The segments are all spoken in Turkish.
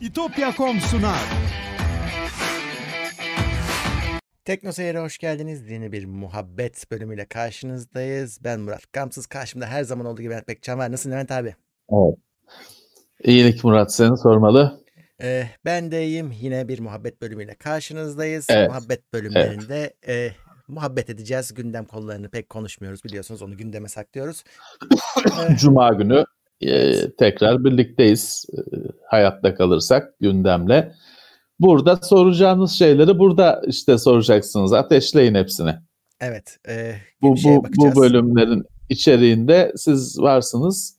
İtopya.com sunar. Tekno Seyir'e hoş geldiniz. Yeni bir muhabbet bölümüyle karşınızdayız. Ben Murat Gamsız. Karşımda her zaman olduğu gibi Levent Bekcan var. Nasılsın Levent abi? Evet. İyilik Murat seni sormalı. Ee, ben de iyiyim. Yine bir muhabbet bölümüyle karşınızdayız. Evet. Muhabbet bölümlerinde e, muhabbet edeceğiz. Gündem konularını pek konuşmuyoruz biliyorsunuz. Onu gündeme saklıyoruz. Ee, Cuma günü e, tekrar birlikteyiz. E, hayatta kalırsak gündemle. Burada soracağınız şeyleri burada işte soracaksınız. Ateşleyin hepsini. evet. E, Bu, bu, bakacağız. bu bölümlerin içeriğinde siz varsınız.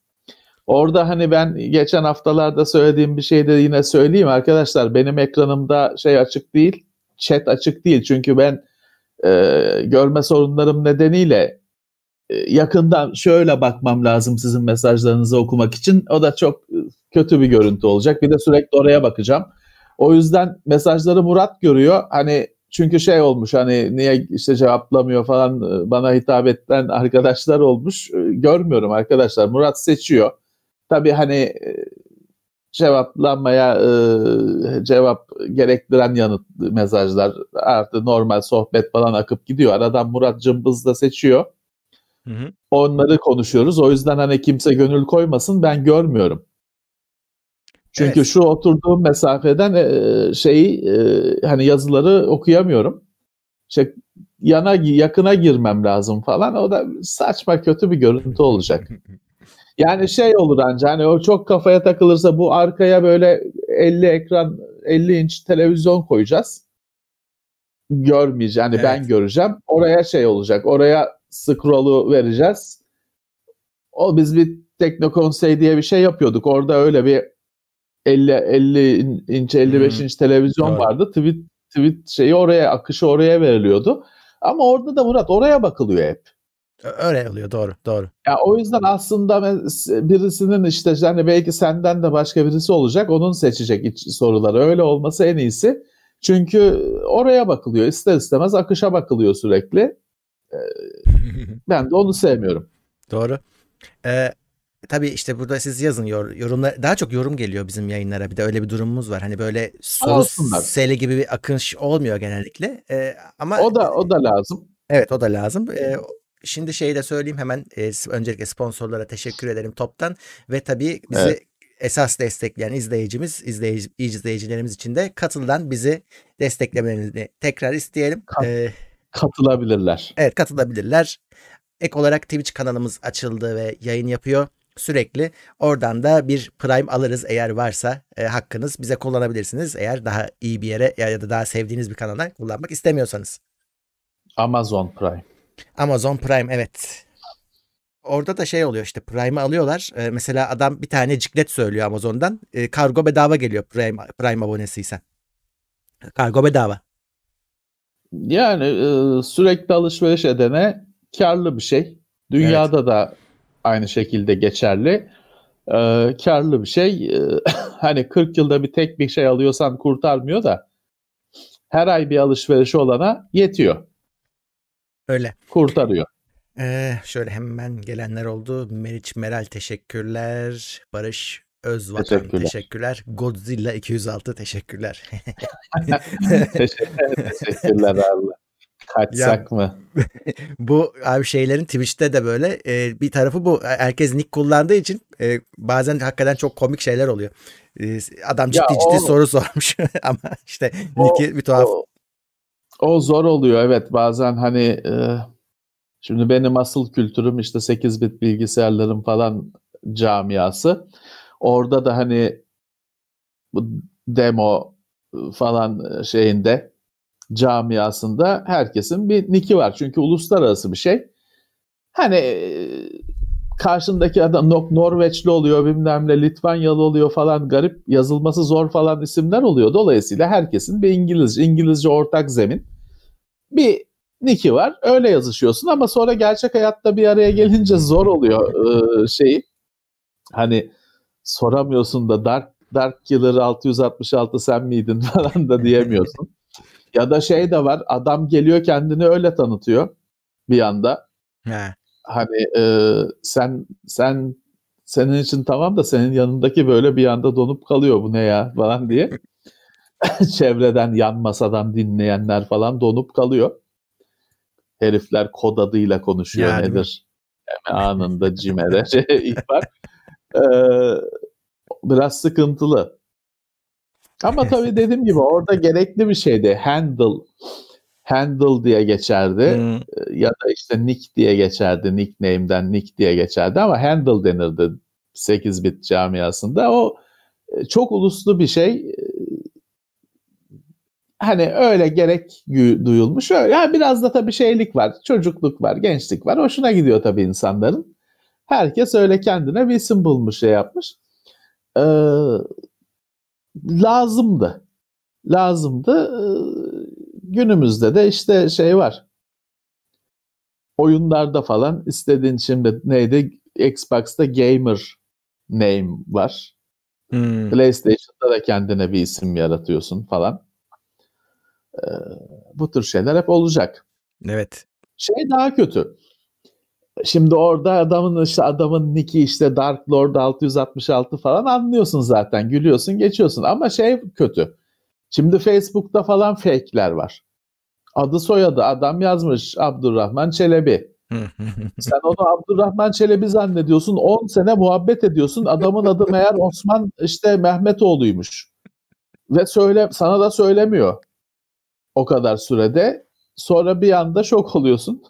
Orada hani ben geçen haftalarda söylediğim bir şey de yine söyleyeyim arkadaşlar. Benim ekranımda şey açık değil, chat açık değil. Çünkü ben e, görme sorunlarım nedeniyle yakından şöyle bakmam lazım sizin mesajlarınızı okumak için. O da çok e, kötü bir görüntü olacak. Bir de sürekli oraya bakacağım. O yüzden mesajları Murat görüyor. Hani çünkü şey olmuş hani niye işte cevaplamıyor falan e, bana hitap eden arkadaşlar olmuş. E, Görmüyorum arkadaşlar. Murat seçiyor. Tabii hani e, cevaplanmaya e, cevap gerektiren yanıt mesajlar artı normal sohbet falan akıp gidiyor. Aradan Murat cımbız da seçiyor. Hı hı. Onları konuşuyoruz. O yüzden hani kimse gönül koymasın ben görmüyorum. Çünkü Evet. şu oturduğum mesafeden e, şeyi e, hani yazıları okuyamıyorum. İşte yana yakına girmem lazım falan. O da saçma kötü bir görüntü olacak. Yani şey olur anca hani o çok kafaya takılırsa bu arkaya böyle 50 ekran 50 inç televizyon koyacağız. Görmeyeceğim. Yani ben Evet. göreceğim. Oraya şey olacak. Oraya scroll'u vereceğiz. O biz bir Teknokonsey diye bir şey yapıyorduk. Orada öyle bir 50 50 inç 55 Hmm. inç televizyon Doğru. vardı. Tweet tweet şeyi oraya akışı oraya veriliyordu. Ama orada da Murat oraya bakılıyor hep. Öyle oluyor doğru doğru. Ya o yüzden aslında birisinin işte hani belki senden de başka birisi olacak onun seçecek iç soruları. Öyle olması en iyisi. Çünkü oraya bakılıyor. İster istemez akışa bakılıyor sürekli. Ben de onu sevmiyorum. Doğru. Ee, tabii işte burada siz yazın yor- yorumlar daha çok yorum geliyor bizim yayınlara. Bir de öyle bir durumumuz var. Hani böyle soru seli gibi bir akış olmuyor genellikle. Ee, ama O da o da lazım. evet o da lazım. Ee, şimdi şeyi de söyleyeyim hemen e, öncelikle sponsorlara teşekkür ederim toptan ve tabii bizi Evet. esas destekleyen izleyicimiz, izleyici, izleyicilerimiz için de katıldan bizi desteklemenizi tekrar isteyelim. Kat- Ee, Katılabilirler. Evet katılabilirler. Ek olarak Twitch kanalımız açıldı ve yayın yapıyor sürekli. Oradan da bir Prime alırız eğer varsa e, hakkınız bize kullanabilirsiniz. Eğer daha iyi bir yere ya da daha sevdiğiniz bir kanala kullanmak istemiyorsanız. Amazon Prime. Amazon Prime evet. Orada da şey oluyor işte Prime'ı alıyorlar. E, mesela adam bir tane ciklet söylüyor Amazon'dan. E, kargo bedava geliyor Prime, Prime abonesiysen. Kargo bedava. Yani e, sürekli alışveriş edene karlı bir şey. Dünyada da aynı şekilde geçerli. E, karlı bir şey. E, hani 40 yılda bir tek bir şey alıyorsan kurtarmıyor da her ay bir alışverişi olana yetiyor. Öyle. Kurtarıyor. Ee, şöyle hemen gelenler oldu. Meriç Meral teşekkürler. Barış Özvatan teşekkürler. Teşekkürler. Godzilla 206 teşekkürler. Teşekkür- Teşekkürler abi. Kaçsak mı? bu abi şeylerin Twitch'te de böyle e, bir tarafı bu. Herkes nick kullandığı için e, bazen hakikaten çok komik şeyler oluyor. E, adam ciddi Ya ciddi o- soru sormuş ama işte nick'i bir tuhaf. O, o zor oluyor evet bazen hani e, şimdi benim asıl kültürüm işte 8 bit bilgisayarların falan camiası. Orada da hani bu demo e, falan şeyinde camiasında herkesin bir niki var. Çünkü uluslararası bir şey. Hani e, karşındaki adam Nor- Norveçli oluyor bilmem ne Litvanyalı oluyor falan garip yazılması zor falan isimler oluyor. Dolayısıyla herkesin bir İngilizce, İngilizce ortak zemin bir niki var. Öyle yazışıyorsun ama sonra gerçek hayatta bir araya gelince zor oluyor e, şeyi. Hani soramıyorsun da Dark Dark Killer 666 sen miydin falan da diyemiyorsun. ya da şey de var adam geliyor kendini öyle tanıtıyor bir anda. Ha. Hani e, sen sen senin için tamam da senin yanındaki böyle bir anda donup kalıyor bu ne ya falan diye. Çevreden yan masadan dinleyenler falan donup kalıyor. Herifler kod adıyla konuşuyor Yani. nedir? Hemen anında cimere şey, ihbar. Ee, biraz sıkıntılı. Ama tabii dediğim gibi orada gerekli bir şeydi. Handle handle diye geçerdi Hmm. ya da işte Nick diye geçerdi. Nickname'den Nick diye geçerdi ama handle denirdi 8 bit camiasında. O e, çok uluslu bir şey. E, Hani öyle gerek duyulmuş. Öyle. Yani biraz da tabii şeylik var. Çocukluk var, gençlik var. Hoşuna gidiyor tabii insanların. Herkes öyle kendine bir isim bulmuş, şey yapmış. Ee, lazımdı. Lazımdı. Ee, günümüzde de işte şey var. Oyunlarda falan istediğin şimdi neydi? Xbox'ta gamer name var. Hmm. PlayStation'da da kendine bir isim yaratıyorsun falan. Ee, bu tür şeyler hep olacak. Evet. Şey daha kötü. Şimdi orada adamın işte adamın nick'i işte Dark Lord 666 falan anlıyorsun zaten. Gülüyorsun, geçiyorsun ama şey kötü. Şimdi Facebook'ta falan fake'ler var. Adı soyadı adam yazmış Abdurrahman Çelebi. Sen onu Abdurrahman Çelebi zannediyorsun. 10 sene muhabbet ediyorsun. Adamın adı meğer Osman işte Mehmetoğlu'ymuş. Ve söyle sana da söylemiyor. O kadar sürede. Sonra bir anda şok oluyorsun.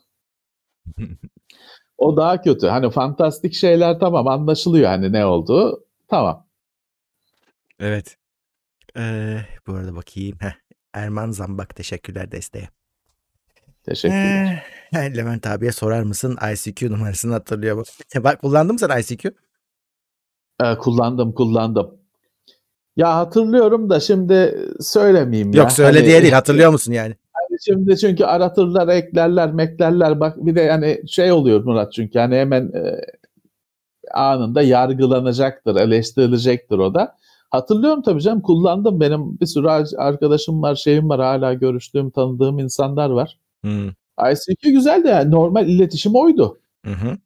O daha kötü. Hani fantastik şeyler tamam anlaşılıyor hani ne olduğu. Tamam. evet. Ee, bu arada bakayım. Heh. Erman Zambak teşekkürler desteğe. Teşekkürler. Ee, Levent abiye sorar mısın ICQ numarasını hatırlıyor mu? Bak kullandın mı sen ICQ? Ee, kullandım kullandım. Ya hatırlıyorum da şimdi söylemeyeyim ya. Yok söyle Hani- diye değil hatırlıyor musun yani? Şimdi çünkü aratırlar, eklerler, meklerler. Bak bir de yani şey oluyor Murat çünkü hani hemen e, anında yargılanacaktır, eleştirilecektir o da. Hatırlıyorum tabii canım kullandım. Benim bir sürü ar- arkadaşım var, şeyim var. Hala görüştüğüm, tanıdığım insanlar var. Hmm. ICQ güzel de yani normal iletişim oydu. Hı hı.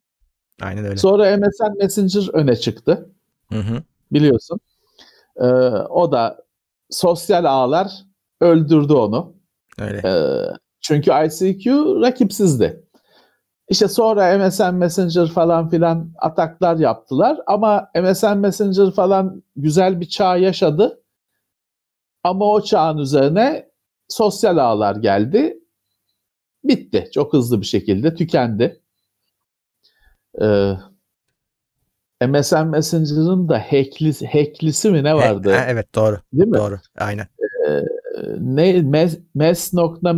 Aynen öyle. Sonra MSN Messenger öne çıktı. Hı hı. biliyorsun. Ee, o da sosyal ağlar öldürdü onu. Öyle. Ee, çünkü ICQ rakipsizdi. İşte sonra MSN Messenger falan filan ataklar yaptılar ama MSN Messenger falan güzel bir çağ yaşadı. Ama o çağın üzerine sosyal ağlar geldi. Bitti. Çok hızlı bir şekilde tükendi. Ee, MSN Messenger'ın da hacklisi, hacklisi mi ne vardı? Ha, evet doğru. Değil mi? Doğru. Aynen. Ne mes, mes.me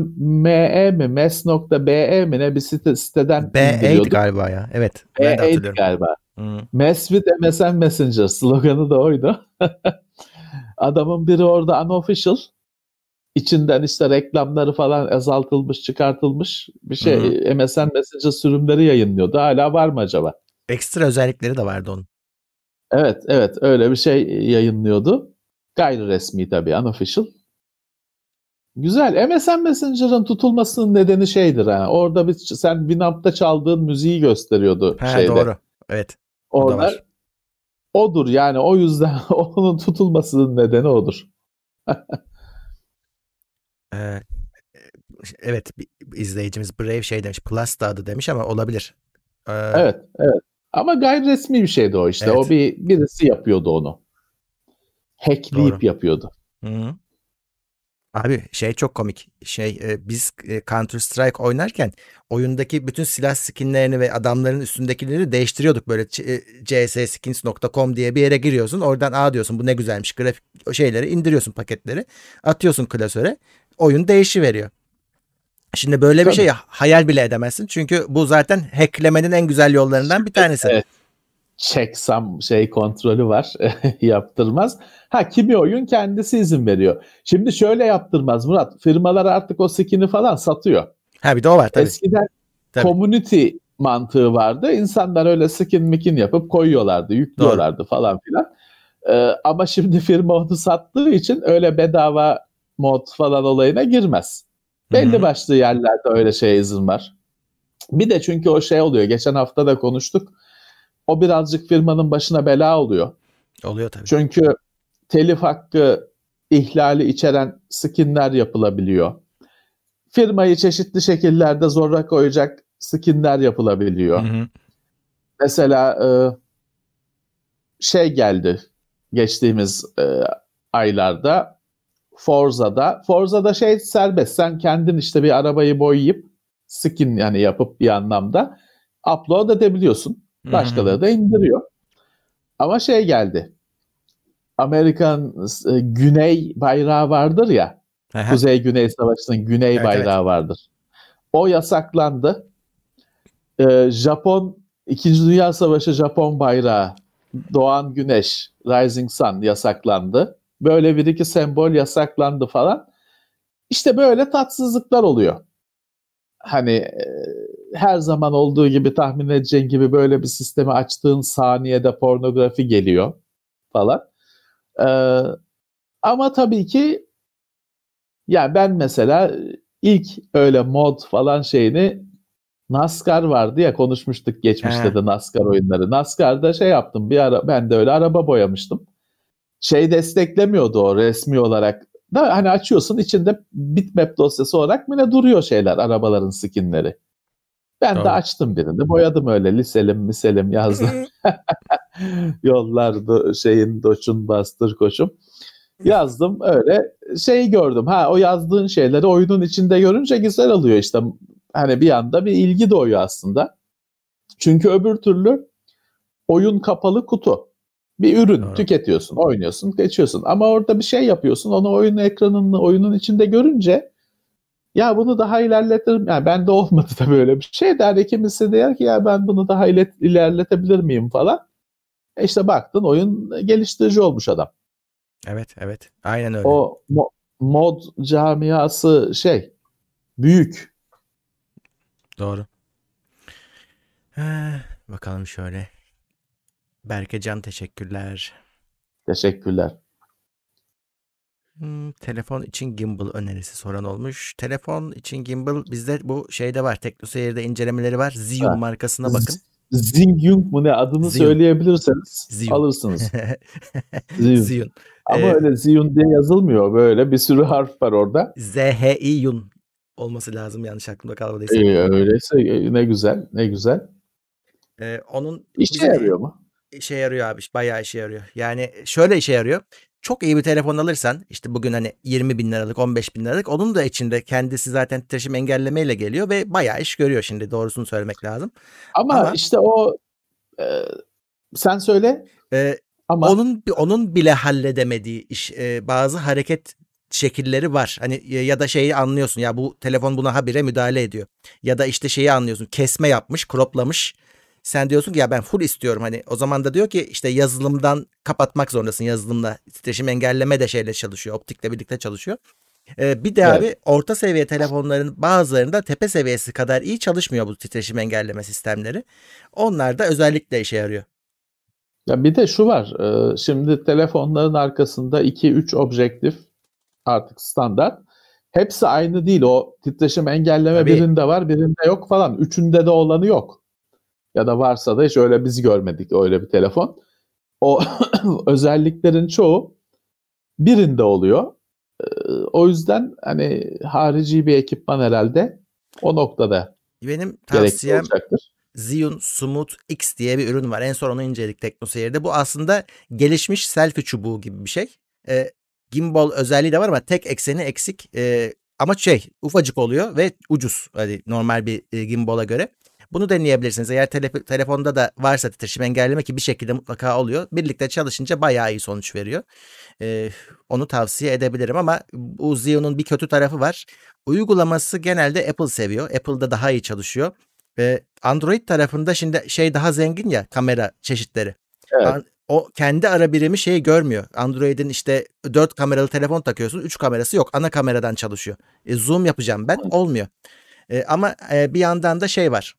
mi mes.be mi ne bir site, siteden B8 indiriyorduk. galiba ya. Evet. Ben de B8 hatırlıyorum. galiba. Hı. Mess with MSN Messenger sloganı da oydu. Adamın biri orada unofficial. İçinden işte reklamları falan azaltılmış, çıkartılmış bir şey MSN Messenger sürümleri yayınlıyordu. Hala var mı acaba? Ekstra özellikleri de vardı onun. Evet, evet öyle bir şey yayınlıyordu. Gayri resmi tabii, unofficial. Güzel. MSN Messenger'ın tutulmasının nedeni şeydir ha. Orada bir sen Winamp'ta çaldığın müziği gösteriyordu Ha, şeyde. doğru. Evet. Orada odur yani o yüzden onun tutulmasının nedeni odur. Ee, evet izleyicimiz Brave şey demiş. Plus da adı demiş ama olabilir. Ee, Evet, evet. Ama gayri resmi bir şeydi o işte. Evet. O bir birisi yapıyordu onu. Hackleyip Doğru. yapıyordu. Hı. Abi şey çok komik. Şey e, biz e, Counter Strike oynarken oyundaki bütün silah skinlerini ve adamların üstündekileri değiştiriyorduk. Böyle e, csskins.com diye bir yere giriyorsun. Oradan aa diyorsun bu ne güzelmiş. Grafik şeyleri indiriyorsun paketleri. Atıyorsun klasöre. Oyun değişiveriyor. Şimdi böyle bir Tabii. şey hayal bile edemezsin. Çünkü bu zaten hacklemenin en güzel yollarından bir tanesi. Evet. Checksum şey kontrolü var. yaptırmaz. Ha kimi oyun kendisi izin veriyor. Şimdi şöyle yaptırmaz Murat. Firmalar artık o skin'i falan satıyor. Ha bir de o var tabii. Eskiden Tabii. community mantığı vardı. İnsanlar öyle skin mikin yapıp koyuyorlardı, yüklüyorlardı falan filan. Ee, ama şimdi firma onu sattığı için öyle bedava mod falan olayına girmez. Belli başlı yerlerde öyle şeye izin var. Bir de çünkü o şey oluyor. Geçen hafta da konuştuk. O birazcık firmanın başına bela oluyor. Oluyor tabii. Çünkü telif hakkı ihlali içeren skinler yapılabiliyor. Firmayı çeşitli şekillerde zorla koyacak skinler yapılabiliyor. Hı hı. Mesela e, şey geldi geçtiğimiz e, aylarda Forza'da. Forza'da şey serbest. Sen kendin işte bir arabayı boyayıp skin yani yapıp bir anlamda upload edebiliyorsun. Başkaları da indiriyor. Ama şey geldi. Amerikan e, Güney bayrağı vardır ya. Kuzey Güney Savaşı'nın Güney Evet, bayrağı vardır. O yasaklandı. Ee, Japon İkinci Dünya Savaşı Japon bayrağı Doğan Güneş Rising Sun yasaklandı. Böyle bir iki sembol yasaklandı falan. İşte böyle tatsızlıklar oluyor. Hani e, her zaman olduğu gibi tahmin edeceğin gibi böyle bir sistemi açtığın saniyede pornografi geliyor falan. Ee, ama tabii ki ya ben mesela ilk öyle mod falan şeyini NASCAR vardı ya konuşmuştuk geçmişte He. de NASCAR oyunları. NASCAR'da şey yaptım bir ara ben de öyle araba boyamıştım. Şey desteklemiyordu o resmi olarak. Da hani açıyorsun içinde bitmap dosyası olarak mı ne duruyor şeyler arabaların skinleri. Ben Doğru. de açtım birini. Boyadım öyle liselim miselim yazdım. Yollar do- şeyin doçun bastır koşum. Yazdım öyle şey gördüm. Ha o yazdığın şeyleri oyunun içinde görünce güzel oluyor işte. Hani bir anda bir ilgi doğuyor aslında. Çünkü öbür türlü oyun kapalı kutu. Bir ürün Doğru. tüketiyorsun, oynuyorsun, geçiyorsun. Ama orada bir şey yapıyorsun. Onu oyun ekranını oyunun içinde görünce ya bunu daha ilerletirim. Yani bende olmadı da böyle bir şey. Der kimisi der ki ya ben bunu daha ilet- ilerletebilir miyim falan. E işte baktın oyun geliştirici olmuş adam. Evet evet. Aynen öyle. O mo- mod camiası şey büyük. Doğru. Ha, bakalım şöyle. Berke Can teşekkürler. Teşekkürler. Hmm, telefon için gimbal önerisi soran olmuş. Telefon için gimbal bizde bu şeyde var. TeknoSeyir'de incelemeleri var. Zhiyun Ha. markasına bakın. Zingyung mu ne adını Ziyun. söyleyebilirseniz Ziyun. alırsınız. Ziyun. Zhiyun. Ama Ee, öyle Ziyun diye yazılmıyor. Böyle bir sürü harf var orada. Z-H-I-Yun olması lazım yanlış aklımda kalmadıysa. Ee, öyleyse e, ne güzel, ne güzel. Ee, onun İşe bize- yarıyor mu? işe yarıyor abi. Bayağı işe yarıyor. Yani şöyle işe yarıyor. Çok iyi bir telefon alırsan işte bugün hani 20 bin liralık 15 bin liralık onun da içinde kendisi zaten titreşim engellemeyle geliyor ve bayağı iş görüyor şimdi doğrusunu söylemek lazım. Ama, Ama- işte o e, sen söyle Ee, ama onun onun bile halledemediği iş e, bazı hareket şekilleri var. Hani ya ya da şeyi anlıyorsun ya bu telefon buna habire müdahale ediyor. Ya da işte şeyi anlıyorsun kesme yapmış, croplamış. Sen diyorsun ki ya ben full istiyorum hani o zaman da diyor ki işte yazılımdan kapatmak zorundasın yazılımla titreşim engelleme de şeyle çalışıyor optikle birlikte çalışıyor. Ee, bir de Evet. abi orta seviye telefonların bazılarında tepe seviyesi kadar iyi çalışmıyor bu titreşim engelleme sistemleri. Onlar da özellikle işe yarıyor. ya bir de şu var. şimdi telefonların arkasında 2-3 objektif artık standart. Hepsi aynı değil. O titreşim engelleme Tabii. birinde var, birinde yok falan. Üçünde de olanı yok. Ya da varsa da hiç öyle biz görmedik öyle bir telefon. O özelliklerin çoğu birinde oluyor. Ee, O yüzden hani harici bir ekipman herhalde o noktada Benim tavsiyem olacaktır. Zhiyun Smooth X diye bir ürün var. En son onu inceledik TeknoSeyir'de. Bu aslında gelişmiş selfie çubuğu gibi bir şey. Ee, gimbal özelliği de var ama tek ekseni eksik. Ee, ama şey ufacık oluyor ve ucuz. Hani normal bir e, gimbala göre. Bunu deneyebilirsiniz. Eğer tele- telefonda da varsa titreşim engelleme ki bir şekilde mutlaka oluyor. Birlikte çalışınca bayağı iyi sonuç veriyor. Ee, onu tavsiye edebilirim ama bu Zhiyun'un bir kötü tarafı var. Uygulaması genelde Apple seviyor. Apple'da daha iyi çalışıyor. Ve Android tarafında şimdi şey daha zengin ya kamera çeşitleri. Evet. An- O kendi ara birimi şeyi görmüyor. Android'in işte 4 kameralı telefon takıyorsun. 3 kamerası yok. Ana kameradan çalışıyor. E, zoom yapacağım ben. Olmuyor. E, ama e, bir yandan da şey var.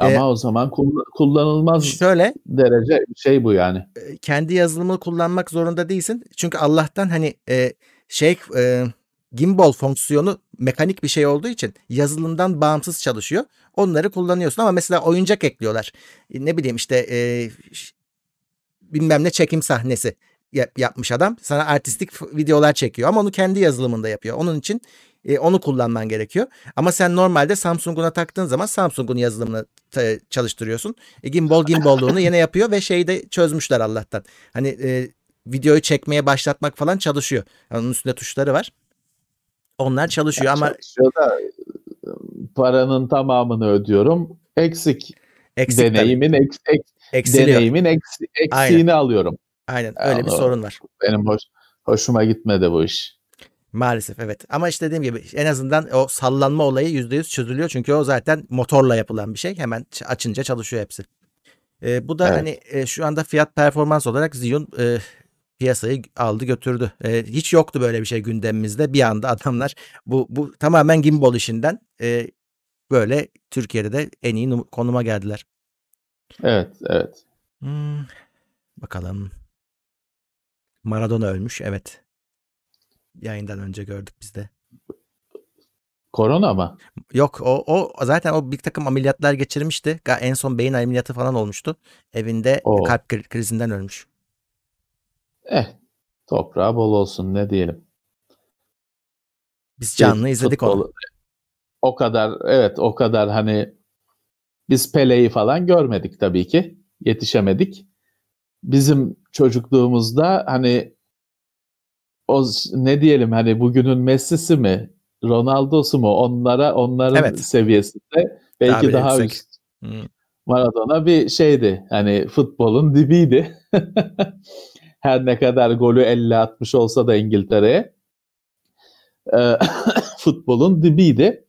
Ama Ee, o zaman kull- kullanılmaz Şöyle derece şey bu yani. e, kendi yazılımını kullanmak zorunda değilsin. Çünkü Allah'tan hani e, şey e, gimbal fonksiyonu mekanik bir şey olduğu için yazılımdan bağımsız çalışıyor. Onları kullanıyorsun ama mesela oyuncak ekliyorlar. E, ne bileyim işte e, bilmem ne çekim sahnesi yapmış adam. Sana artistik videolar çekiyor ama onu kendi yazılımında yapıyor. Onun için e, onu kullanman gerekiyor. Ama sen normalde Samsung'una taktığın zaman Samsung'un yazılımını çalıştırıyorsun. E, gimbal gimballuğunu yine yapıyor ve şeyi de çözmüşler Allah'tan. Hani e, videoyu çekmeye başlatmak falan çalışıyor. Yani onun üstünde tuşları var. Onlar çalışıyor yani ama çalışıyor da paranın tamamını ödüyorum. Eksik. Eksik deneyimin eks, eks, deneyimin eks, eksiğini Aynen. alıyorum. Aynen öyle yani bir sorun var. Benim hoş, hoşuma gitmedi bu iş. Maalesef evet. Ama işte dediğim gibi en azından o sallanma olayı %100 çözülüyor. Çünkü o zaten motorla yapılan bir şey. Hemen açınca çalışıyor hepsi. E, bu da evet. hani e, şu anda fiyat performans olarak Xeon e, piyasayı aldı götürdü. E, hiç yoktu böyle bir şey gündemimizde. Bir anda adamlar bu bu tamamen gimbal işinden e, böyle Türkiye'de de en iyi konuma geldiler. Evet, evet. Hmm, bakalım. Maradona ölmüş, evet. Yayından önce gördük biz de. Korona mı? Yok o, o zaten o bir takım ameliyatlar geçirmişti. En son beyin ameliyatı falan olmuştu. Evinde o. kalp krizinden ölmüş. Eh toprağı bol olsun ne diyelim. Biz canlı izledik futbol, onu. O kadar evet o kadar hani biz Pele'yi falan görmedik tabii ki. Yetişemedik. Bizim çocukluğumuzda hani o ne diyelim hani bugünün Messi'si mi Ronaldo'su mu onlara onların evet. seviyesinde belki daha, daha üst. Hmm. Maradona bir şeydi. Hani futbolun dibiydi. Her ne kadar golü 50-60 olsa da İngiltere'ye e, futbolun dibiydi.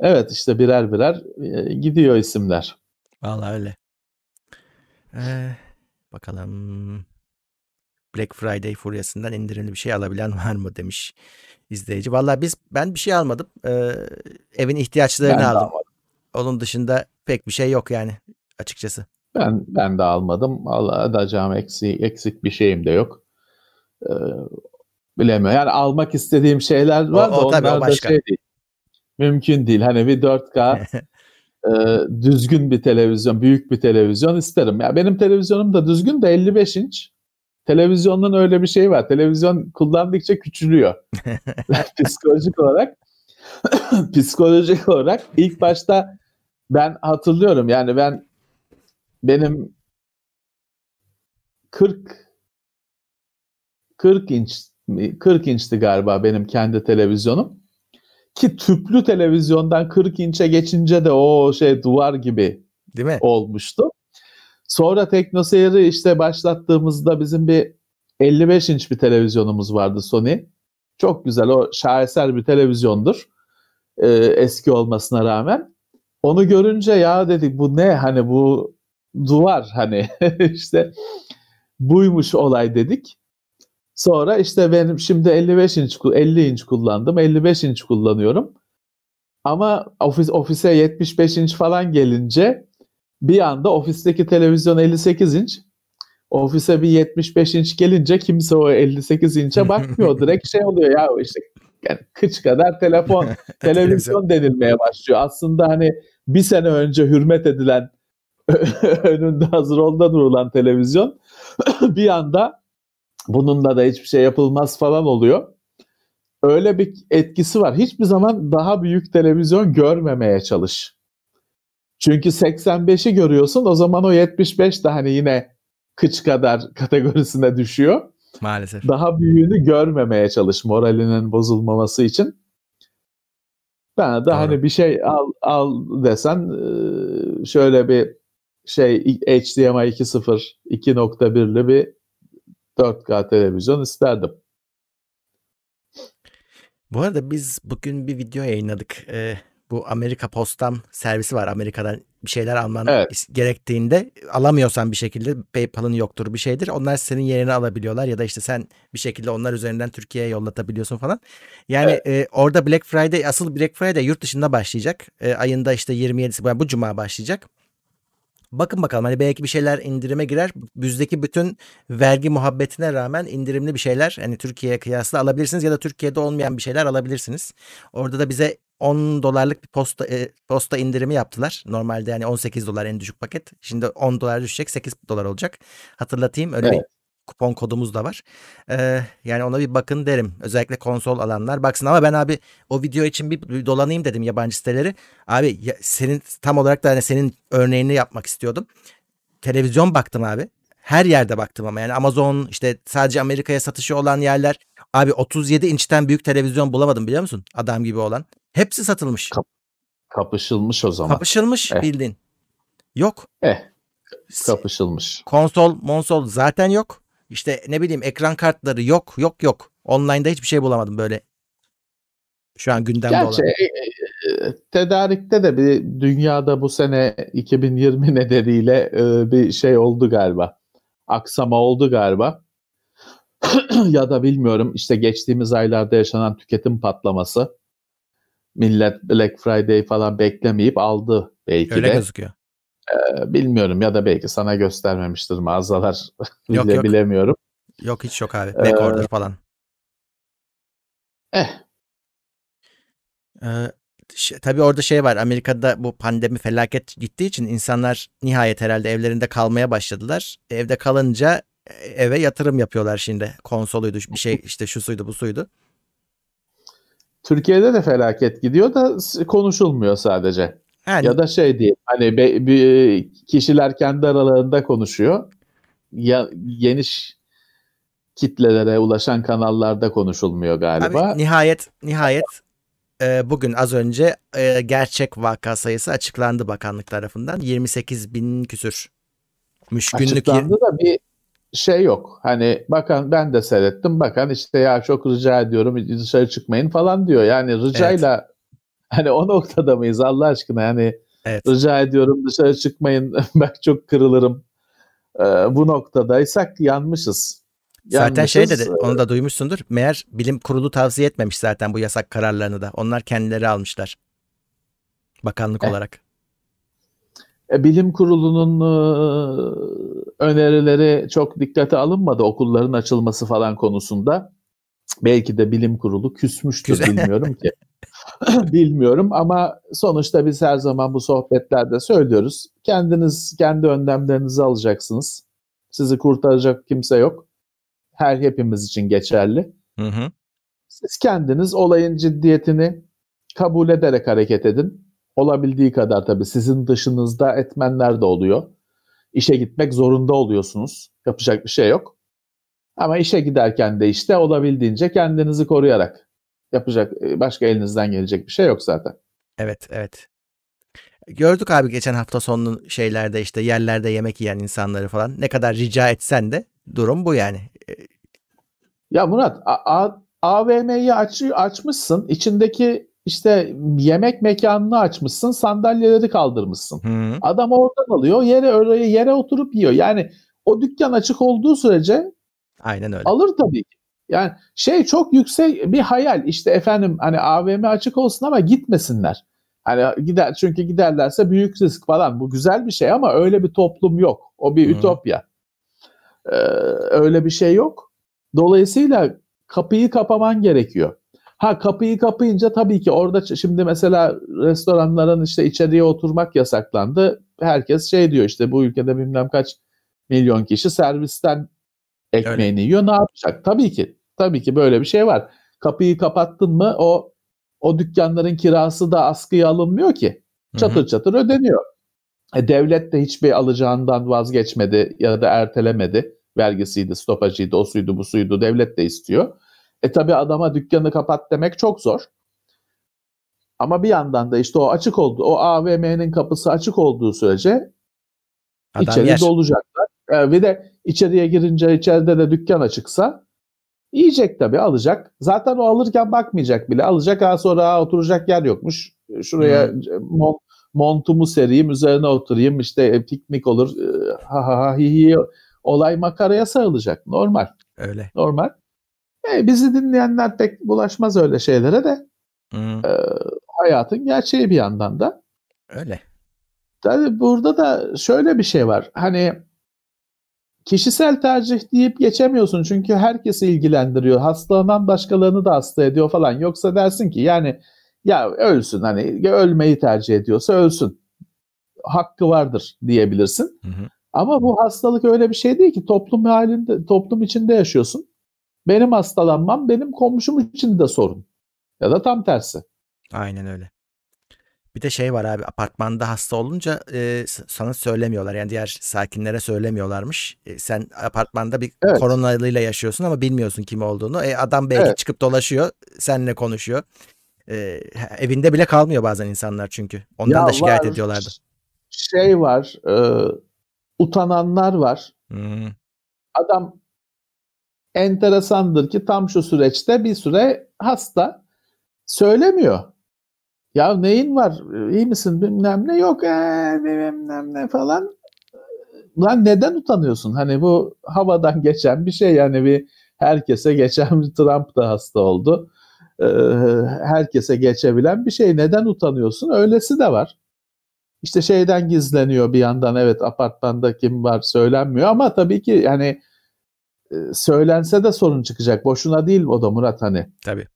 Evet işte birer birer e, gidiyor isimler. Vallahi öyle. Ee, bakalım. Black Friday furyasından indirimli bir şey alabilen var mı demiş izleyici. Vallahi biz ben bir şey almadım. Ee, evin ihtiyaçlarını ben aldım. Onun dışında pek bir şey yok yani açıkçası. Ben ben de almadım. Alacağım eksik, eksik bir şeyim de yok. Ee, bilemiyorum. Yani almak istediğim şeyler var o, da o, onlar da şey değil. Mümkün değil. Hani bir 4K e, düzgün bir televizyon, büyük bir televizyon isterim. Ya benim televizyonum da düzgün de 55 inç. Televizyonun öyle bir şey var. Televizyon kullandıkça küçülüyor. psikolojik olarak psikolojik olarak ilk başta ben hatırlıyorum yani ben benim 40 40 inç 40 inçti galiba benim kendi televizyonum. Ki tüplü televizyondan 40 inçe geçince de o şey duvar gibi Değil mi? olmuştu. Sonra TeknoSeyir'i işte başlattığımızda bizim bir 55 inç bir televizyonumuz vardı Sony. Çok güzel o şaheser bir televizyondur. Ee, eski olmasına rağmen. Onu görünce ya dedik bu ne hani bu duvar hani işte buymuş olay dedik. Sonra işte benim şimdi 55 inç 50 inç kullandım. 55 inç kullanıyorum. Ama ofis ofise 75 inç falan gelince bir anda ofisteki televizyon 58 inç. Ofise bir 75 inç gelince kimse o 58 inçe bakmıyor. Direkt şey oluyor ya işte yani kıç kadar telefon, televizyon denilmeye başlıyor. Aslında hani bir sene önce hürmet edilen önünde hazır onda durulan televizyon bir anda bununla da hiçbir şey yapılmaz falan oluyor. Öyle bir etkisi var. Hiçbir zaman daha büyük televizyon görmemeye çalış. Çünkü 85'i görüyorsun o zaman o 75 de hani yine kıç kadar kategorisine düşüyor. Maalesef. Daha büyüğünü görmemeye çalış moralinin bozulmaması için. Ben de Doğru. hani bir şey al, al desen şöyle bir şey HDMI 2.0 2.1'li bir 4K televizyon isterdim. Bu arada biz bugün bir video yayınladık. Ee, bu Amerika Postam servisi var. Amerika'dan bir şeyler alman evet. gerektiğinde alamıyorsan bir şekilde PayPal'ın yoktur bir şeydir. Onlar senin yerine alabiliyorlar ya da işte sen bir şekilde onlar üzerinden Türkiye'ye yollatabiliyorsun falan. Yani evet. e, orada Black Friday asıl Black Friday yurt dışında başlayacak. E, ayında işte 27'si bu cuma başlayacak. Bakın bakalım hani belki bir şeyler indirime girer. Bizdeki bütün vergi muhabbetine rağmen indirimli bir şeyler hani Türkiye'ye kıyasla alabilirsiniz ya da Türkiye'de olmayan bir şeyler alabilirsiniz. Orada da bize 10 dolarlık bir posta e, posta indirimi yaptılar. Normalde yani 18 dolar en düşük paket. Şimdi 10 dolar düşecek 8 dolar olacak. Hatırlatayım öyle Evet. bir kupon kodumuz da var. Ee, yani ona bir bakın derim. Özellikle konsol alanlar baksın ama ben abi o video için bir, bir dolanayım dedim yabancı siteleri. Abi ya, senin tam olarak da hani senin örneğini yapmak istiyordum. Televizyon baktım abi. Her yerde baktım ama yani Amazon işte sadece Amerika'ya satışı olan yerler. Abi 37 inçten büyük televizyon bulamadım biliyor musun? Adam gibi olan. Hepsi satılmış. Kap- Kapışılmış o zaman. Kapışılmış Eh. bildiğin. Yok. eh, kapışılmış. Konsol, monsol zaten yok. İşte ne bileyim ekran kartları yok, yok, yok. Online'da hiçbir şey bulamadım böyle. Şu an gündemde Gerçi olan. e, e, tedarikte de bir dünyada bu sene 2020 nedeniyle e, bir şey oldu galiba. Aksama oldu galiba. ya da bilmiyorum işte geçtiğimiz aylarda yaşanan tüketim patlaması. Millet Black Friday falan beklemeyip aldı belki Öyle de. gözüküyor. E, Bilmiyorum ya da belki sana göstermemiştir mağazalar. Yok, Bile- yok. Bilemiyorum. Yok hiç yok abi. Ee, Backorder falan. Eh Ee, ş- tabii orada şey var. Amerika'da bu pandemi felaket gittiği için insanlar nihayet herhalde evlerinde kalmaya başladılar. Evde kalınca e, eve yatırım yapıyorlar şimdi. Konsoluydu bir şey işte şu suydu bu suydu. Türkiye'de de felaket gidiyor da konuşulmuyor sadece. Yani Ya da şey değil hani be- bir kişiler kendi aralarında konuşuyor. Ya geniş kitlelere ulaşan kanallarda konuşulmuyor galiba. Abi nihayet nihayet e, bugün az önce e, gerçek vaka sayısı açıklandı bakanlık tarafından. 28 bin küsür. Günlük Açıklandı da bir şey yok. Hani bakan ben de seyrettim. Bakan işte ya çok rica ediyorum dışarı çıkmayın falan diyor. Yani ricayla hani o noktada mıyız Allah aşkına yani evet. rica ediyorum dışarı çıkmayın ben çok kırılırım. Ee, bu noktadaysak yanmışız. Zaten şey Yanmışız. dedi onu da duymuşsundur. Meğer bilim kurulu tavsiye etmemiş zaten bu yasak kararlarını da. Onlar kendileri almışlar. Bakanlık Eh. olarak. E, bilim kurulunun e, önerileri çok dikkate alınmadı okulların açılması falan konusunda. Belki de bilim kurulu küsmüştür Güzel. bilmiyorum ki. bilmiyorum ama sonuçta biz her zaman bu sohbetlerde söylüyoruz. Kendiniz kendi önlemlerinizi alacaksınız. Sizi kurtaracak kimse yok. Her hepimiz için geçerli. Hı hı. Siz kendiniz olayın ciddiyetini kabul ederek hareket edin. Olabildiği kadar tabii sizin dışınızda etmenler de oluyor. İşe gitmek zorunda oluyorsunuz. Yapacak bir şey yok. Ama işe giderken de işte olabildiğince kendinizi koruyarak yapacak başka elinizden gelecek bir şey yok zaten. Evet evet. Gördük abi geçen hafta sonu şeylerde işte yerlerde yemek yiyen insanları falan. Ne kadar rica etsen de durum bu yani. E, Ya Murat A- A- AVM'yi aç, açmışsın. içindeki işte yemek mekanını açmışsın. Sandalyeleri kaldırmışsın. Hı. Adam oradan alıyor, yere oraya yere oturup yiyor. Yani o dükkan açık olduğu sürece Aynen öyle. alır tabii ki. Yani şey çok yüksek bir hayal. İşte efendim hani AVM açık olsun ama gitmesinler. Hani gider çünkü giderlerse büyük risk falan. Bu güzel bir şey ama öyle bir toplum yok. O bir Hı. ütopya. Ee, öyle bir şey yok. Dolayısıyla kapıyı kapaman gerekiyor. Ha kapıyı kapayınca tabii ki orada şimdi mesela restoranların işte içeriye oturmak yasaklandı. Herkes şey diyor işte bu ülkede bilmem kaç milyon kişi servisten ekmeğini yiyor. Ne yapacak? Tabii ki. Tabii ki böyle bir şey var. Kapıyı kapattın mı o o dükkanların kirası da askıya alınmıyor ki. Çatır çatır ödeniyor. E, devlet de hiçbir alacağından vazgeçmedi ya da ertelemedi. Vergisiydi, stopajıydı, o suydu, bu suydu. Devlet de istiyor. E tabi adama dükkanı kapat demek çok zor. Ama bir yandan da işte o açık oldu, o AVM'nin kapısı açık olduğu sürece Adam içeri yer. dolacaklar. E, bir de içeriye girince içeride de dükkan açıksa yiyecek tabii alacak. Zaten o alırken bakmayacak bile. Alacak ha sonra ha, oturacak yer yokmuş. Şuraya mon- montumu sereyim üzerine oturayım işte e, piknik olur. E, Ha ha ha hi hi. Olay makaraya sarılacak. Normal. Öyle. Normal. E, bizi dinleyenler pek bulaşmaz öyle şeylere de. Hı. E, hayatın gerçeği bir yandan da. Öyle. Tabii burada da şöyle bir şey var. Hani kişisel tercih deyip geçemiyorsun çünkü herkesi ilgilendiriyor. Hastalanan başkalarını da hasta ediyor falan. Yoksa dersin ki yani ya ölsün hani ölmeyi tercih ediyorsa ölsün. Hakkı vardır diyebilirsin. Hı hı. Ama bu hastalık öyle bir şey değil ki toplum halinde toplum içinde yaşıyorsun. Benim hastalanmam benim komşum için de sorun. Ya da tam tersi. Aynen öyle. Bir de şey var abi apartmanda hasta olunca e, sana söylemiyorlar. Yani diğer sakinlere söylemiyorlarmış. E, sen apartmanda bir evet. koronalıyla yaşıyorsun ama bilmiyorsun kim olduğunu. E, adam belki evet. çıkıp dolaşıyor, seninle konuşuyor. E, evinde bile kalmıyor bazen insanlar çünkü. Ondan ya da şikayet var, ediyorlardı. Şey var, e, utananlar var. Hmm. Adam enteresandır ki tam şu süreçte bir süre hasta söylemiyor. Ya neyin var? İyi misin? Bilmem ne yok. Ee, bilmem ne falan. Lan neden utanıyorsun? Hani bu havadan geçen bir şey yani bir herkese geçen Trump da hasta oldu. Ee, herkese geçebilen bir şey. Neden utanıyorsun? Öylesi de var. İşte şeyden gizleniyor bir yandan evet apartmanda kim var söylenmiyor ama tabii ki yani söylense de sorun çıkacak. Boşuna değil o da Murat hani. Tabii.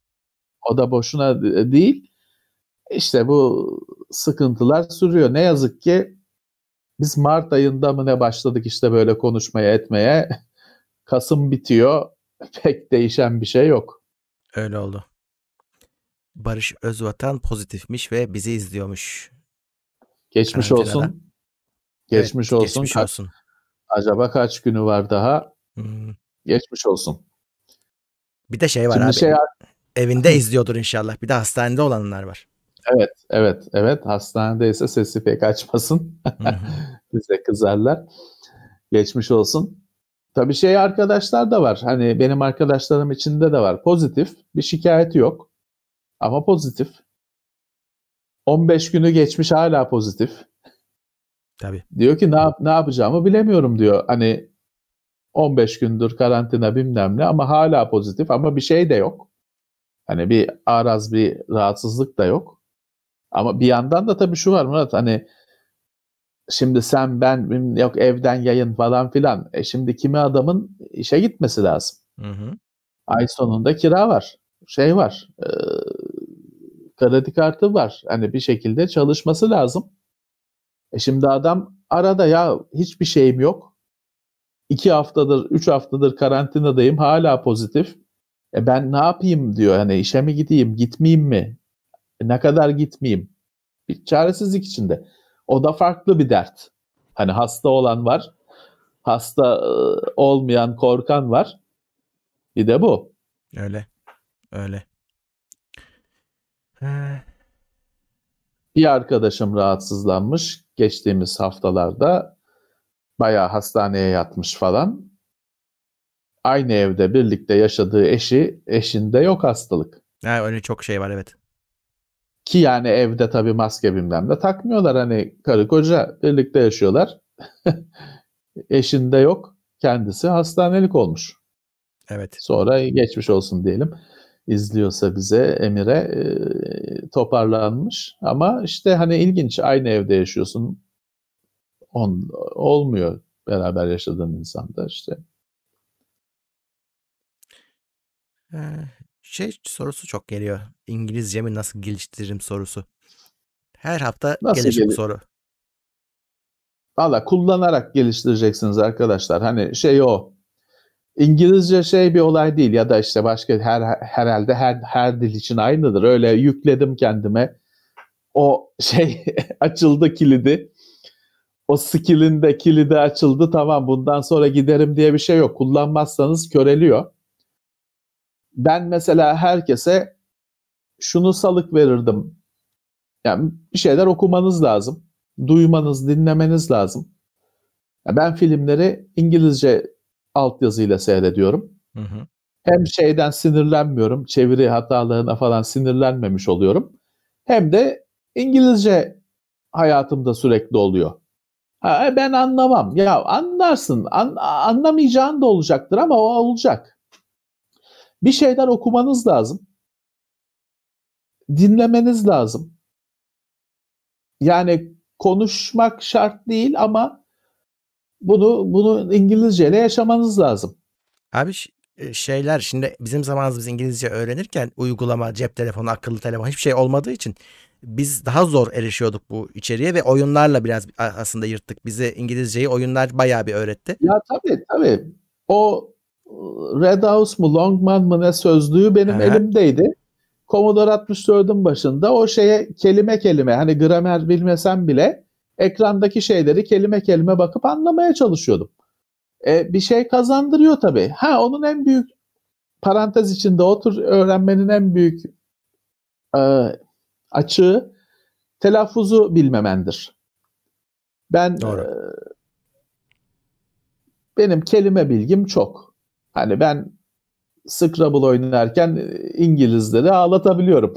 O da boşuna değil. İşte bu sıkıntılar sürüyor. Ne yazık ki biz Mart ayında mı ne başladık işte böyle konuşmaya etmeye. Kasım bitiyor. Pek değişen bir şey yok. Öyle oldu. Barış Özvatan pozitifmiş ve bizi izliyormuş. Geçmiş olsun. Geçmiş evet, olsun. Geçmiş olsun. acaba kaç günü var daha? Hmm. Geçmiş olsun. Bir de şey var Şimdi abi. Şey... Evinde izliyordur inşallah. Bir de hastanede olanlar var. Evet, evet, evet. Hastanedeyse sesi pek açmasın. Bize kızarlar. Geçmiş olsun. Tabii şey arkadaşlar da var. Hani benim arkadaşlarım içinde de var. Pozitif. Bir şikayeti yok. Ama pozitif. 15 günü geçmiş hala pozitif. Tabii. Diyor ki ne, yap, ne yapacağımı bilemiyorum diyor. Hani 15 gündür karantina bilmem ne ama hala pozitif ama bir şey de yok. Hani bir araz bir rahatsızlık da yok. Ama bir yandan da tabii şu var Murat hani şimdi sen ben yok evden yayın falan filan. E şimdi kimi adamın işe gitmesi lazım. Hı hı. Ay sonunda kira var. Şey var. E, kredi kartı var. Hani bir şekilde çalışması lazım. E şimdi adam arada ya hiçbir şeyim yok. İki haftadır, üç haftadır karantinadayım. Hala pozitif. E ben ne yapayım diyor. Hani işe mi gideyim, gitmeyeyim mi? E ne kadar gitmeyeyim? Bir çaresizlik içinde. O da farklı bir dert. Hani hasta olan var. Hasta e, olmayan, korkan var. Bir de bu. Öyle. Öyle. Bir arkadaşım rahatsızlanmış geçtiğimiz haftalarda. Bayağı hastaneye yatmış falan. Aynı evde birlikte yaşadığı eşi, eşinde yok hastalık. Ha, öyle çok şey var evet. Ki yani evde tabii maske bilmem de takmıyorlar hani karı koca birlikte yaşıyorlar. Eşinde yok. Kendisi hastanelik olmuş. Evet. Sonra geçmiş olsun diyelim izliyorsa bize Emir'e e, toparlanmış. Ama işte hani ilginç aynı evde yaşıyorsun. On, olmuyor beraber yaşadığın insanda işte. Şey sorusu çok geliyor. İngilizcemi nasıl geliştiririm sorusu. Her hafta nasıl gelir bu soru. Valla kullanarak geliştireceksiniz arkadaşlar. Hani şey o İngilizce şey bir olay değil ya da işte başka her herhalde her her dil için aynıdır. Öyle yükledim kendime. O şey açıldı kilidi. O skill'in de kilidi açıldı. Tamam bundan sonra giderim diye bir şey yok. Kullanmazsanız köreliyor. Ben mesela herkese şunu salık verirdim. Yani bir şeyler okumanız lazım. Duymanız, dinlemeniz lazım. Ben filmleri İngilizce altyazıyla seyrediyorum. Hı hı. Hem şeyden sinirlenmiyorum, çeviri hatalarına falan sinirlenmemiş oluyorum. Hem de İngilizce hayatımda sürekli oluyor. Ha, e, ben anlamam. Ya anlarsın, an, anlamayacağın da olacaktır ama o olacak. Bir şeyler okumanız lazım. Dinlemeniz lazım. Yani konuşmak şart değil ama bunu bunu İngilizceyle yaşamanız lazım. Abi şeyler şimdi bizim zamanımızda biz İngilizce öğrenirken uygulama, cep telefonu, akıllı telefon hiçbir şey olmadığı için biz daha zor erişiyorduk bu içeriye ve oyunlarla biraz aslında yırttık. Bize İngilizceyi oyunlar bayağı bir öğretti. Ya tabii tabii. O Red House mu Longman mı ne sözlüğü benim Aha. elimdeydi. Commodore 64'ün başında o şeye kelime kelime hani gramer bilmesem bile ekrandaki şeyleri kelime kelime bakıp anlamaya çalışıyordum. E, bir şey kazandırıyor tabii. Ha onun en büyük parantez içinde otur öğrenmenin en büyük e, açığı telaffuzu bilmemendir. Ben Doğru. E, benim kelime bilgim çok. Hani ben Scrabble oynarken İngilizleri ağlatabiliyorum.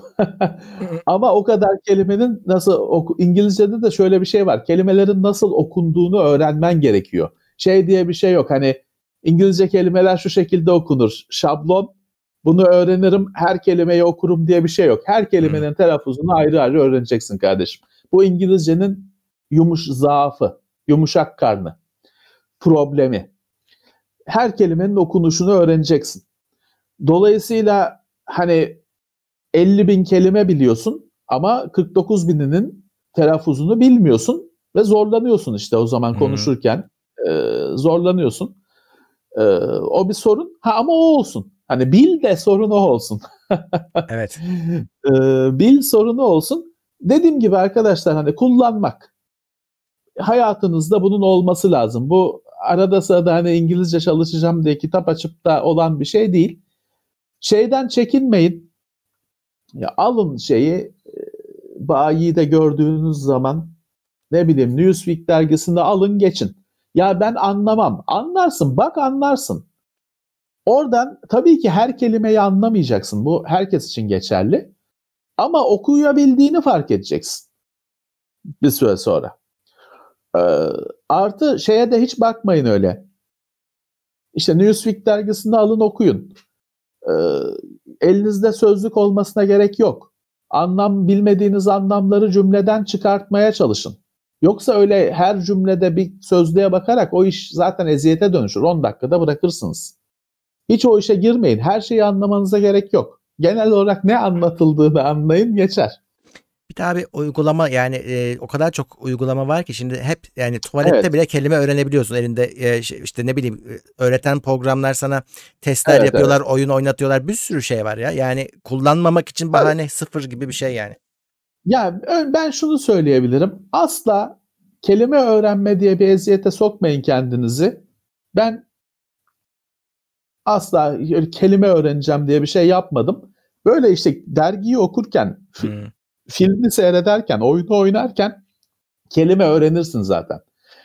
Ama o kadar kelimenin nasıl oku, İngilizce'de de şöyle bir şey var. Kelimelerin nasıl okunduğunu öğrenmen gerekiyor. Şey diye bir şey yok. Hani İngilizce kelimeler şu şekilde okunur. Şablon bunu öğrenirim, her kelimeyi okurum diye bir şey yok. Her kelimenin hmm. telaffuzunu ayrı ayrı öğreneceksin kardeşim. Bu İngilizcenin yumuş zaafı, yumuşak karnı, problemi. Her kelimenin okunuşunu öğreneceksin. Dolayısıyla hani 50 bin kelime biliyorsun ama 49 bininin telaffuzunu bilmiyorsun ve zorlanıyorsun işte o zaman konuşurken e, zorlanıyorsun. E, o bir sorun. Ha ama o olsun. Hani bil de sorunu olsun. evet. E, bil sorunu olsun. Dediğim gibi arkadaşlar hani kullanmak. Hayatınızda bunun olması lazım. Bu arada sırada hani İngilizce çalışacağım diye kitap açıp da olan bir şey değil şeyden çekinmeyin. Ya alın şeyi e, bayi de gördüğünüz zaman ne bileyim Newsweek dergisinde alın geçin. Ya ben anlamam. Anlarsın bak anlarsın. Oradan tabii ki her kelimeyi anlamayacaksın. Bu herkes için geçerli. Ama okuyabildiğini fark edeceksin. Bir süre sonra. Ee, artı şeye de hiç bakmayın öyle. İşte Newsweek dergisinde alın okuyun e, elinizde sözlük olmasına gerek yok. Anlam bilmediğiniz anlamları cümleden çıkartmaya çalışın. Yoksa öyle her cümlede bir sözlüğe bakarak o iş zaten eziyete dönüşür. 10 dakikada bırakırsınız. Hiç o işe girmeyin. Her şeyi anlamanıza gerek yok. Genel olarak ne anlatıldığını anlayın geçer. Bir de abi uygulama yani e, o kadar çok uygulama var ki şimdi hep yani tuvalette evet. bile kelime öğrenebiliyorsun elinde e, işte ne bileyim e, öğreten programlar sana testler evet, yapıyorlar, evet. oyun oynatıyorlar. Bir sürü şey var ya. Yani kullanmamak için bahane evet. sıfır gibi bir şey yani. Ya ben şunu söyleyebilirim. Asla kelime öğrenme diye bir eziyete sokmayın kendinizi. Ben asla kelime öğreneceğim diye bir şey yapmadım. Böyle işte dergiyi okurken hmm filmi seyrederken, oyunu oynarken kelime öğrenirsin zaten.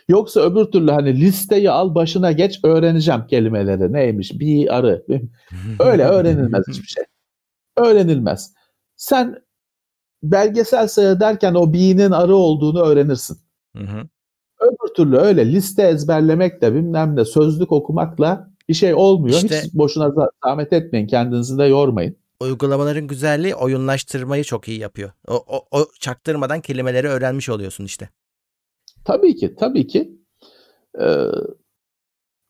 Yoksa öbür türlü hani listeyi al başına geç öğreneceğim kelimeleri neymiş bir arı. Öyle öğrenilmez hiçbir şey. Öğrenilmez. Sen belgesel seyrederken o bi'nin arı olduğunu öğrenirsin. Öbür türlü öyle liste ezberlemekle bilmem ne sözlük okumakla bir şey olmuyor. İşte, Hiç boşuna zahmet etmeyin kendinizi de yormayın uygulamaların güzelliği oyunlaştırmayı çok iyi yapıyor. O, o, o çaktırmadan kelimeleri öğrenmiş oluyorsun işte. Tabii ki, tabii ki. Ee,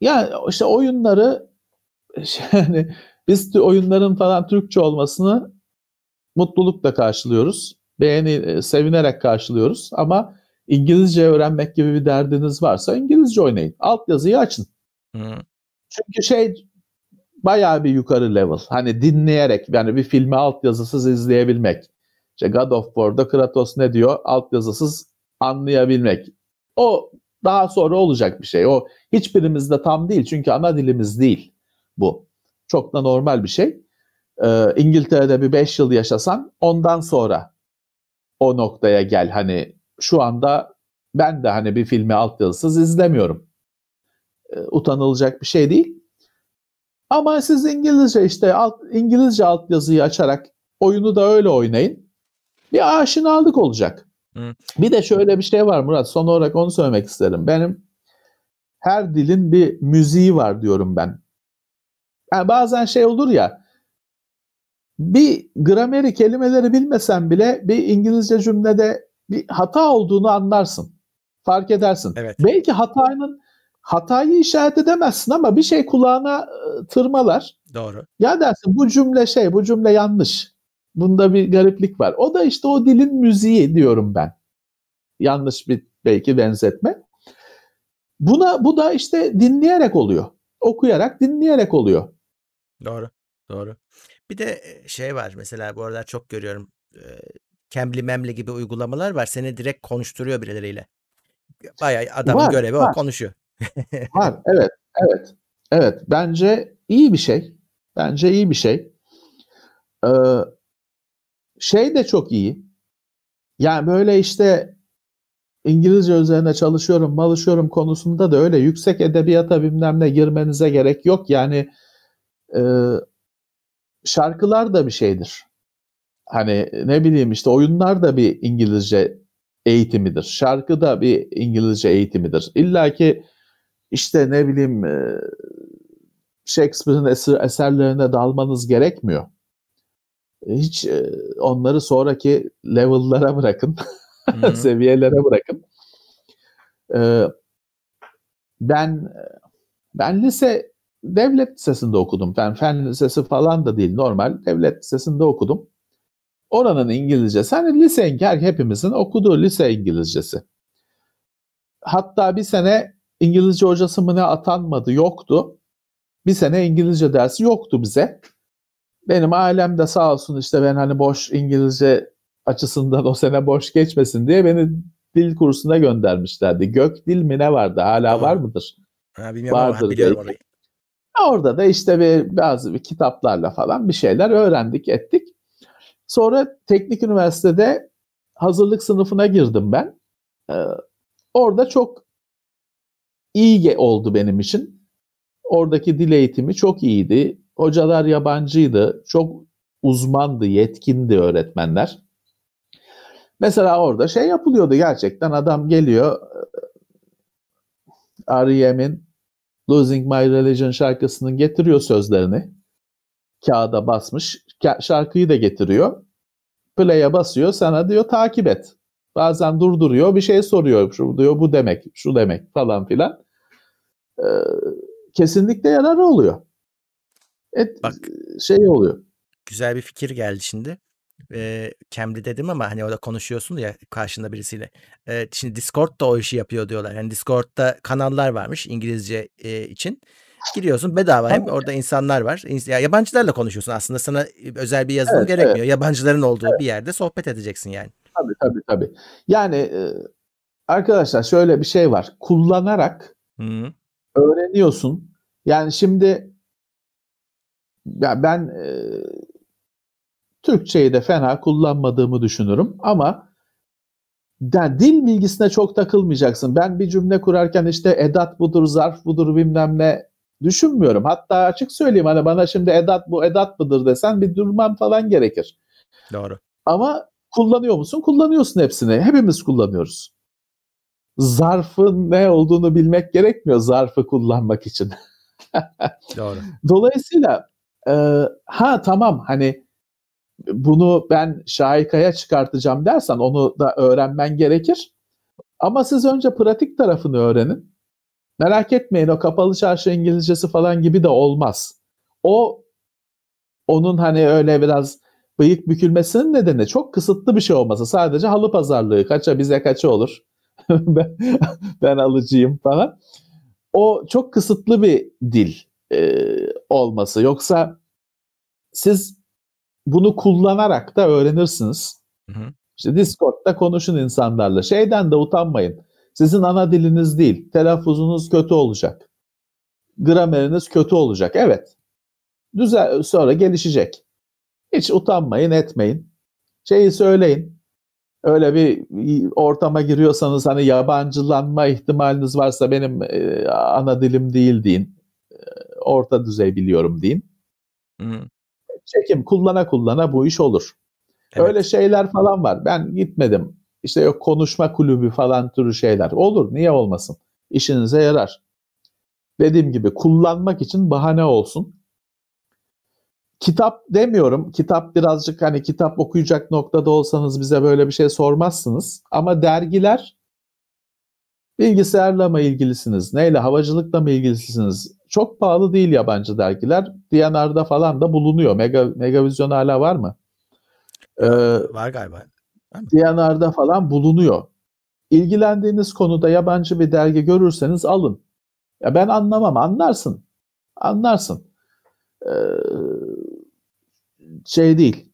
yani işte oyunları yani biz oyunların falan Türkçe olmasını mutlulukla karşılıyoruz. Beğeni, e, sevinerek karşılıyoruz ama İngilizce öğrenmek gibi bir derdiniz varsa İngilizce oynayın. Altyazıyı açın. Hı. Çünkü şey bayağı bir yukarı level. Hani dinleyerek yani bir filmi altyazısız izleyebilmek. İşte God of War'da Kratos ne diyor altyazısız anlayabilmek. O daha sonra olacak bir şey. O hiçbirimizde tam değil çünkü ana dilimiz değil bu. Çok da normal bir şey. Ee, İngiltere'de bir 5 yıl yaşasan ondan sonra o noktaya gel. Hani şu anda ben de hani bir filmi altyazısız izlemiyorum. Ee, utanılacak bir şey değil. Ama siz İngilizce işte alt, İngilizce altyazıyı açarak oyunu da öyle oynayın. Bir aşinalık olacak. Hı. Bir de şöyle bir şey var Murat. Son olarak onu söylemek isterim. Benim her dilin bir müziği var diyorum ben. Yani bazen şey olur ya bir grameri kelimeleri bilmesen bile bir İngilizce cümlede bir hata olduğunu anlarsın. Fark edersin. Evet. Belki hatanın hatayı işaret edemezsin ama bir şey kulağına e, tırmalar. Doğru. Ya dersin bu cümle şey, bu cümle yanlış. Bunda bir gariplik var. O da işte o dilin müziği diyorum ben. Yanlış bir belki benzetme. Buna bu da işte dinleyerek oluyor. Okuyarak, dinleyerek oluyor. Doğru. Doğru. Bir de şey var mesela bu aralar çok görüyorum. Cambly Memli gibi uygulamalar var. Seni direkt konuşturuyor birileriyle. Bayağı adamın Var, görevi var. o konuşuyor. Var, evet, evet. Evet, bence iyi bir şey. Bence iyi bir şey. Ee, şey de çok iyi. Yani böyle işte İngilizce üzerine çalışıyorum, malışıyorum konusunda da öyle yüksek edebiyata bilmem ne girmenize gerek yok. Yani e, şarkılar da bir şeydir. Hani ne bileyim işte oyunlar da bir İngilizce eğitimidir. Şarkı da bir İngilizce eğitimidir. İlla ki işte ne bileyim e, Shakespeare'in eser, eserlerine dalmanız gerekmiyor. Hiç e, onları sonraki level'lara bırakın. Hı-hı. seviyelere bırakın. Ee, ben ben lise devlet lisesinde okudum. Ben fen lisesi falan da değil normal devlet lisesinde okudum. Oranın İngilizcesi hani lise hepimizin okuduğu lise İngilizcesi. Hatta bir sene İngilizce hocası mı ne atanmadı yoktu. Bir sene İngilizce dersi yoktu bize. Benim ailem de sağ olsun işte ben hani boş İngilizce açısından o sene boş geçmesin diye beni dil kursuna göndermişlerdi. Gök dil mi ne vardı? Hala var mıdır? Ha, bilmiyorum ama Vardır biliyorum belki. orayı. Orada da işte bir, bazı bir kitaplarla falan bir şeyler öğrendik, ettik. Sonra teknik üniversitede hazırlık sınıfına girdim ben. Ee, orada çok iyi oldu benim için. Oradaki dil eğitimi çok iyiydi. Hocalar yabancıydı. Çok uzmandı, yetkindi öğretmenler. Mesela orada şey yapılıyordu gerçekten. Adam geliyor R.E.M'in Losing My Religion şarkısının getiriyor sözlerini. Kağıda basmış. Şarkıyı da getiriyor. Play'e basıyor. Sana diyor takip et. Bazen durduruyor. Bir şey soruyor. Şu diyor bu demek, şu demek falan filan. Ee, kesinlikle yararı oluyor. Et, Bak. şey oluyor. Güzel bir fikir geldi şimdi. Ee, Cambly dedim ama hani orada konuşuyorsun ya karşında birisiyle. Ee, şimdi Discord da o işi yapıyor diyorlar. Yani Discord'da kanallar varmış İngilizce e, için. Giriyorsun bedava hem orada insanlar var. Ya yabancılarla konuşuyorsun aslında sana özel bir yazılım Evet, gerekmiyor. Yabancıların olduğu bir yerde sohbet edeceksin yani. Tabii tabii tabii. Yani e, arkadaşlar şöyle bir şey var. Kullanarak Hı. öğreniyorsun. Yani şimdi ya ben e, Türkçeyi de fena kullanmadığımı düşünürüm ama yani dil bilgisine çok takılmayacaksın. Ben bir cümle kurarken işte edat budur, zarf budur bilmem ne düşünmüyorum. Hatta açık söyleyeyim hani bana şimdi edat bu edat mıdır desen bir durmam falan gerekir. Doğru. Ama kullanıyor musun? Kullanıyorsun hepsini. Hepimiz kullanıyoruz. Zarfın ne olduğunu bilmek gerekmiyor zarfı kullanmak için. Doğru. Dolayısıyla e, ha tamam hani bunu ben şahikaya çıkartacağım dersen onu da öğrenmen gerekir. Ama siz önce pratik tarafını öğrenin. Merak etmeyin o kapalı çarşı İngilizcesi falan gibi de olmaz. O onun hani öyle biraz bıyık bükülmesinin nedeni çok kısıtlı bir şey olması. Sadece halı pazarlığı kaça bize kaça olur. ben, ben alıcıyım falan. O çok kısıtlı bir dil e, olması. Yoksa siz bunu kullanarak da öğrenirsiniz. Hı hı. İşte Discord'da konuşun insanlarla. Şeyden de utanmayın. Sizin ana diliniz değil. Telaffuzunuz kötü olacak. Grameriniz kötü olacak. Evet. Düzel sonra gelişecek. Hiç utanmayın, etmeyin. Şeyi söyleyin. Öyle bir ortama giriyorsanız hani yabancılanma ihtimaliniz varsa benim e, ana dilim değil deyin. E, orta düzey biliyorum deyin. Hı hı. Çekim kullana kullana bu iş olur. Evet. Öyle şeyler falan var. Ben gitmedim. İşte yok konuşma kulübü falan türü şeyler. Olur. Niye olmasın? İşinize yarar. Dediğim gibi kullanmak için bahane olsun. kitap demiyorum. Kitap birazcık hani kitap okuyacak noktada olsanız bize böyle bir şey sormazsınız. Ama dergiler bilgisayarla mı ilgilisiniz? Neyle? Havacılıkla mı ilgilisiniz? Çok pahalı değil yabancı dergiler. DNR'da falan da bulunuyor. Mega, Megavizyon hala var mı? Ee, var galiba. DNR'da falan bulunuyor. İlgilendiğiniz konuda yabancı bir dergi görürseniz alın. Ya ben anlamam. Anlarsın. Anlarsın. Ee, şey değil.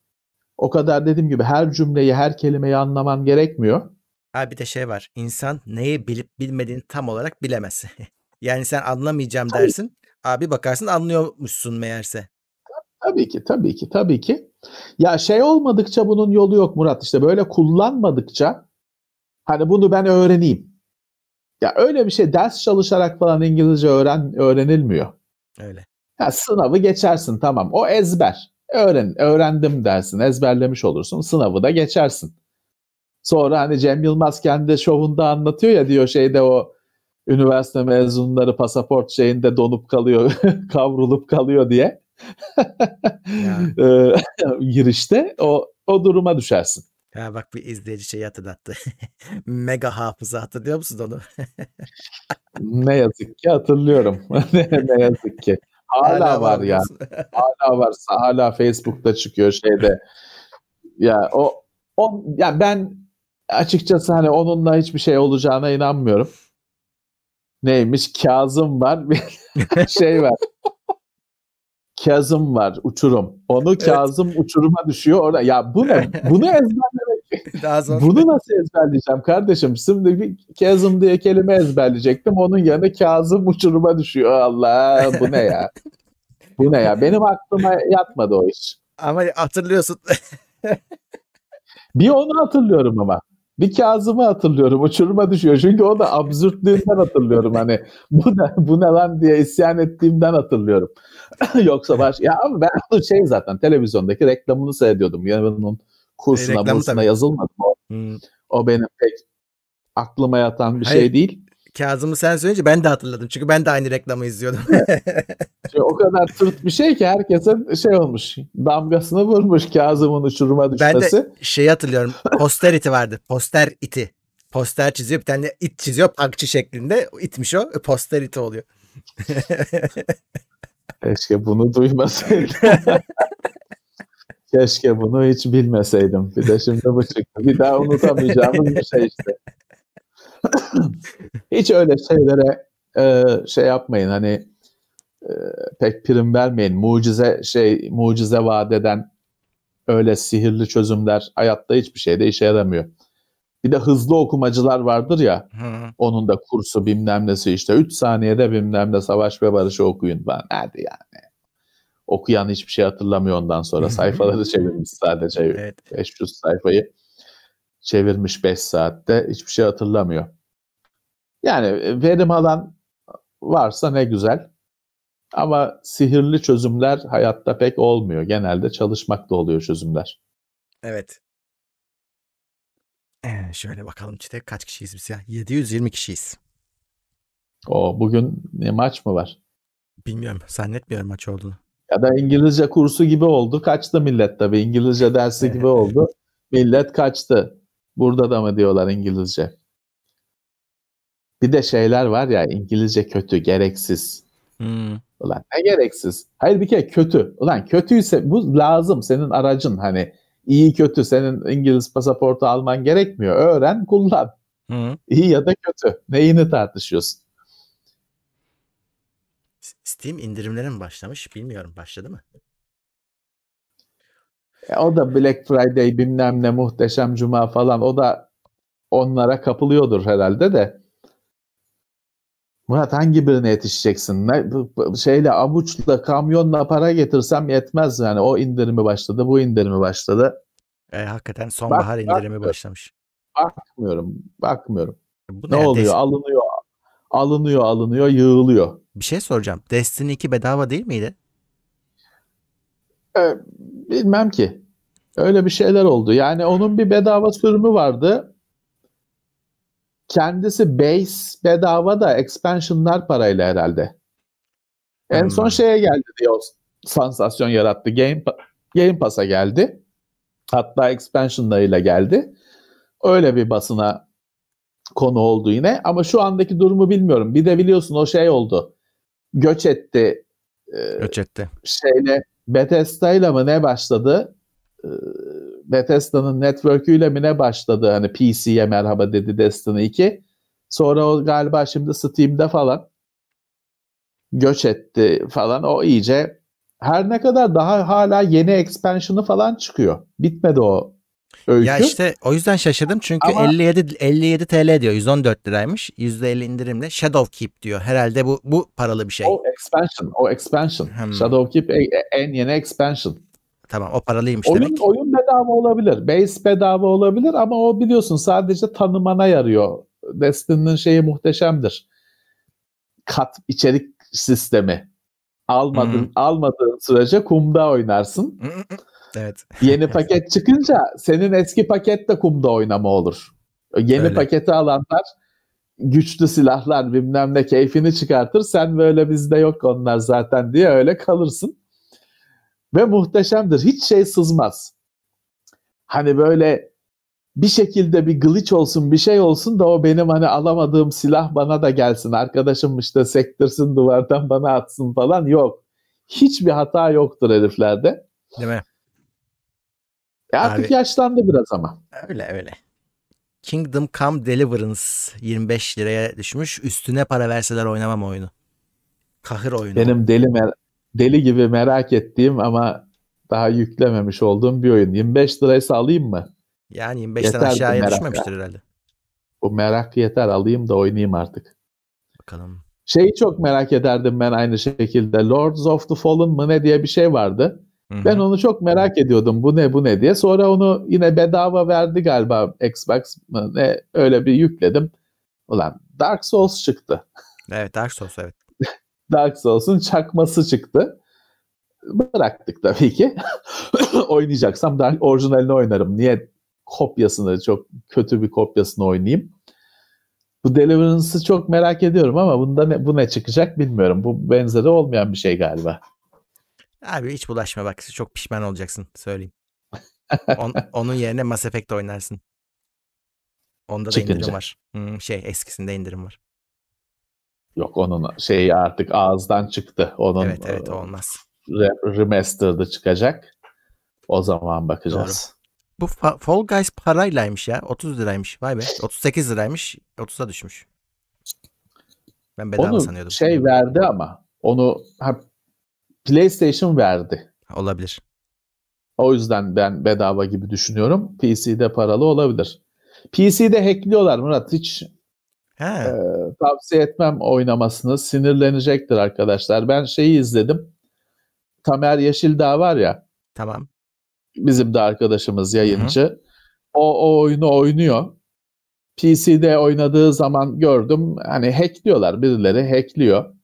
O kadar dediğim gibi her cümleyi, her kelimeyi anlaman gerekmiyor. Abi bir de şey var. İnsan neyi bilip bilmediğini tam olarak bilemez. yani sen anlamayacağım dersin. Abi bakarsın anlıyormuşsun meğerse. Tabii ki, tabii ki, tabii ki. Ya şey olmadıkça bunun yolu yok Murat. İşte böyle kullanmadıkça hani bunu ben öğreneyim. Ya öyle bir şey ders çalışarak falan İngilizce öğren öğrenilmiyor. Öyle. Ya sınavı geçersin tamam. O ezber. Öğren, öğrendim dersin, ezberlemiş olursun. Sınavı da geçersin. Sonra hani Cem Yılmaz kendi şovunda anlatıyor ya diyor şeyde o üniversite mezunları pasaport şeyinde donup kalıyor, kavrulup kalıyor diye. Ee, girişte o o duruma düşersin. Ya bak bir izleyici şeyi hatırlattı. Mega hafıza hatırlıyor musun onu? ne yazık ki hatırlıyorum. ne yazık ki. Hala, hala var ya. hala var. Hala Facebook'ta çıkıyor şeyde. Ya o, o ya ben açıkçası hani onunla hiçbir şey olacağına inanmıyorum. Neymiş? Kazım var. Bir şey var. Kazım var, uçurum. Onu Kazım evet. uçuruma düşüyor orada. Ya bu ne? Bunu ezberlemek. Daha zor. Bunu nasıl ezberleyeceğim kardeşim? Şimdi bir Kazım diye kelime ezberleyecektim. Onun yanında Kazım uçuruma düşüyor. Allah bu ne ya? bu ne ya? Benim aklıma yatmadı o iş. Ama hatırlıyorsun. bir onu hatırlıyorum ama. Bir Kazım'ı hatırlıyorum. Uçuruma düşüyor. Çünkü o da absürtlüğünden hatırlıyorum. Hani bu ne, bu ne lan diye isyan ettiğimden hatırlıyorum. Yoksa baş... Ya abi ben şey zaten televizyondaki reklamını seyrediyordum. Yarının kursuna, e, bursuna yazılmadım. O, hmm. o benim pek aklıma yatan bir şey Hayır, şey değil. Kazım'ı sen söyleyince ben de hatırladım. Çünkü ben de aynı reklamı izliyordum. şey, o kadar tırt bir şey ki herkesin şey olmuş. Damgasını vurmuş Kazım'ın uçuruma düşmesi. Ben de şey hatırlıyorum. Poster iti vardı. Poster iti. Poster çiziyor. Bir tane it çiziyor. Punkçı şeklinde. itmiş o. Poster iti oluyor. Keşke bunu duymasaydım. Keşke bunu hiç bilmeseydim. Bir de şimdi bu çıktı. Bir daha unutamayacağımız bir şey işte. hiç öyle şeylere e, şey yapmayın hani e, pek prim vermeyin. Mucize şey mucize vaat eden öyle sihirli çözümler hayatta hiçbir şeyde işe yaramıyor. Bir de hızlı okumacılar vardır ya. Hı. Onun da kursu bilmem nesi işte 3 saniyede bilmem ne savaş ve barışı okuyun falan. Hadi yani. Okuyan hiçbir şey hatırlamıyor ondan sonra. Sayfaları çevirmiş sadece. Evet. 500 sayfayı çevirmiş 5 saatte. Hiçbir şey hatırlamıyor. Yani verim alan varsa ne güzel. Ama sihirli çözümler hayatta pek olmuyor. Genelde çalışmakta oluyor çözümler. Evet. Ee, şöyle bakalım işte kaç kişiyiz biz ya? 720 kişiyiz. O bugün ne maç mı var? Bilmiyorum. Zannetmiyorum maç olduğunu. Ya da İngilizce kursu gibi oldu. Kaçtı millet tabii. İngilizce dersi gibi oldu. Millet kaçtı. Burada da mı diyorlar İngilizce? Bir de şeyler var ya İngilizce kötü, gereksiz. Hmm. Ulan ne gereksiz? Hayır bir kere kötü. Ulan kötüyse bu lazım senin aracın hani iyi kötü senin İngiliz pasaportu alman gerekmiyor. Öğren, kullan. Hı. İyi ya da kötü. Neyini tartışıyorsun? Steam indirimleri mi başlamış? Bilmiyorum. Başladı mı? E, o da Black Friday bilmem ne muhteşem cuma falan o da onlara kapılıyordur herhalde de. Murat hangi birine yetişeceksin? Ne, şeyle avuçla kamyonla para getirsem yetmez yani. O indirimi başladı, bu indirimi başladı. E, hakikaten sonbahar bak, indirimi bak, başlamış. Bakmıyorum, bakmıyorum. Bu ne, ne oluyor? Alınıyor, alınıyor, alınıyor, yığılıyor. Bir şey soracağım. Destiny 2 bedava değil miydi? Ee, bilmem ki. Öyle bir şeyler oldu. Yani onun bir bedava sürümü vardı kendisi base bedava da expansionlar parayla herhalde. En hmm. son şeye geldi diyor. sansasyon yarattı. Game, Game Pass'a geldi. Hatta expansionlarıyla geldi. Öyle bir basına konu oldu yine. Ama şu andaki durumu bilmiyorum. Bir de biliyorsun o şey oldu. Göç etti. E, Göç etti. Şeyle Bethesda ile mi ne başladı? E, Bethesda'nın network'üyle mi ne başladı? Hani PC'ye merhaba dedi Destiny 2. Sonra o galiba şimdi Steam'de falan göç etti falan. O iyice her ne kadar daha hala yeni expansion'ı falan çıkıyor. Bitmedi o öykü. Ya işte o yüzden şaşırdım çünkü Ama, 57 57 TL diyor. 114 liraymış. %50 indirimle Shadow Keep diyor. Herhalde bu bu paralı bir şey. O expansion, o expansion. Hmm. Shadow Keep en yeni expansion. Tamam o paralıymış oyun, demek. Oyun bedava olabilir. Base bedava olabilir ama o biliyorsun sadece tanımana yarıyor. Destiny'nin şeyi muhteşemdir. Kat içerik sistemi. Almadın, hmm. almadığın sürece kumda oynarsın. Evet. Yeni paket çıkınca senin eski paket de kumda oynama olur. Yeni Öyle. paketi alanlar güçlü silahlar bilmem ne keyfini çıkartır. Sen böyle bizde yok onlar zaten diye öyle kalırsın. Ve muhteşemdir. Hiç şey sızmaz. Hani böyle bir şekilde bir glitch olsun bir şey olsun da o benim hani alamadığım silah bana da gelsin. Arkadaşım işte sektirsin duvardan bana atsın falan yok. Hiçbir hata yoktur heriflerde. Değil mi? E artık Abi, yaşlandı biraz ama. Öyle öyle. Kingdom Come Deliverance 25 liraya düşmüş. Üstüne para verseler oynamam oyunu. Kahır oyunu. Benim deli deli gibi merak ettiğim ama daha yüklememiş olduğum bir oyun. 25 liraysa alayım mı? Yani 25'ten aşağıya düşmemiştir herhalde. Bu merak yeter alayım da oynayayım artık. Bakalım. Şeyi çok merak ederdim ben aynı şekilde. Lords of the Fallen mı ne diye bir şey vardı. Hı-hı. Ben onu çok merak ediyordum. Bu ne bu ne diye. Sonra onu yine bedava verdi galiba Xbox mı ne öyle bir yükledim. Ulan Dark Souls çıktı. Evet Dark Souls evet. Dark Souls'un çakması çıktı. Bıraktık tabii ki. Oynayacaksam da orijinalini oynarım. Niye kopyasını çok kötü bir kopyasını oynayayım? Bu Deliverance'ı çok merak ediyorum ama bunda ne, bu ne çıkacak bilmiyorum. Bu benzeri olmayan bir şey galiba. Abi hiç bulaşma bak çok pişman olacaksın söyleyeyim. On, onun yerine Mass Effect oynarsın. Onda Çıkınca. da indirim var. Hmm, şey eskisinde indirim var. Yok onun şeyi artık ağızdan çıktı. Onun evet evet olmaz. Remastered'ı çıkacak. O zaman bakacağız. Doğru. Bu Fall Guys paraylaymış ya. 30 liraymış. Vay be. 38 liraymış. 30'a düşmüş. Ben bedava onu sanıyordum. şey verdi ama onu ha, PlayStation verdi. Olabilir. O yüzden ben bedava gibi düşünüyorum. PC'de paralı olabilir. PC'de hackliyorlar Murat. Hiç e, tavsiye etmem oynamasını. Sinirlenecektir arkadaşlar. Ben şeyi izledim. Tamer Yeşildağ var ya. Tamam. Bizim de arkadaşımız yayıncı. Hı-hı. O, o oyunu oynuyor. PC'de oynadığı zaman gördüm. Hani hackliyorlar birileri hackliyor.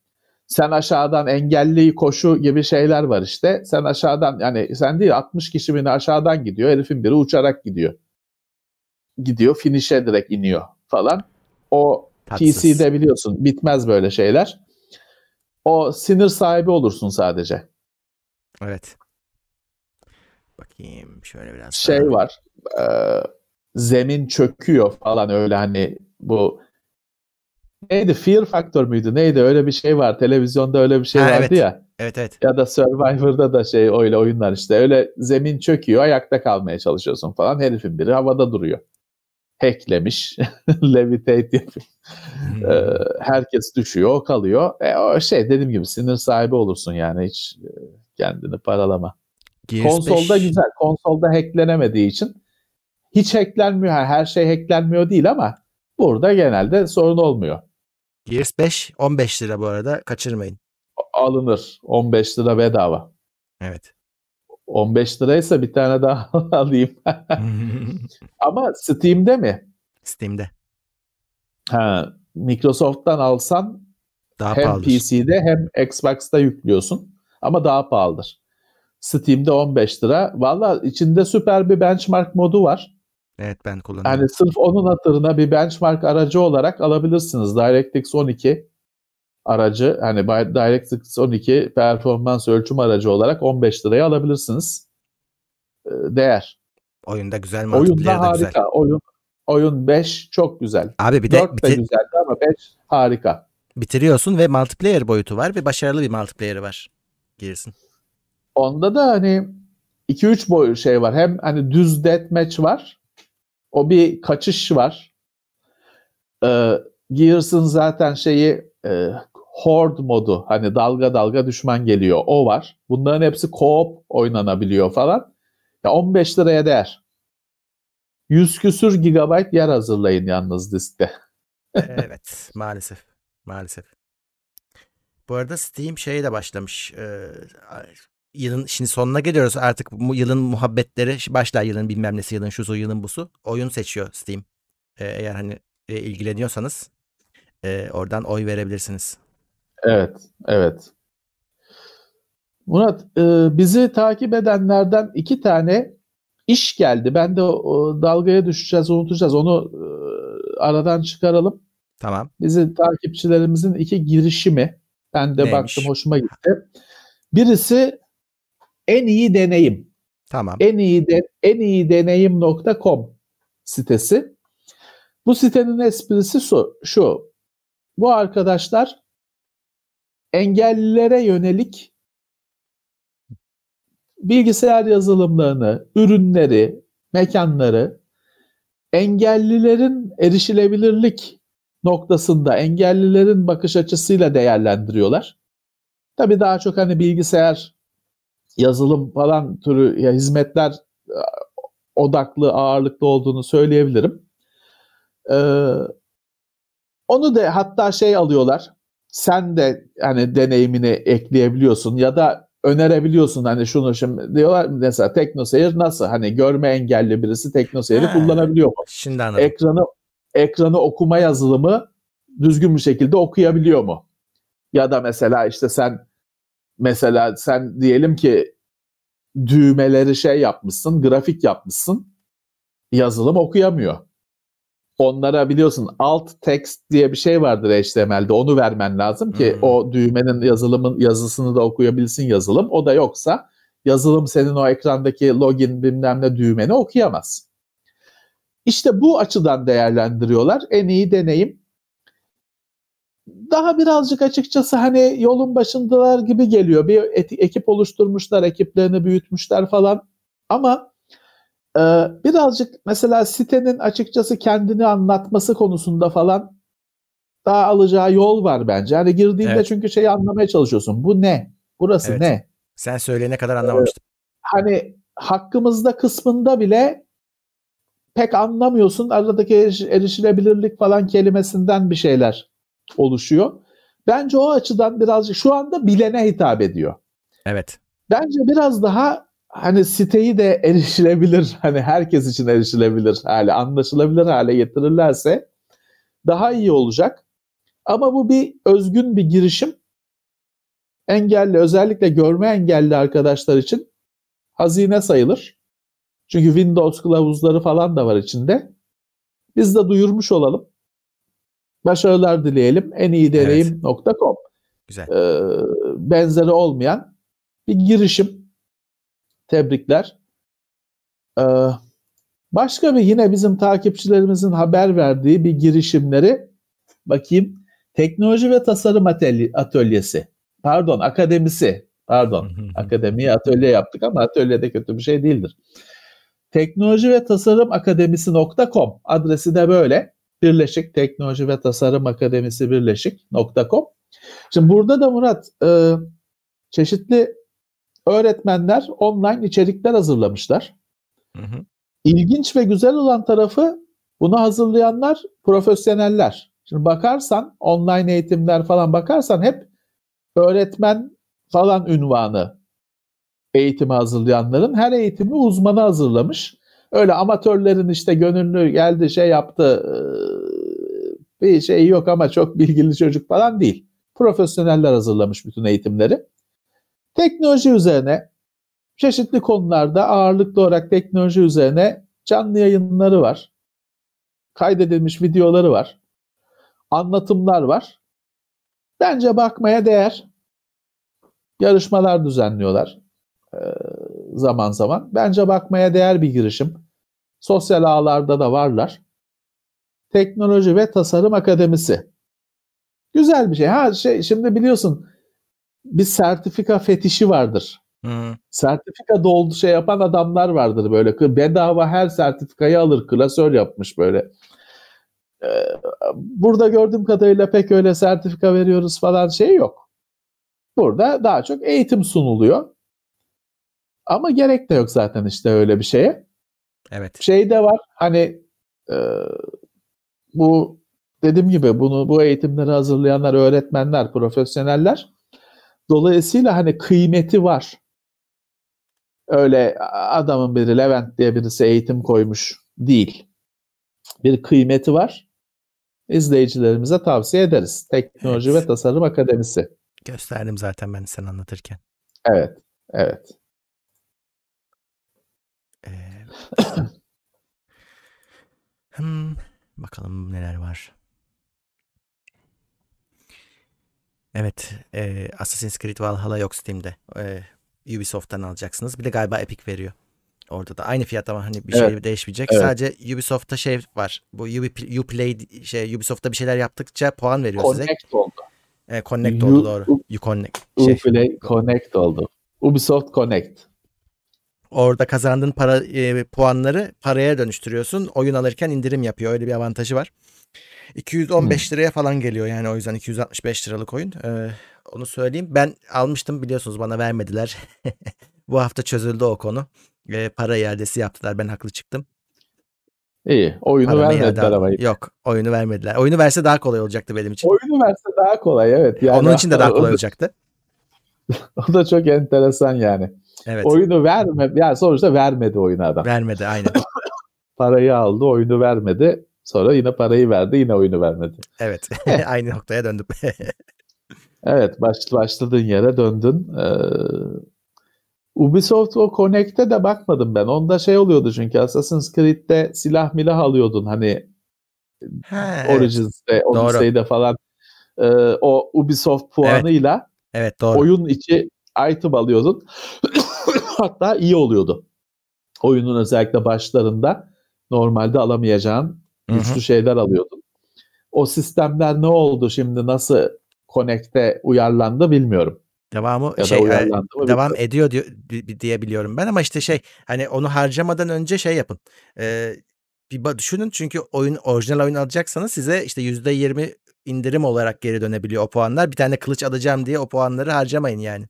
Sen aşağıdan engelli koşu gibi şeyler var işte. Sen aşağıdan yani sen değil 60 kişi beni aşağıdan gidiyor. Herifin biri uçarak gidiyor. Gidiyor finish'e direkt iniyor falan. O Tatsız. PC'de biliyorsun bitmez böyle şeyler. O sinir sahibi olursun sadece. Evet. Bakayım şöyle biraz. Şey daha. var. E, zemin çöküyor falan öyle hani bu neydi Fear Factor müydü neydi öyle bir şey var televizyonda öyle bir şey ha, vardı evet. ya. Evet evet. Ya da Survivor'da da şey öyle oyunlar işte öyle zemin çöküyor ayakta kalmaya çalışıyorsun falan herifin biri havada duruyor. Hacklemiş. Levitate yapıyor. Hmm. Ee, herkes düşüyor o kalıyor. E, o şey dediğim gibi sinir sahibi olursun yani hiç e, kendini paralama. Gears Konsolda 5... güzel. Konsolda hacklenemediği için hiç hacklenmiyor. Her şey hacklenmiyor değil ama burada genelde sorun olmuyor. Gears 5 15 lira bu arada kaçırmayın. Alınır. 15 lira bedava. Evet. 15 liraysa bir tane daha alayım. Ama Steam'de mi? Steam'de. Ha, Microsoft'tan alsan daha hem pahalıdır. PC'de hem Xbox'ta yüklüyorsun ama daha pahalıdır. Steam'de 15 lira. Valla içinde süper bir benchmark modu var. Evet ben kullanıyorum. Yani sırf onun hatırına bir benchmark aracı olarak alabilirsiniz. DirectX 12 aracı hani DirectX 12 performans ölçüm aracı olarak 15 liraya alabilirsiniz. Ee, değer. Oyunda güzel Oyunda harika. Güzel. Oyun oyun 5 çok güzel. Abi bir de 4 bitir- de güzeldi ama 5 harika. Bitiriyorsun ve multiplayer boyutu var ve başarılı bir multiplayer'ı var. Girsin. Onda da hani 2-3 boy şey var. Hem hani düz deathmatch var. O bir kaçış var. Ee, Gears'ın zaten şeyi e, horde modu hani dalga dalga düşman geliyor o var. Bunların hepsi co-op oynanabiliyor falan. Ya 15 liraya değer. 100 küsür gigabayt yer hazırlayın yalnız diskte. evet maalesef. Maalesef. Bu arada Steam şeye de başlamış. Ee, yılın şimdi sonuna geliyoruz artık bu yılın muhabbetleri başlar yılın bilmem nesi yılın şusu yılın busu. Oyun seçiyor Steam. Ee, eğer hani e, ilgileniyorsanız e, oradan oy verebilirsiniz. Evet, evet. Murat, e, bizi takip edenlerden iki tane iş geldi. Ben de o, dalgaya düşeceğiz, unutacağız. Onu e, aradan çıkaralım. Tamam. Bizi takipçilerimizin iki girişimi. Ben de Neymiş? baktım, hoşuma gitti. Birisi en iyi deneyim. Tamam. En iyi de, en iyi deneyim.com sitesi. Bu sitenin esprisi şu, şu. Bu arkadaşlar engellilere yönelik bilgisayar yazılımlarını, ürünleri, mekanları engellilerin erişilebilirlik noktasında engellilerin bakış açısıyla değerlendiriyorlar. Tabii daha çok hani bilgisayar, yazılım falan türü ya hizmetler e, odaklı, ağırlıklı olduğunu söyleyebilirim. Ee, onu da hatta şey alıyorlar. Sen de hani deneyimini ekleyebiliyorsun ya da önerebiliyorsun hani şunu şimdi diyorlar mesela TeknoSeyir nasıl hani görme engelli birisi TeknoSeyir'i kullanabiliyor mu? Şimdi anladım. Ekranı ekranı okuma yazılımı düzgün bir şekilde okuyabiliyor mu? Ya da mesela işte sen mesela sen diyelim ki düğmeleri şey yapmışsın, grafik yapmışsın. Yazılım okuyamıyor. Onlara biliyorsun alt text diye bir şey vardır HTML'de. Onu vermen lazım ki hmm. o düğmenin yazılımın yazısını da okuyabilsin yazılım. O da yoksa yazılım senin o ekrandaki login bilmem ne düğmeni okuyamaz. İşte bu açıdan değerlendiriyorlar. En iyi deneyim. Daha birazcık açıkçası hani yolun başındalar gibi geliyor. Bir ekip oluşturmuşlar, ekiplerini büyütmüşler falan. Ama e, birazcık mesela sitenin açıkçası kendini anlatması konusunda falan daha alacağı yol var bence. Hani girdiğinde evet. çünkü şeyi anlamaya çalışıyorsun. Bu ne? Burası evet. ne? Sen söyleyene kadar anlamamıştım. Ee, hani hakkımızda kısmında bile pek anlamıyorsun. Aradaki erişilebilirlik falan kelimesinden bir şeyler oluşuyor. Bence o açıdan birazcık şu anda bilene hitap ediyor. Evet. Bence biraz daha hani siteyi de erişilebilir, hani herkes için erişilebilir hale, anlaşılabilir hale getirirlerse daha iyi olacak. Ama bu bir özgün bir girişim. Engelli, özellikle görme engelli arkadaşlar için hazine sayılır. Çünkü Windows kılavuzları falan da var içinde. Biz de duyurmuş olalım. Başarılar dileyelim. En iyi deneyim.com evet. Güzel. Ee, benzeri olmayan bir girişim. Tebrikler. Ee, başka bir yine bizim takipçilerimizin haber verdiği bir girişimleri bakayım. Teknoloji ve Tasarım Atölyesi. Pardon, akademisi. Pardon, akademiye atölye yaptık ama atölyede kötü bir şey değildir. Teknoloji ve Tasarım Akademisi.com adresi de böyle. Birleşik Teknoloji ve Tasarım Akademisi Birleşik.com. Şimdi burada da Murat e, çeşitli öğretmenler online içerikler hazırlamışlar. Hı hı. İlginç ve güzel olan tarafı bunu hazırlayanlar profesyoneller. Şimdi bakarsan online eğitimler falan bakarsan hep öğretmen falan ünvanı eğitimi hazırlayanların her eğitimi uzmanı hazırlamış. Öyle amatörlerin işte gönüllü geldi şey yaptı bir şey yok ama çok bilgili çocuk falan değil. Profesyoneller hazırlamış bütün eğitimleri. Teknoloji üzerine çeşitli konularda ağırlıklı olarak teknoloji üzerine canlı yayınları var. Kaydedilmiş videoları var. Anlatımlar var. Bence bakmaya değer. Yarışmalar düzenliyorlar zaman zaman. Bence bakmaya değer bir girişim. Sosyal ağlarda da varlar. Teknoloji ve Tasarım Akademisi. Güzel bir şey. Ha şey şimdi biliyorsun bir sertifika fetişi vardır. Hı. Sertifika doldu şey yapan adamlar vardır böyle. Bedava her sertifikayı alır. Klasör yapmış böyle. Ee, burada gördüğüm kadarıyla pek öyle sertifika veriyoruz falan şey yok. Burada daha çok eğitim sunuluyor. Ama gerek de yok zaten işte öyle bir şeye. Evet. Şey de var hani e, bu dediğim gibi bunu bu eğitimleri hazırlayanlar öğretmenler, profesyoneller dolayısıyla hani kıymeti var. Öyle adamın biri Levent diye birisi eğitim koymuş değil. Bir kıymeti var. İzleyicilerimize tavsiye ederiz. Teknoloji Evet. ve Tasarım Akademisi. Gösterdim zaten ben sen anlatırken. Evet, evet. hmm, bakalım neler var. Evet, e, Assassin's Creed Valhalla yok Steam'de. E, Ubisoft'tan alacaksınız. Bir de galiba Epic veriyor. Orada da aynı fiyat ama hani bir Evet, şey değişmeyecek. evet. Sadece Ubisoft'ta şey var. Bu Uplay şey Ubisoft'ta bir şeyler yaptıkça puan veriyor size. Connect oldu. E, connect U- oldu doğru. U- Uconnect. Şey, Uplay Connect oldu. Ubisoft Connect. Orada kazandığın para e, puanları paraya dönüştürüyorsun. Oyun alırken indirim yapıyor. Öyle bir avantajı var. 215 liraya falan geliyor yani o yüzden 265 liralık oyun. Ee, onu söyleyeyim. Ben almıştım biliyorsunuz bana vermediler. Bu hafta çözüldü o konu. Ee, para iadesi yaptılar. Ben haklı çıktım. İyi. Oyunu Paramı vermediler ama. Yok oyunu vermediler. Oyunu verse daha kolay olacaktı benim için. Oyunu verse daha kolay evet. Yani Onun için de daha kolay olacaktı. O da çok enteresan yani. Evet. Oyunu verme, yani sonuçta vermedi oyunu adam. Vermedi aynen. Parayı aldı, oyunu vermedi. Sonra yine parayı verdi, yine oyunu vermedi. Evet. Aynı noktaya döndüm. Evet, baş, başladığın yere döndün. Ee, Ubisoft o Connect'e de bakmadım ben. Onda şey oluyordu çünkü Assassin's Creed'de silah milah alıyordun hani ha, evet. Origins'de, Odyssey'de falan. Ee, o Ubisoft puanıyla evet doğru. oyun içi item alıyordun. Hatta iyi oluyordu. Oyunun özellikle başlarında normalde alamayacağın güçlü şeyler alıyordun. O sistemler ne oldu şimdi nasıl Connect'e uyarlandı bilmiyorum. Devamı Ya şey e, devam bilmiyorum. ediyor diyor, di- diye biliyorum ben ama işte şey hani onu harcamadan önce şey yapın. Ee, bir düşünün çünkü oyun orijinal oyun alacaksanız size işte %20 indirim olarak geri dönebiliyor o puanlar. Bir tane kılıç alacağım diye o puanları harcamayın yani.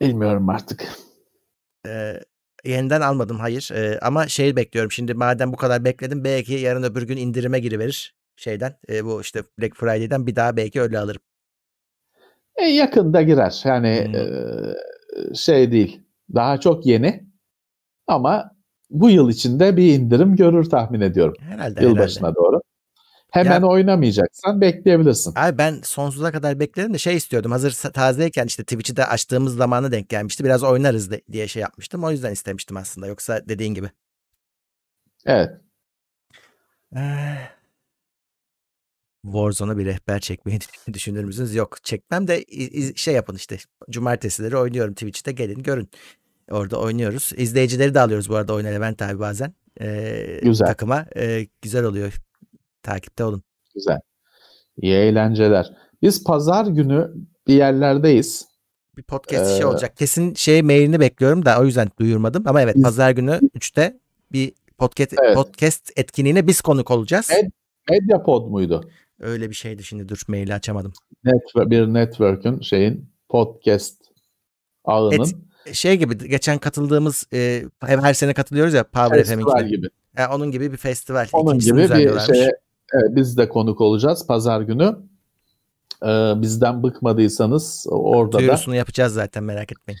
Bilmiyorum artık. Ee, yeniden almadım hayır Ee, ama şey bekliyorum şimdi madem bu kadar bekledim belki yarın öbür gün indirime giriverir şeyden e, bu işte Black Friday'den bir daha belki öyle alırım. E, yakında girer. Yani Hmm. e, şey değil. Daha çok yeni. Ama bu yıl içinde bir indirim görür tahmin ediyorum. Herhalde herhalde. Yılbaşına doğru. Hemen Ya- oynamayacaksan bekleyebilirsin. Abi ben sonsuza kadar bekledim de şey istiyordum. Hazır tazeyken işte Twitch'i de açtığımız zamana denk gelmişti. Biraz oynarız de- diye şey yapmıştım. O yüzden istemiştim aslında. Yoksa dediğin gibi. Evet. Eh. Warzone'a bir rehber çekmeyi düşünür müsünüz? Yok çekmem de iz- şey yapın işte. Cumartesileri oynuyorum Twitch'te gelin görün. Orada oynuyoruz. İzleyicileri de alıyoruz bu arada oyuna Levent abi bazen. Ee, Güzel. Takıma. Ee, güzel oluyor. Takipte olun. Güzel. İyi eğlenceler. Biz pazar günü bir yerlerdeyiz. Bir podcast şey Ee, olacak. Kesin şey mailini bekliyorum da o yüzden duyurmadım. Ama evet Biz- pazar günü 3'te bir podcast, Evet. podcast etkinliğine biz konuk olacağız. Evet. Medyapod muydu? Öyle bir şeydi şimdi dur maili açamadım. Network, bir network'ün şeyin podcast ağının Şey gibi geçen katıldığımız e, her sene katılıyoruz ya Power FM'inkine. gibi. E, onun gibi bir festival. Onun İkincisini gibi bir düzenliyorlarmış. Evet, biz de konuk olacağız pazar günü. Ee, bizden bıkmadıysanız orada da Duyurusunu yapacağız zaten merak etmeyin.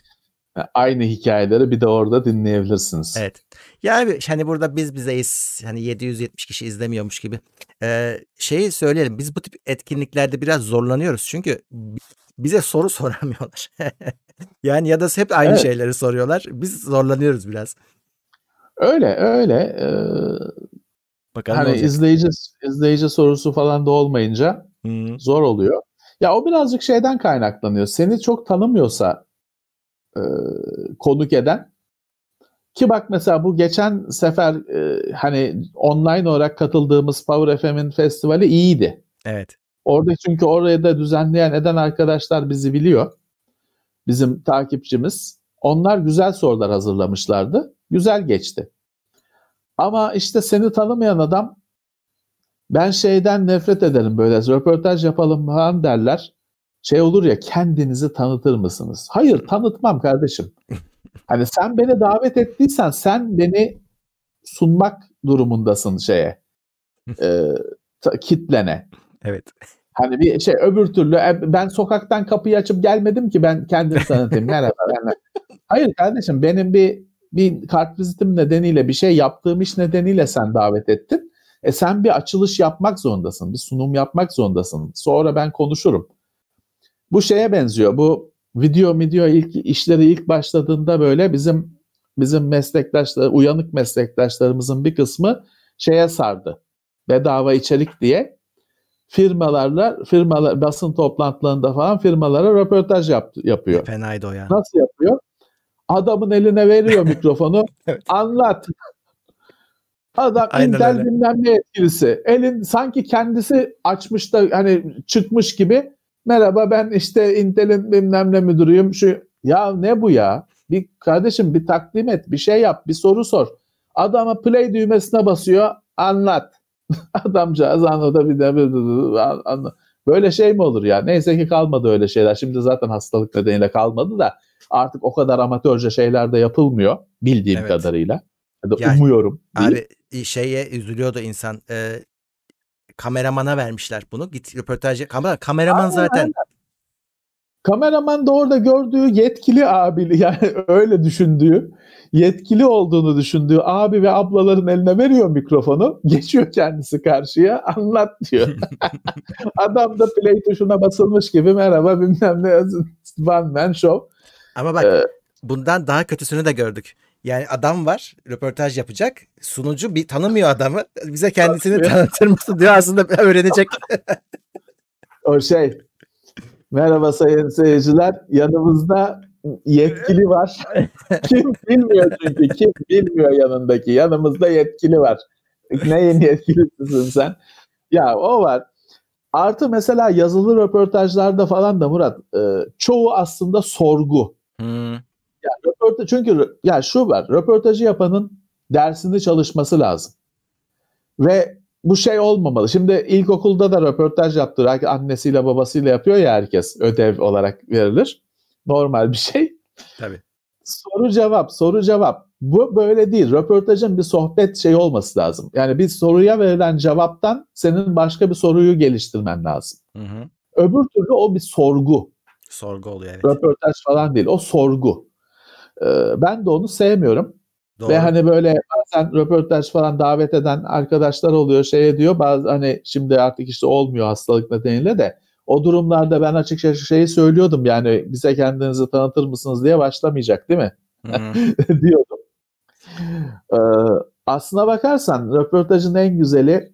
aynı hikayeleri bir de orada dinleyebilirsiniz. Evet. Ya abi hani burada biz bizeyiz. Hani 770 kişi izlemiyormuş gibi. Ee, şeyi söyleyelim. Biz bu tip etkinliklerde biraz zorlanıyoruz. Çünkü bi- bize soru soramıyorlar. yani ya da hep aynı Evet. şeyleri soruyorlar. Biz zorlanıyoruz biraz. Öyle öyle. Ee, Bakalım hani izleyici izleyici sorusu falan da olmayınca Hmm. Zor oluyor. Ya o birazcık şeyden kaynaklanıyor. Seni çok tanımıyorsa e, konuk eden ki bak mesela bu geçen sefer e, hani online olarak katıldığımız Power FM'in festivali iyiydi. Evet. Orada çünkü oraya da düzenleyen eden arkadaşlar bizi biliyor. Bizim takipçimiz. Onlar güzel sorular hazırlamışlardı. Güzel geçti. Ama işte seni tanımayan adam ben şeyden nefret ederim böyle röportaj yapalım falan derler. Şey olur ya kendinizi tanıtır mısınız? Hayır tanıtmam kardeşim. Hani sen beni davet ettiysen sen beni sunmak durumundasın şeye. E, kitlene. Evet. Hani bir şey öbür türlü e, ben sokaktan kapıyı açıp gelmedim ki ben kendimi tanıtayım. Merhaba. Yani. Hayır kardeşim benim bir bir kart vizitim nedeniyle bir şey yaptığım iş nedeniyle sen davet ettin. E sen bir açılış yapmak zorundasın. Bir sunum yapmak zorundasın. Sonra ben konuşurum. Bu şeye benziyor. Bu video video ilk işleri ilk başladığında böyle bizim bizim meslektaşlar, uyanık meslektaşlarımızın bir kısmı şeye sardı. Bedava içerik diye firmalarla firmalar basın toplantılarında falan firmalara röportaj yap, yapıyor. Fenaydı o ya. Nasıl yapıyor? Adamın eline veriyor mikrofonu. evet. Anlat. Adam Aynen Intel öyle. bilmem ne yetkilisi. Elin sanki kendisi açmış da hani çıkmış gibi merhaba ben işte Intel'in bilmem ne müdürüyüm. Şu ya ne bu ya? Bir kardeşim bir takdim et, bir şey yap, bir soru sor. Adama play düğmesine basıyor, anlat. Adamcağız anladı bir de anla. Böyle şey mi olur ya? Neyse ki kalmadı öyle şeyler. Şimdi zaten hastalık nedeniyle kalmadı da artık o kadar amatörce şeyler de yapılmıyor bildiğim evet. kadarıyla. Ya da yani, umuyorum. Abi şeye üzülüyordu insan. E, kameramana vermişler bunu. Git röportaj kamera kameraman aynen, zaten. Aynen. Kameraman da orada gördüğü yetkili abi yani öyle düşündüğü yetkili olduğunu düşündüğü abi ve ablaların eline veriyor mikrofonu. Geçiyor kendisi karşıya anlat diyor. Adam da play tuşuna basılmış gibi merhaba bilmem ne one man show. Ama bak ee, bundan daha kötüsünü de gördük. Yani adam var röportaj yapacak. Sunucu bir tanımıyor adamı. Bize kendisini tanıtır mısın diyor aslında öğrenecek. o şey. Merhaba sayın seyirciler. Yanımızda yetkili var. kim bilmiyor çünkü. Kim bilmiyor yanındaki. Yanımızda yetkili var. Neyin yetkilisisin sen? Ya o var. Artı mesela yazılı röportajlarda falan da Murat e, çoğu aslında sorgu. Hmm. Ya röportaj, çünkü ya şu var. Röportajı yapanın dersini çalışması lazım. Ve bu şey olmamalı. Şimdi ilkokulda da röportaj yaptırarak annesiyle babasıyla yapıyor ya herkes. Ödev olarak verilir. Normal bir şey. Tabii. Soru cevap, soru cevap. Bu böyle değil. Röportajın bir sohbet şey olması lazım. Yani bir soruya verilen cevaptan senin başka bir soruyu geliştirmen lazım. Hı hı. Öbür türlü o bir sorgu. Sorgu oluyor evet. Röportaj falan değil. O sorgu. Ee, ben de onu sevmiyorum. Doğru. Ve hani böyle bazen röportaj falan davet eden arkadaşlar oluyor şey diyor bazı hani şimdi artık işte olmuyor hastalık nedeniyle de o durumlarda ben açıkça şeyi söylüyordum yani bize kendinizi tanıtır mısınız diye başlamayacak değil mi? diyordum. Ee, aslına bakarsan röportajın en güzeli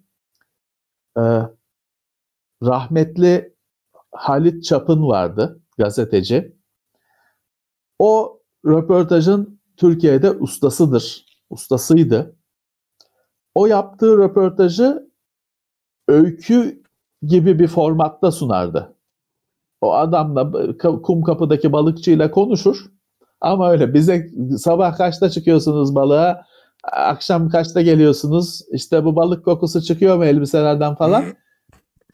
e, rahmetli Halit Çapın vardı gazeteci. O röportajın Türkiye'de ustasıdır. Ustasıydı. O yaptığı röportajı öykü gibi bir formatta sunardı. O adamla kum kapıdaki balıkçıyla konuşur. Ama öyle bize sabah kaçta çıkıyorsunuz balığa, akşam kaçta geliyorsunuz, işte bu balık kokusu çıkıyor mu elbiselerden falan.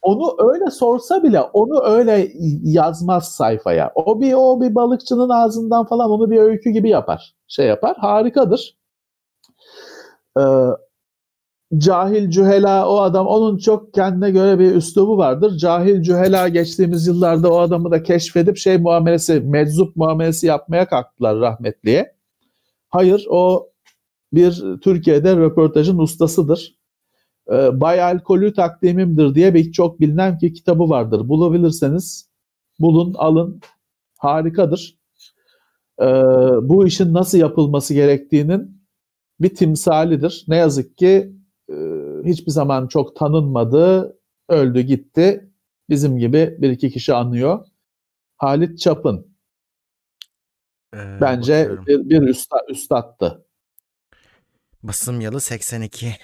Onu öyle sorsa bile onu öyle yazmaz sayfaya. O bir o bir balıkçının ağzından falan onu bir öykü gibi yapar. Şey yapar. Harikadır. Ee, cahil cühela o adam onun çok kendine göre bir üslubu vardır. Cahil cühela geçtiğimiz yıllarda o adamı da keşfedip şey muamelesi, meczup muamelesi yapmaya kalktılar rahmetliye. Hayır o bir Türkiye'de röportajın ustasıdır. Ee, Bay Alkolü Takdimimdir diye bir çok bilinen ki kitabı vardır. Bulabilirseniz bulun, alın. Harikadır. Ee, bu işin nasıl yapılması gerektiğinin bir timsalidir. Ne yazık ki e, hiçbir zaman çok tanınmadı, öldü gitti. bizim gibi bir iki kişi anlıyor. Halit Çapın. Ee, Bence bakıyorum. bir, bir üsta, üstattı. Basım yılı 82.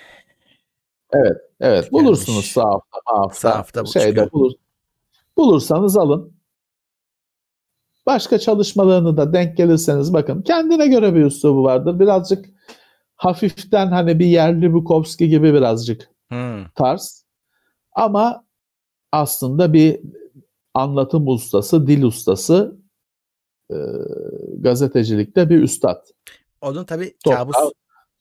Evet bulursunuz Gelmiş. sağ hafta, hafta, Sağ hafta şeyde bulur, bulursanız alın. Başka çalışmalarını da denk gelirseniz bakın kendine göre bir üslubu vardır. Birazcık hafiften hani bir yerli Bukowski gibi birazcık Hmm. tarz. Ama aslında bir anlatım ustası, dil ustası, e, gazetecilikte bir üstad. Onun tabii kabus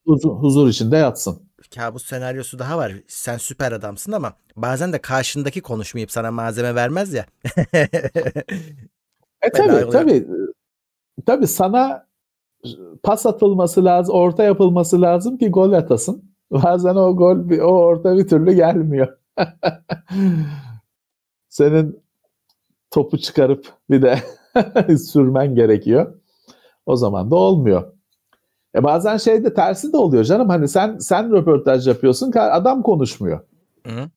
huzur, huzur içinde yatsın. Kabus senaryosu daha var. Sen süper adamsın ama bazen de karşındaki konuşmayıp sana malzeme vermez ya. E tabii tabii. Tabii sana pas atılması lazım, orta yapılması lazım ki gol atasın. Bazen o gol, o orta bir türlü gelmiyor. Senin topu çıkarıp bir de sürmen gerekiyor. O zaman da olmuyor. E bazen şeyde tersi de oluyor canım. Hani sen sen röportaj yapıyorsun, adam konuşmuyor. Hı?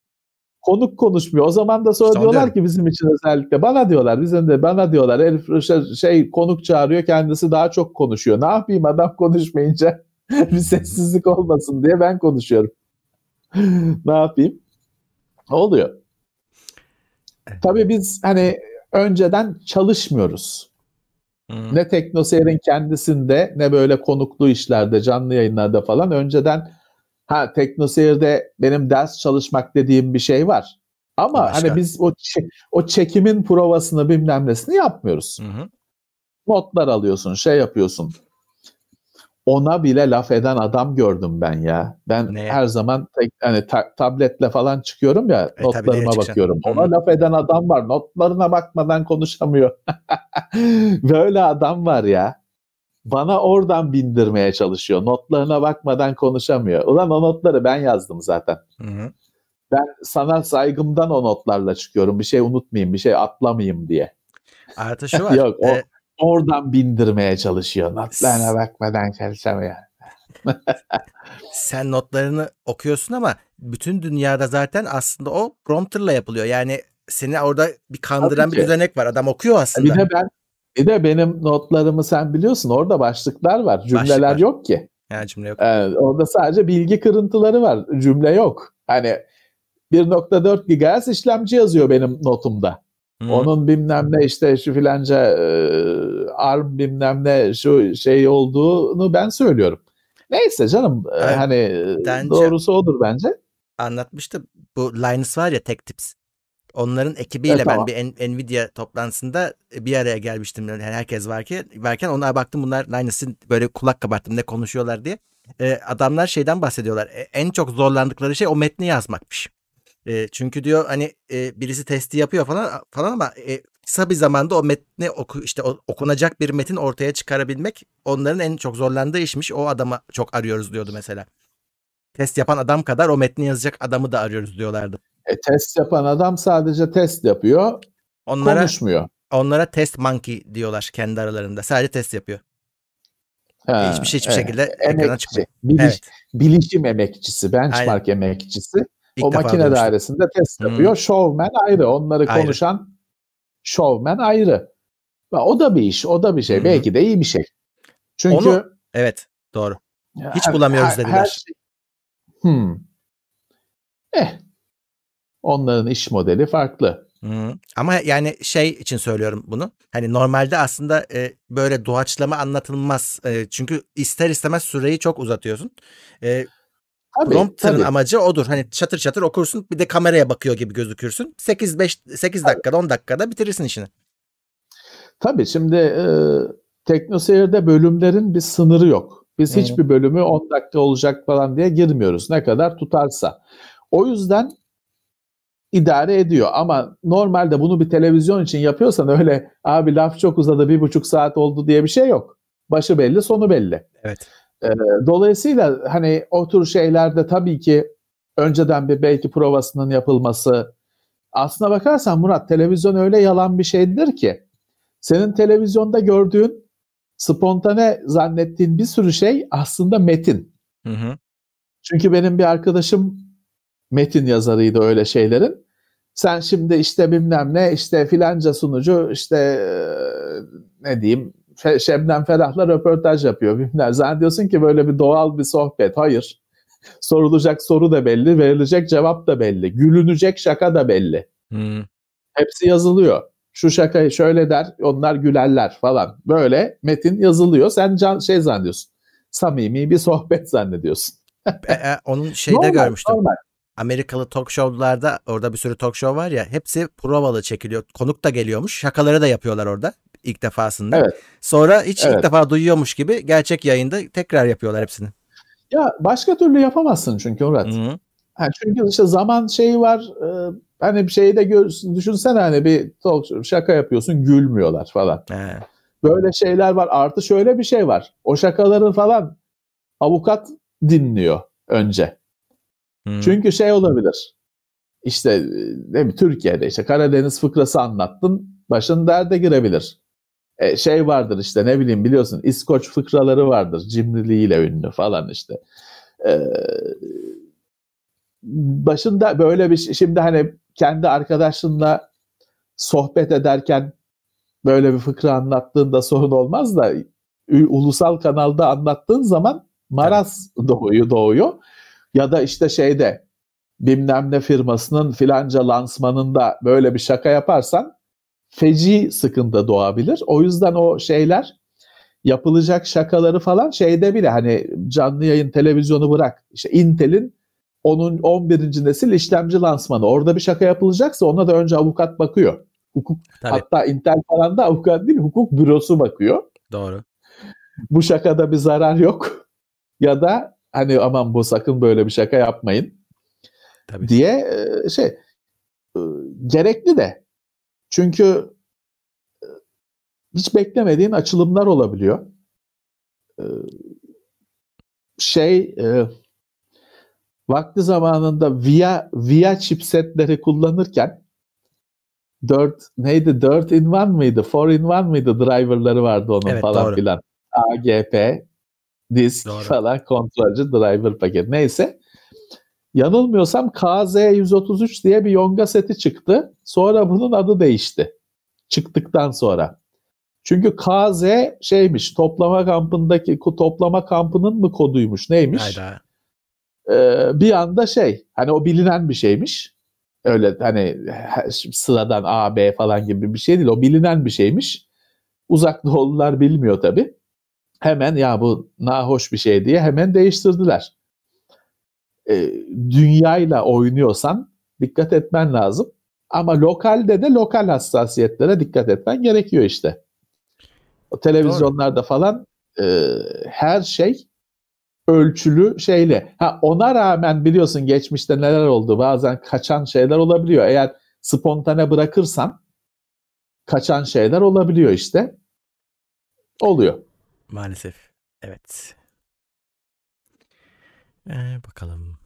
Konuk konuşmuyor. O zaman da sonra İşte diyorlar diyorum. ki bizim için özellikle bana diyorlar. Bizim de bana diyorlar. Herif şey, konuk çağırıyor kendisi daha çok konuşuyor. Ne yapayım adam konuşmayınca bir sessizlik olmasın diye ben konuşuyorum. ne yapayım? Oluyor. Tabii biz hani önceden çalışmıyoruz. Hı. Ne teknoseyrin kendisinde ne böyle konuklu işlerde, canlı yayınlarda falan önceden ha teknoseyirde benim ders çalışmak dediğim bir şey var. Ama Başka. hani biz o o çekimin provasını bilmem nesini yapmıyoruz. Hı hı. Notlar alıyorsun, şey yapıyorsun. Ona bile laf eden adam gördüm ben ya. Ben Ne? her zaman tek, hani ta- tabletle falan çıkıyorum ya E, notlarıma bakıyorum. Ona laf eden adam var. Notlarına bakmadan konuşamıyor. Böyle adam var ya. Bana oradan bindirmeye çalışıyor. Notlarına bakmadan konuşamıyor. Ulan o notları ben yazdım zaten. Hı hı. Ben sana saygımdan o notlarla çıkıyorum. Bir şey unutmayayım, bir şey atlamayayım diye. Artı şu var. Yok, o- e, Oradan bindirmeye çalışıyor. Notlarına bakmadan çalışamıyor. sen notlarını okuyorsun ama bütün dünyada zaten aslında o prompterla yapılıyor. Yani seni orada bir kandıran Tabii bir düzenek var. Adam okuyor aslında. Bir de ben bir de benim notlarımı sen biliyorsun orada başlıklar var. Cümleler var. yok ki. Yani cümle yok. Evet, orada sadece bilgi kırıntıları var. Cümle yok. Hani 1.4 GHz işlemci yazıyor benim notumda. Hı. Onun bilmem ne işte şu filanca e, ARM bilmem ne şu şey olduğunu ben söylüyorum. Neyse canım e, Evet, hani e, bence- doğrusu odur bence. anlatmıştı. Bu Linus var ya Tech Tips. Onların ekibiyle Evet, ben tamam. bir N- Nvidia toplantısında bir araya gelmiştim. Yani herkes varken, varken ona baktım bunlar Linus'ın böyle kulak kabarttım ne konuşuyorlar diye. Ee, adamlar şeyden bahsediyorlar. E, en çok zorlandıkları şey o metni yazmakmış. E, çünkü diyor hani e, birisi testi yapıyor falan falan ama e, kısa bir zamanda o metni oku, işte o- okunacak bir metin ortaya çıkarabilmek onların en çok zorlandığı işmiş. O adamı çok arıyoruz diyordu mesela. Test yapan adam kadar o metni yazacak adamı da arıyoruz diyorlardı. E, test yapan adam sadece test yapıyor, Onlara konuşmuyor. onlara test monkey diyorlar kendi aralarında. Sadece test yapıyor. Ha, hiçbir şey hiçbir evet. şekilde ekrana çıkmıyor. biliş- Evet. bilişim emekçisi, benchmark emekçisi. İlk o makine duymuştum. dairesinde test Hmm. yapıyor. Showman ayrı. Onları Ayrı. konuşan showman ayrı. O da bir iş, o da bir şey. Hı. Belki de iyi bir şey. Çünkü Onu- Evet doğru. hiç bulamıyoruz dediler. şey- Hmm. Eh. Onların iş modeli farklı. Hı. Ama yani şey için söylüyorum bunu. Hani normalde aslında e, böyle doğaçlama anlatılmaz. E, çünkü ister istemez süreyi çok uzatıyorsun. E, Tabii, prompter'ın tabii. amacı odur. Hani çatır çatır okursun bir de kameraya bakıyor gibi gözükürsün. 8 5 8 dakikada 10 dakikada bitirirsin işini. Tabii şimdi e, teknoseyirde bölümlerin bir sınırı yok. Biz Hı. hiçbir bölümü 10 dakika olacak falan diye girmiyoruz. Ne kadar tutarsa. O yüzden idare ediyor. Ama normalde bunu bir televizyon için yapıyorsan öyle abi laf çok uzadı bir buçuk saat oldu diye bir şey yok. Başı belli sonu belli. Evet. Dolayısıyla hani o tür şeylerde tabii ki önceden bir belki provasının yapılması. Aslına bakarsan Murat televizyon öyle yalan bir şeydir ki senin televizyonda gördüğün spontane zannettiğin bir sürü şey aslında metin. Hı hı. Çünkü benim bir arkadaşım metin yazarıydı öyle şeylerin. Sen şimdi işte bilmem ne işte filanca sunucu işte ne diyeyim Şebnem Ferah'la röportaj yapıyor. Bilmem. Zannediyorsun ki böyle bir doğal bir sohbet. Hayır. Sorulacak soru da belli, verilecek cevap da belli. Gülünecek şaka da belli. Hmm. Hepsi yazılıyor. Şu şakayı şöyle der, onlar gülerler falan. Böyle metin yazılıyor. Sen can, şey zannediyorsun. Samimi bir sohbet zannediyorsun. e, e, onun şeyde normal, görmüştüm. Normal. Amerikalı talk show'larda orada bir sürü talk show var ya hepsi provalı çekiliyor. Konuk da geliyormuş. Şakaları da yapıyorlar orada ilk defasında. Evet. Sonra hiç evet. ilk defa duyuyormuş gibi gerçek yayında tekrar yapıyorlar hepsini. Ya başka türlü yapamazsın çünkü Murat. Hı-hı. Ha, çünkü işte zaman şeyi var. E, hani bir şeyi de gör, düşünsene hani bir talk şaka yapıyorsun gülmüyorlar falan. He. Böyle şeyler var. Artı şöyle bir şey var. O şakaları falan avukat dinliyor önce. Hmm. Çünkü şey olabilir. İşte ne mi Türkiye'de işte Karadeniz fıkrası anlattın. Başın derde girebilir. E, şey vardır işte ne bileyim biliyorsun İskoç fıkraları vardır. Cimriliğiyle ünlü falan işte. E, başında böyle bir şey, şimdi hani kendi arkadaşınla sohbet ederken böyle bir fıkra anlattığında sorun olmaz da ulusal kanalda anlattığın zaman maraz doğuyor doğuyor. Ya da işte şeyde bilmem ne firmasının filanca lansmanında böyle bir şaka yaparsan feci sıkıntı doğabilir. O yüzden o şeyler yapılacak şakaları falan şeyde bile hani canlı yayın televizyonu bırak. İşte Intel'in onun 11. nesil işlemci lansmanı. Orada bir şaka yapılacaksa ona da önce avukat bakıyor. Hukuk Tabii. hatta Intel falan da avukat değil hukuk bürosu bakıyor. Doğru. Bu şakada bir zarar yok. Ya da hani aman bu sakın böyle bir şaka yapmayın Tabii. diye şey gerekli de. Çünkü hiç beklemediğin açılımlar olabiliyor. Şey vakti zamanında VIA VIA chipsetleri kullanırken 4 neydi 4 in 1 mıydı 4 in 1 mıydı driverları vardı onun evet, falan doğru. filan. AGP disk doğru. falan kontrolcü driver paket neyse. Yanılmıyorsam KZ133 diye bir Yonga seti çıktı. Sonra bunun adı değişti. Çıktıktan sonra. Çünkü KZ şeymiş toplama kampındaki toplama kampının mı koduymuş neymiş? Hayda. Ee, bir anda şey hani o bilinen bir şeymiş. Öyle hani sıradan A, B falan gibi bir şey değil. O bilinen bir şeymiş. Uzak doğulular bilmiyor tabi. Hemen ya bu nahoş bir şey diye hemen değiştirdiler. Ee, dünyayla oynuyorsan dikkat etmen lazım. Ama lokalde de lokal hassasiyetlere dikkat etmen gerekiyor işte. O televizyonlarda Doğru. falan e, her şey ölçülü şeyle. Ha ona rağmen biliyorsun geçmişte neler oldu. Bazen kaçan şeyler olabiliyor. Eğer spontane bırakırsan kaçan şeyler olabiliyor işte. Oluyor. Maalesef. Evet. Ee, bakalım.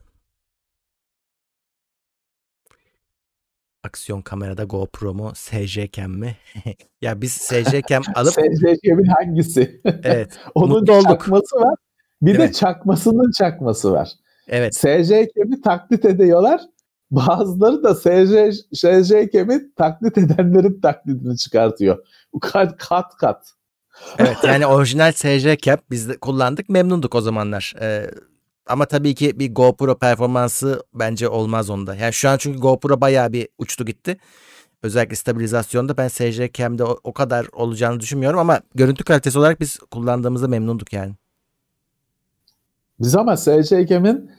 Aksiyon kamerada GoPro mu, SJ Cam mi? ya biz SJ Cam alıp... SJ Cam'in hangisi? Evet. Onun çakması var. Bir Değil de mi? çakmasının çakması var. Evet. SJ Cam'i taklit ediyorlar. Bazıları da SJ, SJ Cam'i taklit edenlerin taklidini çıkartıyor. Kat kat. kat. Evet yani orijinal SJ Cam biz de kullandık memnunduk o zamanlar. Ee, ama tabii ki bir GoPro performansı bence olmaz onda. Yani şu an çünkü GoPro bayağı bir uçtu gitti. Özellikle stabilizasyonda ben SJ Cam'de o, o kadar olacağını düşünmüyorum ama görüntü kalitesi olarak biz kullandığımızda memnunduk yani. Biz ama SCK'min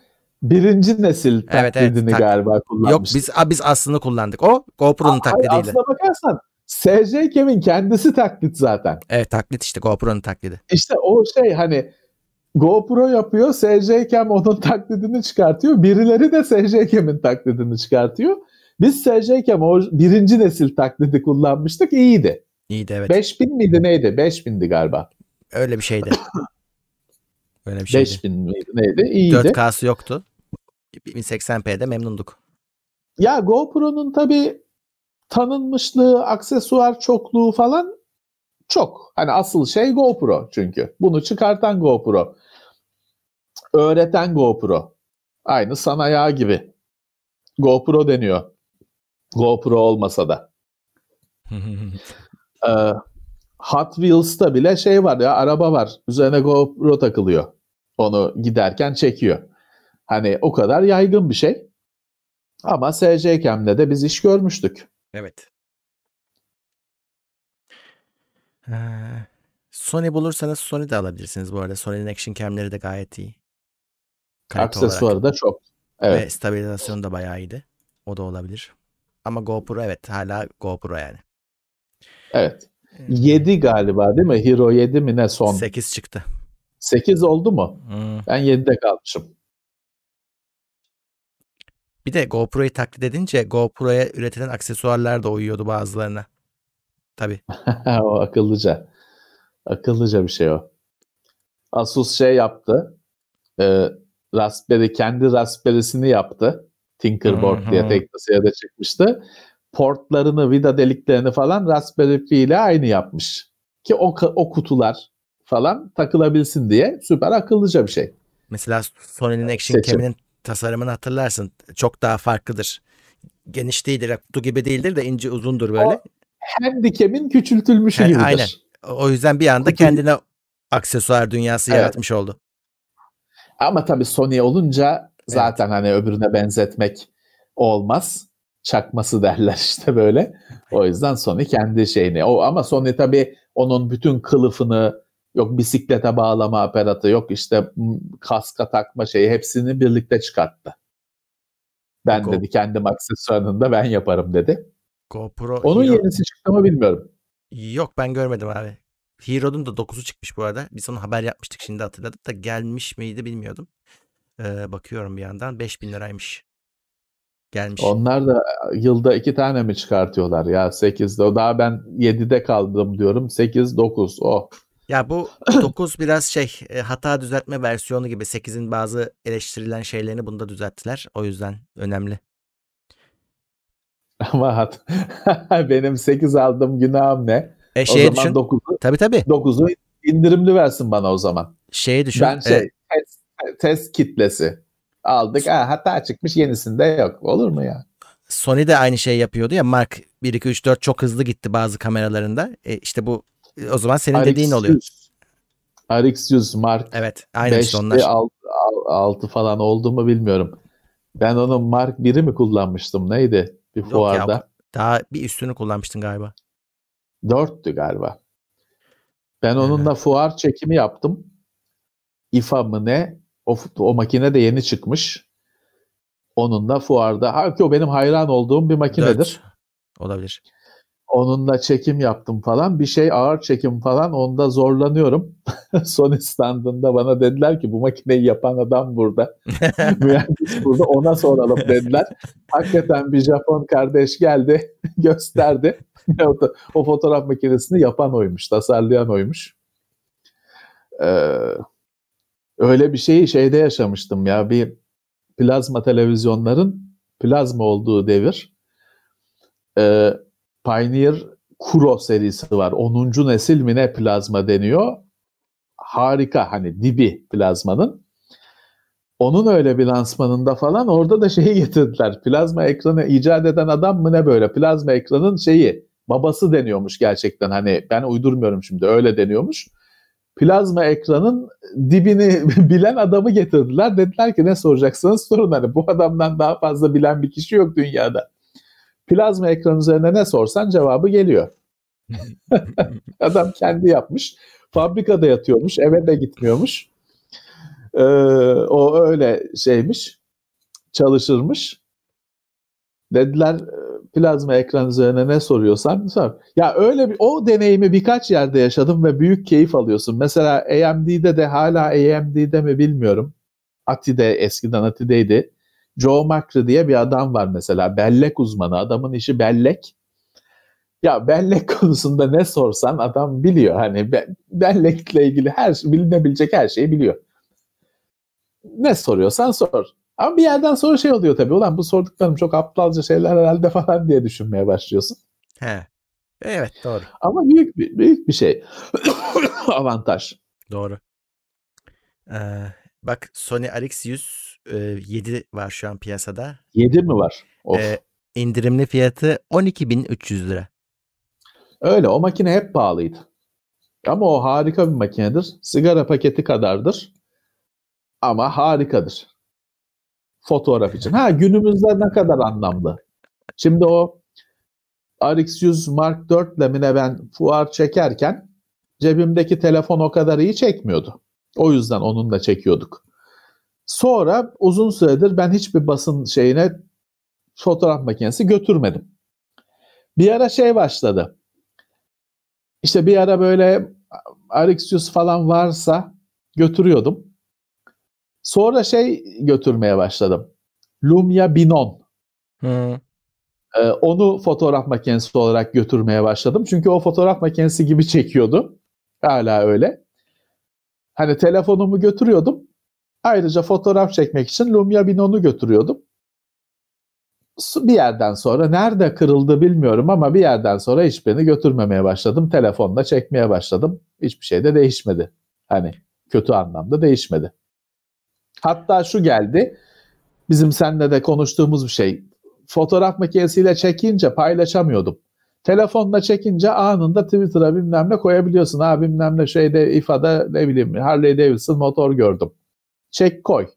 birinci nesil evet, taklidini evet, tak- galiba kullanmıştık. Yok biz biz aslını kullandık. O GoPro'nun taklidiydi. Aslına bakarsan SCK'min kendisi taklit zaten. Evet taklit işte GoPro'nun taklidi. İşte o şey hani GoPro yapıyor, SJCam onun taklidini çıkartıyor. Birileri de SJCam'in taklidini çıkartıyor. Biz SJCam o birinci nesil taklidi kullanmıştık. İyiydi. İyiydi evet. 5000 miydi neydi? 5000'di galiba. Öyle bir şeydi. Öyle bir şeydi. 5000 miydi neydi? İyiydi. 4K'sı yoktu. 1080p'de memnunduk. Ya GoPro'nun tabi tanınmışlığı, aksesuar çokluğu falan çok. Hani asıl şey GoPro çünkü. Bunu çıkartan GoPro. Öğreten GoPro. Aynı sanayi gibi. GoPro deniyor. GoPro olmasa da. Ee, Hot Wheels'ta bile şey var ya araba var. Üzerine GoPro takılıyor. Onu giderken çekiyor. Hani o kadar yaygın bir şey. Ama SC Cam'de de biz iş görmüştük. Evet. Ee, Sony bulursanız Sony de alabilirsiniz bu arada. Sony'nin action cam'leri de gayet iyi. Aksesuarı da çok. Evet. Ve stabilizasyonu da bayağı iyiydi. O da olabilir. Ama GoPro evet hala GoPro yani. Evet. 7 galiba değil mi? Hero 7 mi ne son? 8 çıktı. 8 oldu mu? Hmm. Ben 7'de kalmışım. Bir de GoPro'yu taklit edince GoPro'ya üretilen aksesuarlar da uyuyordu bazılarına. Tabii. o akıllıca. Akıllıca bir şey o. Asus şey yaptı. E, Raspberry kendi Raspberry'sini yaptı. Tinkerboard diye teknoseyirde çıkmıştı. Portlarını, vida deliklerini falan Raspberry Pi ile aynı yapmış. Ki o, o kutular falan takılabilsin diye süper akıllıca bir şey. Mesela Sony'nin Action Seçim. Cam'inin tasarımını hatırlarsın. Çok daha farklıdır. Geniş değildir, kutu gibi değildir de ince uzundur böyle. Handicap'in küçültülmüşü Yani gibidir. aynen. O yüzden bir anda Kutu- kendine aksesuar dünyası Evet. yaratmış oldu. Ama tabii Sony olunca zaten hani öbürüne benzetmek olmaz. Çakması derler işte böyle. O yüzden Sony kendi şeyini. O ama Sony tabii onun bütün kılıfını yok bisiklete bağlama aparatı yok işte kaska takma şeyi hepsini birlikte çıkarttı. Ben Go- dedi kendim aksesuarını da ben yaparım dedi. GoPro Onun Hero- yenisi çıktı mı bilmiyorum. Yok ben görmedim abi. Hero'nun da 9'u çıkmış bu arada. Biz onu haber yapmıştık şimdi hatırladım da gelmiş miydi bilmiyordum. Ee, bakıyorum bir yandan 5000 liraymış. Gelmiş. Onlar da yılda iki tane mi çıkartıyorlar ya 8'de. O daha ben 7'de kaldım diyorum. 8 9 o. Ya bu 9 biraz şey e, hata düzeltme versiyonu gibi 8'in bazı eleştirilen şeylerini bunda düzelttiler. O yüzden önemli. Ama hat- benim 8 aldığım günahım ne? E O zaman düşün. 9'u Tabii tabii. 9'u indirimli versin bana o zaman. Şeye düşün. Ben şey e, test, test kitlesi aldık. Ha, hata çıkmış yenisinde yok. Olur mu ya? Sony de aynı şey yapıyordu ya. Mark 1 2 3 4 çok hızlı gitti bazı kameralarında. E, işte bu o zaman senin dediğin oluyor. RX100, RX100 Mark Evet, işte 5'te onlar. 6, 6 falan oldu mu bilmiyorum. Ben onun Mark 1'i mi kullanmıştım? Neydi? Bir Yok ya, fuarda. Daha bir üstünü kullanmıştın galiba. 4'tü galiba. Ben onunla fuar çekimi yaptım. İFA mı ne? O, o makine de yeni çıkmış. Onunla fuarda. Halbuki o benim hayran olduğum bir makinedir. Dört olabilir. Onunla çekim yaptım falan. Bir şey ağır çekim falan onda zorlanıyorum. Sony standında bana dediler ki bu makineyi yapan adam burada. Mühendis burada ona soralım dediler. Hakikaten bir Japon kardeş geldi gösterdi. o fotoğraf makinesini yapan oymuş, tasarlayan oymuş. Ee, öyle bir şeyi şeyde yaşamıştım ya bir plazma televizyonların plazma olduğu devir. Ee, Pioneer Kuro serisi var. 10. nesil mi ne plazma deniyor. Harika hani dibi plazmanın. Onun öyle bir lansmanında falan orada da şeyi getirdiler. Plazma ekranı icat eden adam mı ne böyle? Plazma ekranın şeyi babası deniyormuş gerçekten. Hani ben uydurmuyorum şimdi öyle deniyormuş. Plazma ekranın dibini bilen adamı getirdiler. Dediler ki ne soracaksınız sorun. Hani bu adamdan daha fazla bilen bir kişi yok dünyada. Plazma ekran üzerine ne sorsan cevabı geliyor. Adam kendi yapmış. Fabrikada yatıyormuş. Eve de gitmiyormuş. Ee, o öyle şeymiş. Çalışırmış. Dediler plazma ekran üzerine ne soruyorsan sor. Ya öyle bir o deneyimi birkaç yerde yaşadım ve büyük keyif alıyorsun. Mesela AMD'de de hala AMD'de mi bilmiyorum. Ati'de eskiden Ati'deydi. Joe Macri diye bir adam var mesela. Bellek uzmanı. Adamın işi bellek. Ya bellek konusunda ne sorsan adam biliyor. Hani be- bellekle ilgili her şey, bilinebilecek her şeyi biliyor. Ne soruyorsan sor. Ama bir yerden sonra şey oluyor tabii. Ulan bu sorduklarım çok aptalca şeyler herhalde falan diye düşünmeye başlıyorsun. He. Evet doğru. Ama büyük bir, büyük bir şey. Avantaj. Doğru. Ee, bak Sony RX100 e, 7 var şu an piyasada. 7 mi var? Of. Ee, indirimli fiyatı 12.300 lira. Öyle o makine hep pahalıydı. Ama o harika bir makinedir. Sigara paketi kadardır. Ama harikadır. Fotoğraf için. Ha günümüzde ne kadar anlamlı. Şimdi o RX100 Mark 4 lemine ben fuar çekerken cebimdeki telefon o kadar iyi çekmiyordu. O yüzden onunla çekiyorduk. Sonra uzun süredir ben hiçbir basın şeyine fotoğraf makinesi götürmedim. Bir ara şey başladı. İşte bir ara böyle RX100 falan varsa götürüyordum. Sonra şey götürmeye başladım. Lumia Binon. Hı. Ee, onu fotoğraf makinesi olarak götürmeye başladım. Çünkü o fotoğraf makinesi gibi çekiyordu. Hala öyle. Hani telefonumu götürüyordum. Ayrıca fotoğraf çekmek için Lumia Binon'u götürüyordum. Bir yerden sonra nerede kırıldı bilmiyorum ama bir yerden sonra hiçbirini götürmemeye başladım. Telefonla çekmeye başladım. Hiçbir şey de değişmedi. Hani kötü anlamda değişmedi. Hatta şu geldi. Bizim seninle de konuştuğumuz bir şey. Fotoğraf makinesiyle çekince paylaşamıyordum. Telefonla çekince anında Twitter'a bilmem ne koyabiliyorsun. Ha bilmem ne şeyde İFA'da ne bileyim Harley Davidson motor gördüm. Çek koy.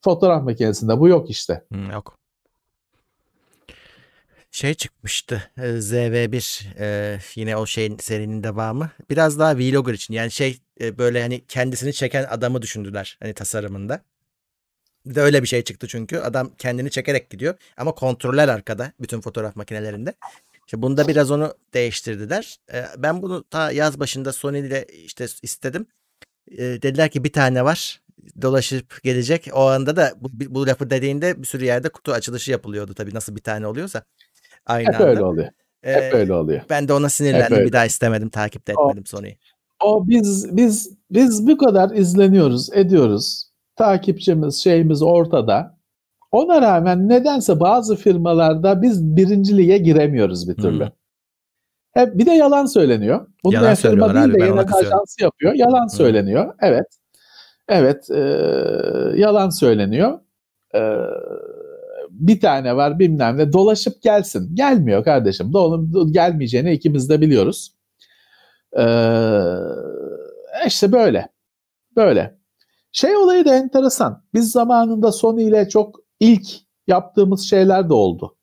Fotoğraf makinesinde bu yok işte. Hı, yok. Şey çıkmıştı e, ZV1 e, yine o şeyin serinin devamı. Biraz daha vlogger için yani şey e, böyle hani kendisini çeken adamı düşündüler hani tasarımında. Bir de öyle bir şey çıktı çünkü adam kendini çekerek gidiyor ama kontroller arkada bütün fotoğraf makinelerinde. İşte bunda biraz onu değiştirdiler. Ben bunu ta yaz başında Sony ile işte istedim. Dediler ki bir tane var dolaşıp gelecek. O anda da bu, bu lafı dediğinde bir sürü yerde kutu açılışı yapılıyordu tabii nasıl bir tane oluyorsa. Aynı Hep anda. öyle oluyor. Hep Ee, öyle oluyor. ben de ona sinirlendim. Bir daha istemedim. Takip de O- etmedim Sony'yi. O biz biz biz bu kadar izleniyoruz, ediyoruz. Takipçimiz, şeyimiz ortada. Ona rağmen nedense bazı firmalarda biz birinci lige giremiyoruz bir türlü. Hep bir de yalan söyleniyor. Bunu Yalan firma değil de kızıyorum. ajansı yapıyor. Yalan söyleniyor. Evet. Evet, e, yalan söyleniyor. E, bir tane var bilmem ne dolaşıp gelsin. Gelmiyor kardeşim. De onun gelmeyeceğini ikimiz de biliyoruz. Ee, işte böyle. Böyle. Şey olayı da enteresan. Biz zamanında Sony ile çok ilk yaptığımız şeyler de oldu.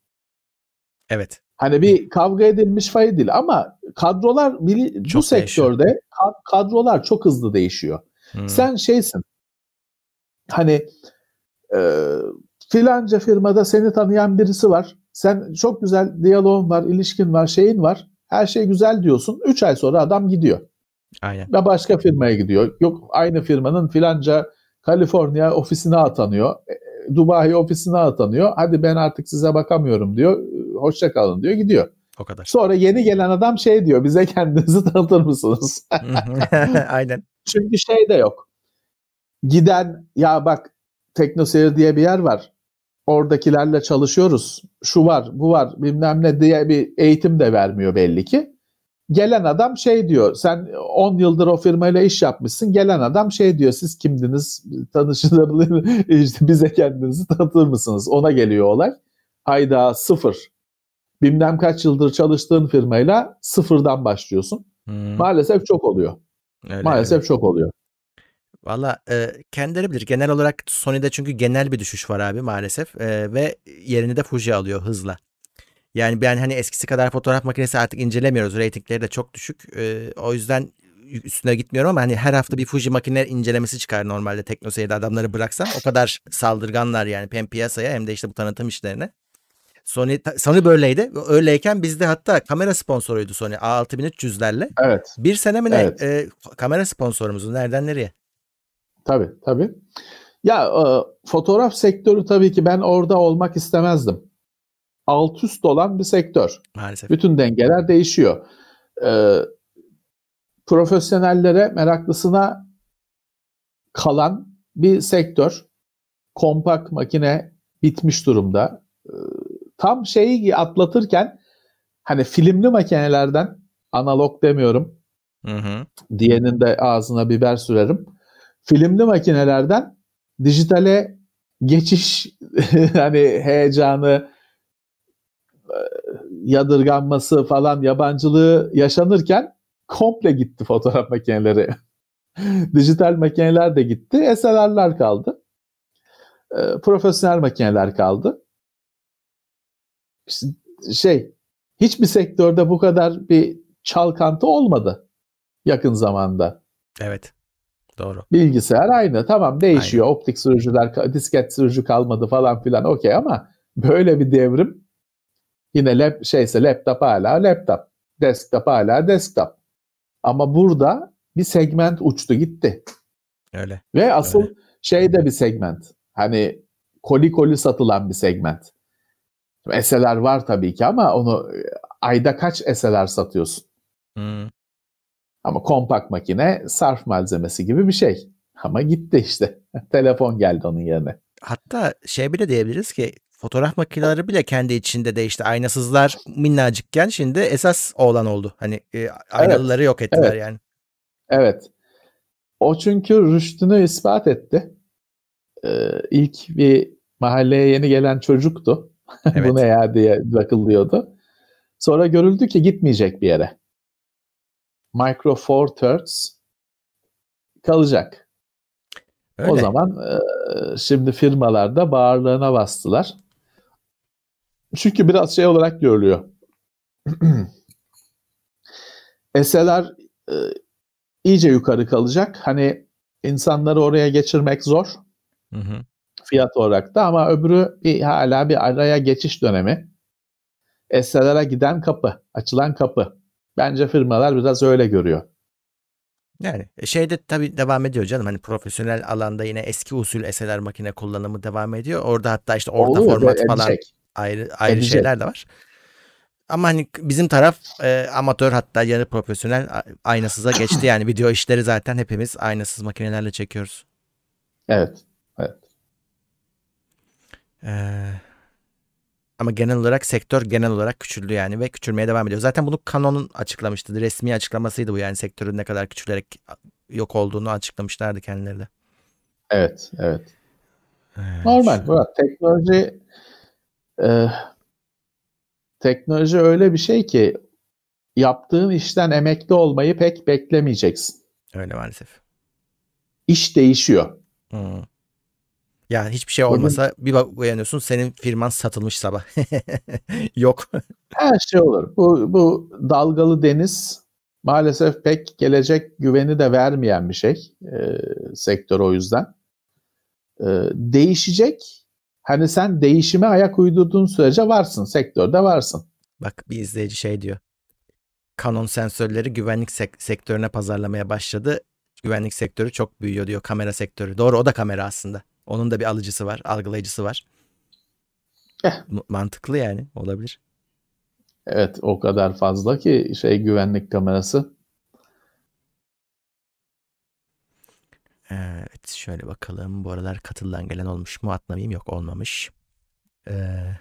Evet. Hani bir kavga edilmiş fay değil ama kadrolar bili- bu Çok sektörde ka- kadrolar çok hızlı değişiyor. Hmm. Sen şeysin. Hani e, filanca firmada seni tanıyan birisi var. Sen çok güzel diyaloğun var, ilişkin var, şeyin var. Her şey güzel diyorsun. 3 ay sonra adam gidiyor. Aynen. Ve başka firmaya gidiyor. Yok aynı firmanın filanca Kaliforniya ofisine atanıyor. e, Dubai ofisine atanıyor. Hadi ben artık size bakamıyorum diyor. Hoşça kalın diyor gidiyor. O kadar. Sonra yeni gelen adam şey diyor. Bize kendinizi tanıtır mısınız? Aynen. Çünkü şey de yok. Giden ya bak TeknoSeyir diye bir yer var. Oradakilerle çalışıyoruz. Şu var, bu var, bilmem ne diye bir eğitim de vermiyor belli ki. Gelen adam şey diyor. Sen 10 yıldır o firmayla iş yapmışsın. Gelen adam şey diyor. Siz kimdiniz? Tanışılır işte bize kendinizi tanıtır mısınız? Ona geliyor olay. Hayda sıfır. Bilmem kaç yıldır çalıştığın firmayla sıfırdan başlıyorsun. Hmm, Maalesef çok oluyor. Öyle, Maalesef öyle. çok oluyor. Valla e, kendileri bilir. Genel olarak Sony'de çünkü genel bir düşüş var abi maalesef. E, ve yerini de Fuji alıyor hızla. Yani ben hani eskisi kadar fotoğraf makinesi artık incelemiyoruz. Ratingleri de çok düşük. E, o yüzden üstüne gitmiyorum ama hani her hafta bir Fuji makine incelemesi çıkar normalde TeknoSeyir'de adamları bıraksam. O kadar saldırganlar yani hem piyasaya hem de işte bu tanıtım işlerine. Sony, Sony böyleydi. Öyleyken bizde hatta kamera sponsoruydu Sony A6300'lerle. Evet. Bir sene mi ne Evet. e, kamera sponsorumuz nereden nereye? Tabii tabii. Ya e, fotoğraf sektörü tabii ki ben orada olmak istemezdim. Alt üst olan bir sektör. Maalesef. Bütün dengeler değişiyor. E, profesyonellere, meraklısına kalan bir sektör. Kompakt makine bitmiş durumda. E, tam şeyi atlatırken hani filmli makinelerden analog demiyorum Hı hı. diyenin de ağzına biber sürerim. Filmli makinelerden dijitale geçiş hani heyecanı yadırganması falan yabancılığı yaşanırken komple gitti fotoğraf makineleri. Dijital makineler de gitti. SLR'lar kaldı. E, profesyonel makineler kaldı. Şey hiçbir sektörde bu kadar bir çalkantı olmadı yakın zamanda. Evet. Doğru. Bilgisayar aynı. Tamam değişiyor. Aynen. Optik sürücüler, disket sürücü kalmadı falan filan okey ama böyle bir devrim yine lap, şeyse laptop hala laptop. Desktop hala desktop. Ama burada bir segment uçtu gitti. Öyle. Ve asıl Öyle. şey de bir segment. Hani koli koli satılan bir segment. Eseler var tabii ki ama onu ayda kaç eseler satıyorsun? Hmm. Ama kompakt makine sarf malzemesi gibi bir şey. Ama gitti işte. Telefon geldi onun yerine. Hatta şey bile diyebiliriz ki fotoğraf makineleri bile kendi içinde değişti. Aynasızlar minnacıkken şimdi esas olan oldu. Hani e, aynalıları evet, yok ettiler evet. yani. Evet. O çünkü rüştünü ispat etti. Ee, ilk bir mahalleye yeni gelen çocuktu. Evet. Bu ne ya diye bakılıyordu. Sonra görüldü ki gitmeyecek bir yere. Micro Four Thirds kalacak. Öyle. O zaman e, şimdi firmalarda bağırlığına bastılar. Çünkü biraz şey olarak görülüyor. Eseler e, iyice yukarı kalacak. Hani insanları oraya geçirmek zor. Hı hı. Fiyat olarak da ama öbürü bir, hala bir araya geçiş dönemi. Eselere giden kapı, açılan kapı. Bence firmalar biraz öyle görüyor. Yani e, şeyde tabii devam ediyor canım hani profesyonel alanda yine eski usul eseler makine kullanımı devam ediyor. Orada hatta işte orta Olur, format edecek. falan ayrı ayrı edecek. şeyler de var. Ama hani bizim taraf e, amatör hatta yarı profesyonel aynasıza geçti yani video işleri zaten hepimiz aynasız makinelerle çekiyoruz. Evet. Ee, ama genel olarak sektör genel olarak küçüldü yani ve küçülmeye devam ediyor. Zaten bunu Canon'un açıklamıştı. Resmi açıklamasıydı bu yani sektörün ne kadar küçülerek yok olduğunu açıklamışlardı kendileri de. Evet, evet. evet. Normal. Bu teknoloji e, teknoloji öyle bir şey ki yaptığın işten emekli olmayı pek beklemeyeceksin. Öyle maalesef. İş değişiyor. Hmm. Ya hiçbir şey olmasa Bugün, bir bak uyanıyorsun senin firman satılmış sabah. Yok. Her şey olur. Bu, bu dalgalı deniz maalesef pek gelecek güveni de vermeyen bir şey e, sektör o yüzden. E, değişecek. Hani sen değişime ayak uydurduğun sürece varsın. Sektörde varsın. Bak bir izleyici şey diyor. Canon sensörleri güvenlik sek- sektörüne pazarlamaya başladı. Güvenlik sektörü çok büyüyor diyor kamera sektörü. Doğru o da kamera aslında. Onun da bir alıcısı var, algılayıcısı var. Eh. Mantıklı yani olabilir. Evet o kadar fazla ki şey güvenlik kamerası. Evet şöyle bakalım. Bu aralar katılan gelen olmuş mu atlamayayım yok olmamış. Ee,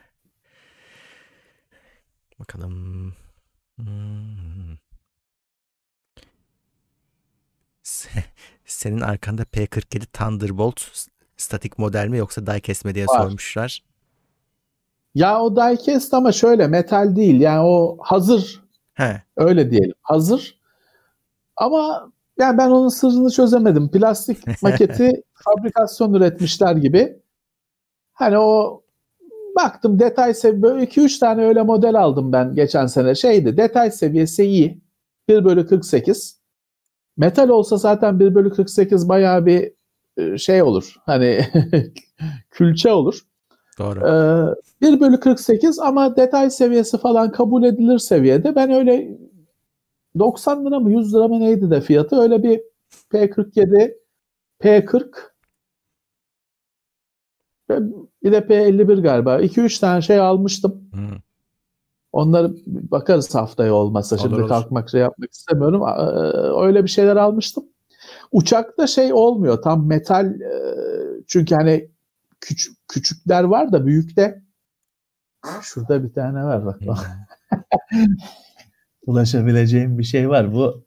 bakalım. Hmm. Senin arkanda P47 Thunderbolt statik model mi yoksa die kesme diye Var. sormuşlar. Ya o diecast ama şöyle metal değil. Yani o hazır. He. Öyle diyelim. Hazır. Ama yani ben onun sırrını çözemedim. Plastik maketi fabrikasyon üretmişler gibi. Hani o baktım detay seviye 2-3 tane öyle model aldım ben geçen sene. Şeydi detay seviyesi iyi. 1 bölü 48. Metal olsa zaten 1 bölü 48 bayağı bir şey olur. Hani külçe olur. Doğru. Ee, 1 bölü 48 ama detay seviyesi falan kabul edilir seviyede. Ben öyle 90 lira mı 100 lira mı neydi de fiyatı öyle bir P47 P40 bir de P51 galiba. 2-3 tane şey almıştım. Hmm. Onları bakarız haftaya olmasa. Olur, Şimdi olur. kalkmak şey yapmak istemiyorum. Öyle bir şeyler almıştım. Uçakta şey olmuyor tam metal e, çünkü hani küçük küçükler var da büyükte şurada bir tane var bak. Ulaşabileceğim bir şey var. Bu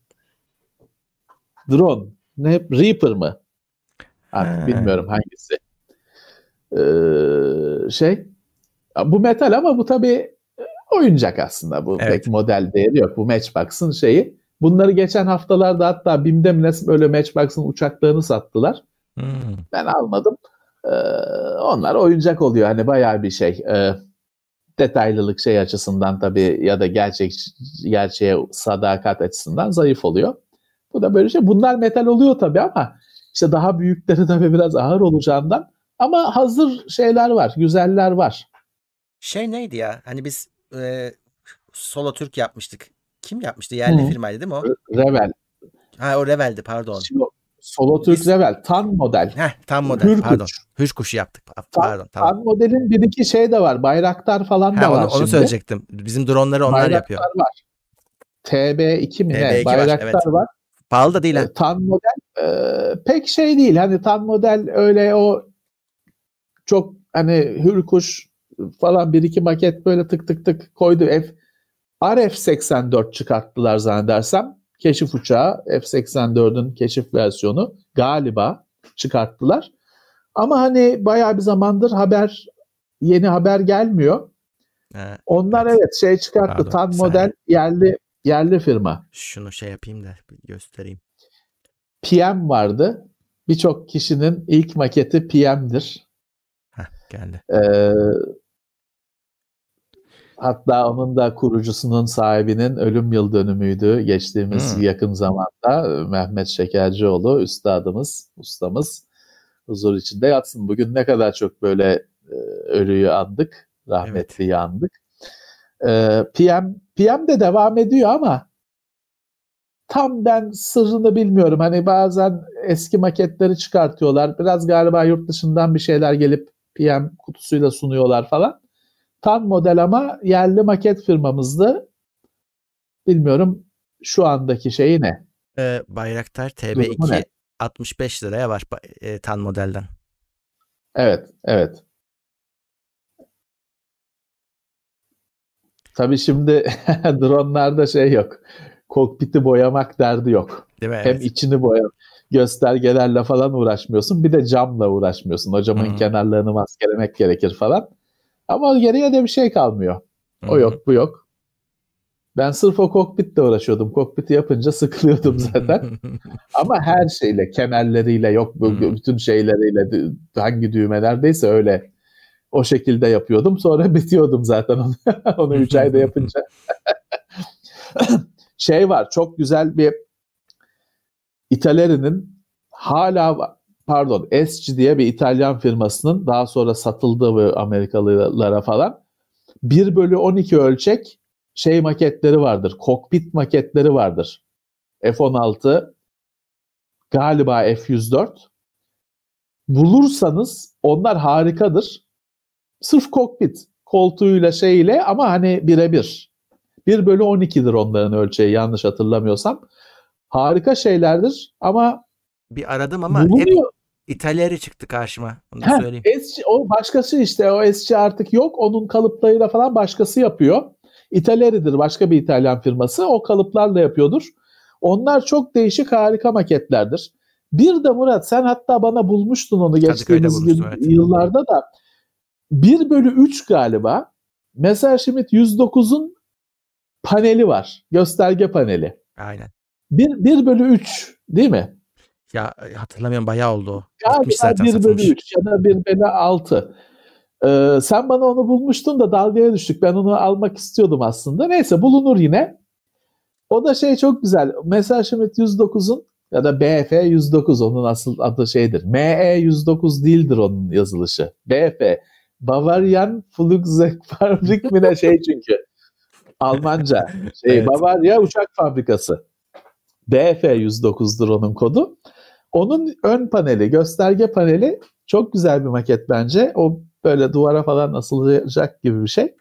drone. Ne Reaper mı? Artık bilmiyorum hangisi. Ee, şey bu metal ama bu tabi oyuncak aslında bu. Evet. Pek model değeri yok. Bu Matchbox'ın şeyi. Bunları geçen haftalarda hatta BİM'de mi nasıl böyle Matchbox'ın uçaklarını sattılar. Hmm. Ben almadım. Ee, onlar oyuncak oluyor. Hani bayağı bir şey. Ee, detaylılık şey açısından tabii ya da gerçek gerçeğe sadakat açısından zayıf oluyor. Bu da böyle şey. Bunlar metal oluyor tabii ama işte daha büyükleri tabii biraz ağır olacağından ama hazır şeyler var, güzeller var. Şey neydi ya? Hani biz e, solo Türk yapmıştık. Kim yapmıştı? Yerli Hı. firmaydı değil mi o? Revel. Ha o Revel'di pardon. Şimdi Solo Türk Biz- Revel. Tan model. Heh, tam model Hürkuş. pardon. Hüş kuşu yaptık. Pardon tamam. Tan modelin bir iki şey de var. Bayraktar falan da Ha, var onu, onu şimdi. söyleyecektim. Bizim dronları onlar Bayraktar yapıyor. var. TB2 mi TB2 ne? var, Bayraktar evet. var. Pahalı da değil ha. E, Tan model e, pek şey değil. Hani tan model öyle o çok hani hürkuş falan bir iki maket böyle tık tık tık koydu. F RF-84 çıkarttılar zannedersem. Keşif uçağı F-84'ün keşif versiyonu galiba çıkarttılar. Ama hani bayağı bir zamandır haber yeni haber gelmiyor. Ha, Onlar Evet. evet şey çıkarttı. Pardon, Tan bir model yerli yerli firma. şunu şey yapayım da göstereyim. PM vardı. Birçok kişinin ilk maketi PM'dir. Heh, geldi. Ee, hatta onun da kurucusunun sahibinin ölüm yıl dönümüydü geçtiğimiz Hmm. yakın zamanda Mehmet Şekercioğlu üstadımız, ustamız huzur içinde yatsın. Bugün ne kadar çok böyle e, ölüyü andık, rahmetliyi andık. Ee, PM PM de devam ediyor ama tam ben sırrını bilmiyorum. Hani bazen eski maketleri çıkartıyorlar. Biraz galiba yurt dışından bir şeyler gelip PM kutusuyla sunuyorlar falan. Tan model ama yerli maket firmamızdı. Bilmiyorum şu andaki şeyi ne? Ee, Bayraktar Durumu TB2 ne? 65 liraya var e, tan modelden. Evet, evet. Tabii şimdi dronlarda şey yok. Kokpiti boyamak derdi yok. Değil mi? Hem Evet. içini boya göstergelerle falan uğraşmıyorsun. Bir de camla uğraşmıyorsun. O camın Hı hı. kenarlarını maskelemek gerekir falan. Ama geriye de bir şey kalmıyor. O yok, bu yok. Ben sırf o kokpitle uğraşıyordum. Kokpiti yapınca sıkılıyordum zaten. Ama her şeyle, kemerleriyle, yok bütün şeyleriyle, hangi düğmelerdeyse öyle o şekilde yapıyordum. Sonra bitiyordum zaten onu, onu 3 ayda yapınca. şey var, çok güzel bir İtaleri'nin hala pardon Esci diye bir İtalyan firmasının daha sonra satıldığı bu Amerikalılara falan 1 bölü 12 ölçek şey maketleri vardır. Kokpit maketleri vardır. F-16 galiba F-104 bulursanız onlar harikadır. Sırf kokpit koltuğuyla şeyle ama hani birebir. 1 bölü 12'dir onların ölçeği yanlış hatırlamıyorsam. Harika şeylerdir ama bir aradım ama bulunuyor. İtalyari çıktı karşıma. Onu da Heh, söyleyeyim. Esçi, o başkası işte o esçi artık yok. Onun kalıplarıyla falan başkası yapıyor. İtalyaridir başka bir İtalyan firması. O kalıplarla yapıyordur. Onlar çok değişik harika maketlerdir. Bir de Murat sen hatta bana bulmuştun onu geçtiğimiz gün, bulmuştum, evet. yıllarda da 1 bölü 3 galiba Messerschmitt 109'un paneli var. Gösterge paneli. Aynen. 1, 1 bölü 3 değil mi? Ya e, hatırlamıyorum bayağı oldu Galiba zaten 1 bölü satılmış. 3 ya da 1 bölü 6. Ee, sen bana onu bulmuştun da dalgaya düştük. Ben onu almak istiyordum aslında. Neyse bulunur yine. O da şey çok güzel. Messerschmitt 109'un ya da BF 109 onun asıl adı şeydir. ME 109 değildir onun yazılışı. BF Bavarian Flugzeugfabrik mi ne şey çünkü. Almanca. Şey, Evet. Bavarya uçak fabrikası. BF 109'dur onun kodu. Onun ön paneli, gösterge paneli çok güzel bir maket bence. O böyle duvara falan asılacak gibi bir şey.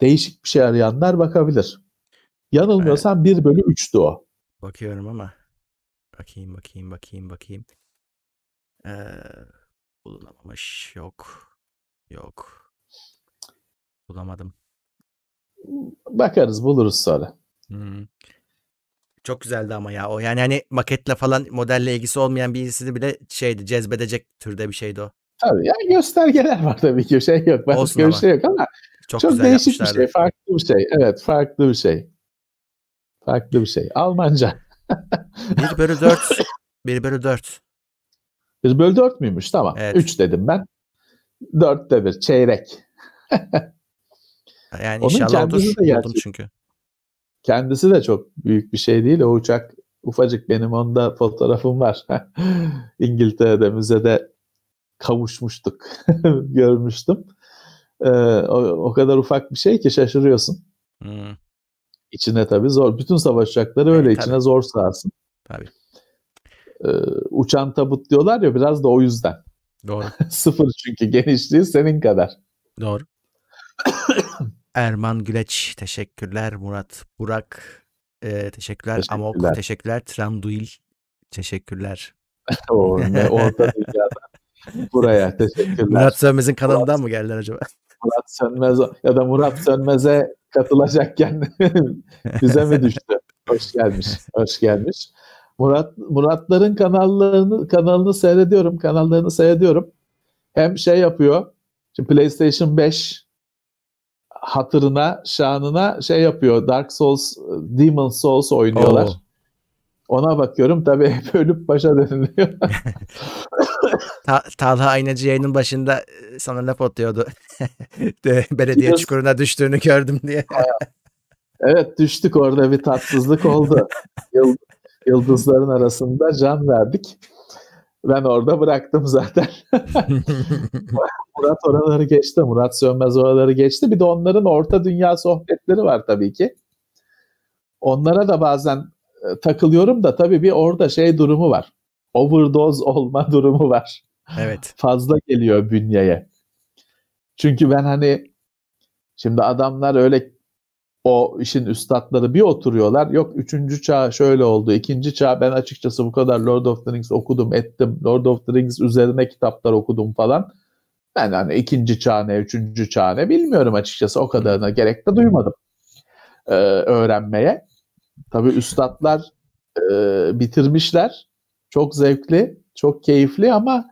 Değişik bir şey arayanlar bakabilir. Yanılmıyorsam 1 bölü 3'tü o. Bakıyorum ama. Bakayım bakayım bakayım bakayım. Ee, bulunamamış. Yok. Yok. Bulamadım. Bakarız buluruz sonra. Hmm. Çok güzeldi ama ya o. Yani hani maketle falan modelle ilgisi olmayan birisini bile şeydi cezbedecek türde bir şeydi o. Tabii yani göstergeler var tabii ki. Şey yok. Başka bir şey yok ama çok, çok değişik bir şey. Farklı bir şey. Evet farklı bir şey. Farklı bir şey. Almanca. 1 bölü 4. 1 bölü 4. 1 bölü 4 müymüş? Tamam. Evet. 3 dedim ben. 4'te bir. Çeyrek. yani Onun inşallah olur. De oldum çünkü. Kendisi de çok büyük bir şey değil. O uçak ufacık benim onda fotoğrafım var. İngiltere'de müzede kavuşmuştuk. Görmüştüm. Ee, o, o kadar ufak bir şey ki şaşırıyorsun. Hmm. İçine tabii zor. Bütün savaş uçakları öyle evet, içine zor sığarsın. Tabii. Ee, uçan tabut diyorlar ya biraz da o yüzden. Doğru. Sıfır çünkü genişliği senin kadar. Doğru. Erman Güleç teşekkürler. Murat Burak e, teşekkürler. teşekkürler. Amok teşekkürler. Tranduil teşekkürler. o, ne, orta dünyadan buraya teşekkürler. Murat Sönmez'in kanalından Murat, mı geldiler acaba? Murat Sönmez ya da Murat Sönmez'e katılacakken bize mi düştü? Hoş gelmiş. Hoş gelmiş. Murat Muratların kanallarını kanalını seyrediyorum. Kanallarını seyrediyorum. Hem şey yapıyor. Şimdi PlayStation 5 hatırına, şanına şey yapıyor. Dark Souls, Demon Souls oynuyorlar. Oo. Ona bakıyorum tabii hep ölüp başa dönülüyor. Ta Talha Aynacı yayının başında e, sana laf atıyordu. Belediye Biraz... çukuruna düştüğünü gördüm diye. evet düştük orada bir tatsızlık oldu. Yıldızların arasında can verdik. Ben orada bıraktım zaten. Murat oraları geçti. Murat Sönmez oraları geçti. Bir de onların orta dünya sohbetleri var tabii ki. Onlara da bazen e, takılıyorum da tabii bir orada şey durumu var. Overdose olma durumu var. Evet. Fazla geliyor bünyeye. Çünkü ben hani şimdi adamlar öyle o işin üstadları bir oturuyorlar. Yok üçüncü çağ şöyle oldu. ikinci çağ ben açıkçası bu kadar Lord of the Rings okudum ettim. Lord of the Rings üzerine kitaplar okudum falan. Ben hani ikinci çağ ne, üçüncü çağ ne bilmiyorum açıkçası. O kadarına gerek de duymadım e, öğrenmeye. Tabii üstadlar e, bitirmişler. Çok zevkli, çok keyifli ama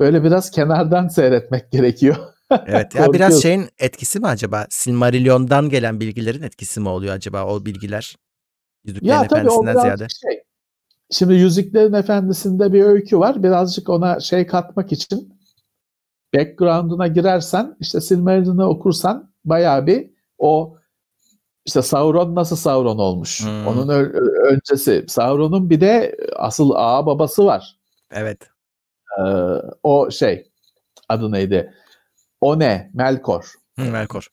böyle biraz kenardan seyretmek gerekiyor. Evet ya biraz şeyin etkisi mi acaba? Silmarillion'dan gelen bilgilerin etkisi mi oluyor acaba o bilgiler? Yüzüklerin ya tabii o biraz ziyade. şey. Şimdi Yüzüklerin Efendisi'nde bir öykü var. Birazcık ona şey katmak için background'una girersen işte Silmarillion'u okursan bayağı bir o işte Sauron nasıl Sauron olmuş? Hmm. Onun öncesi. Sauron'un bir de asıl ağa babası var. Evet. Ee, o şey adı neydi? O ne? Melkor. Hı, Melkor.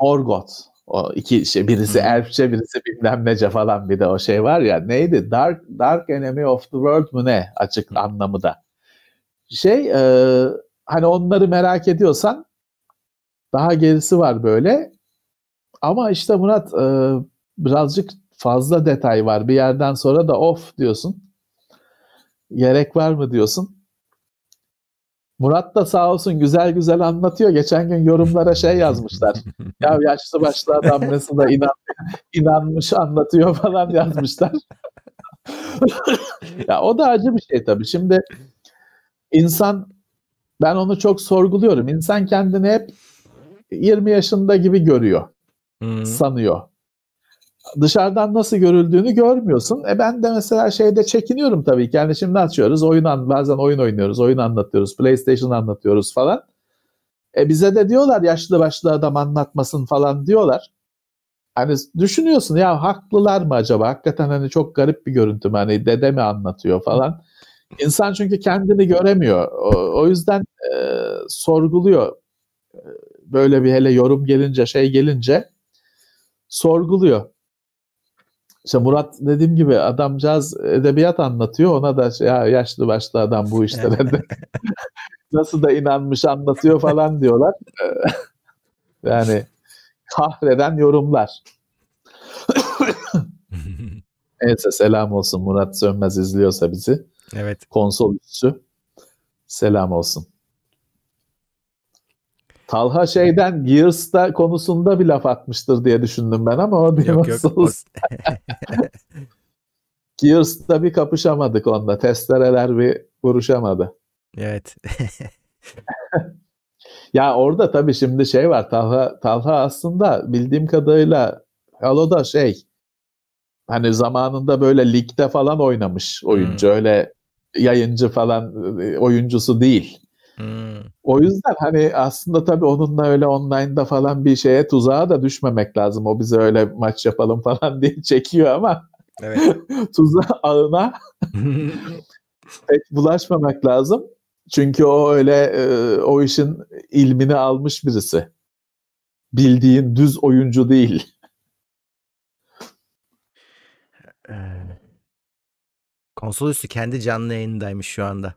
Morgoth. O iki şey birisi hmm. elfçe birisi bilmem nece falan bir de o şey var ya neydi? Dark Dark Enemy of the World mu ne açık hmm. anlamı da. Şey e, hani onları merak ediyorsan daha gerisi var böyle. Ama işte Murat e, birazcık fazla detay var. Bir yerden sonra da of diyorsun. Gerek var mı diyorsun. Murat da sağ olsun güzel güzel anlatıyor. Geçen gün yorumlara şey yazmışlar. ya yaşlı başlı adam nasıl da inan, inanmış anlatıyor falan yazmışlar. ya o da acı bir şey tabii. Şimdi insan ben onu çok sorguluyorum. İnsan kendini hep 20 yaşında gibi görüyor. Hmm. Sanıyor dışarıdan nasıl görüldüğünü görmüyorsun. E ben de mesela şeyde çekiniyorum tabii ki. Yani şimdi açıyoruz, oyun an, bazen oyun oynuyoruz, oyun anlatıyoruz, PlayStation anlatıyoruz falan. E bize de diyorlar yaşlı başlı adam anlatmasın falan diyorlar. Hani düşünüyorsun ya haklılar mı acaba? Hakikaten hani çok garip bir görüntü mü? Hani dede mi anlatıyor falan. İnsan çünkü kendini göremiyor. O, o yüzden e, sorguluyor. E, böyle bir hele yorum gelince şey gelince sorguluyor. İşte Murat dediğim gibi adamcağız edebiyat anlatıyor. Ona da şey, ya yaşlı başlı adam bu işlere nasıl da inanmış anlatıyor falan diyorlar. yani kahreden yorumlar. Neyse selam olsun Murat Sönmez izliyorsa bizi. Evet. Konsol üssü. Selam olsun. Talha şeyden Gears'ta konusunda bir laf atmıştır diye düşündüm ben ama o o... Gears'ta bir kapışamadık onda. Testereler bir vuruşamadı. Evet. Ya orada tabii şimdi şey var. Talha, Talha aslında bildiğim kadarıyla Halo'da şey hani zamanında böyle ligde falan oynamış oyuncu. Hmm. Öyle yayıncı falan e, oyuncusu değil. Hmm. O yüzden hani aslında tabii onunla öyle online'da falan bir şeye tuzağa da düşmemek lazım. O bize öyle maç yapalım falan diye çekiyor ama evet. tuzağa ağına pek bulaşmamak lazım. Çünkü o öyle e, o işin ilmini almış birisi. Bildiğin düz oyuncu değil. Ee, konsol üstü kendi canlı yayındaymış şu anda.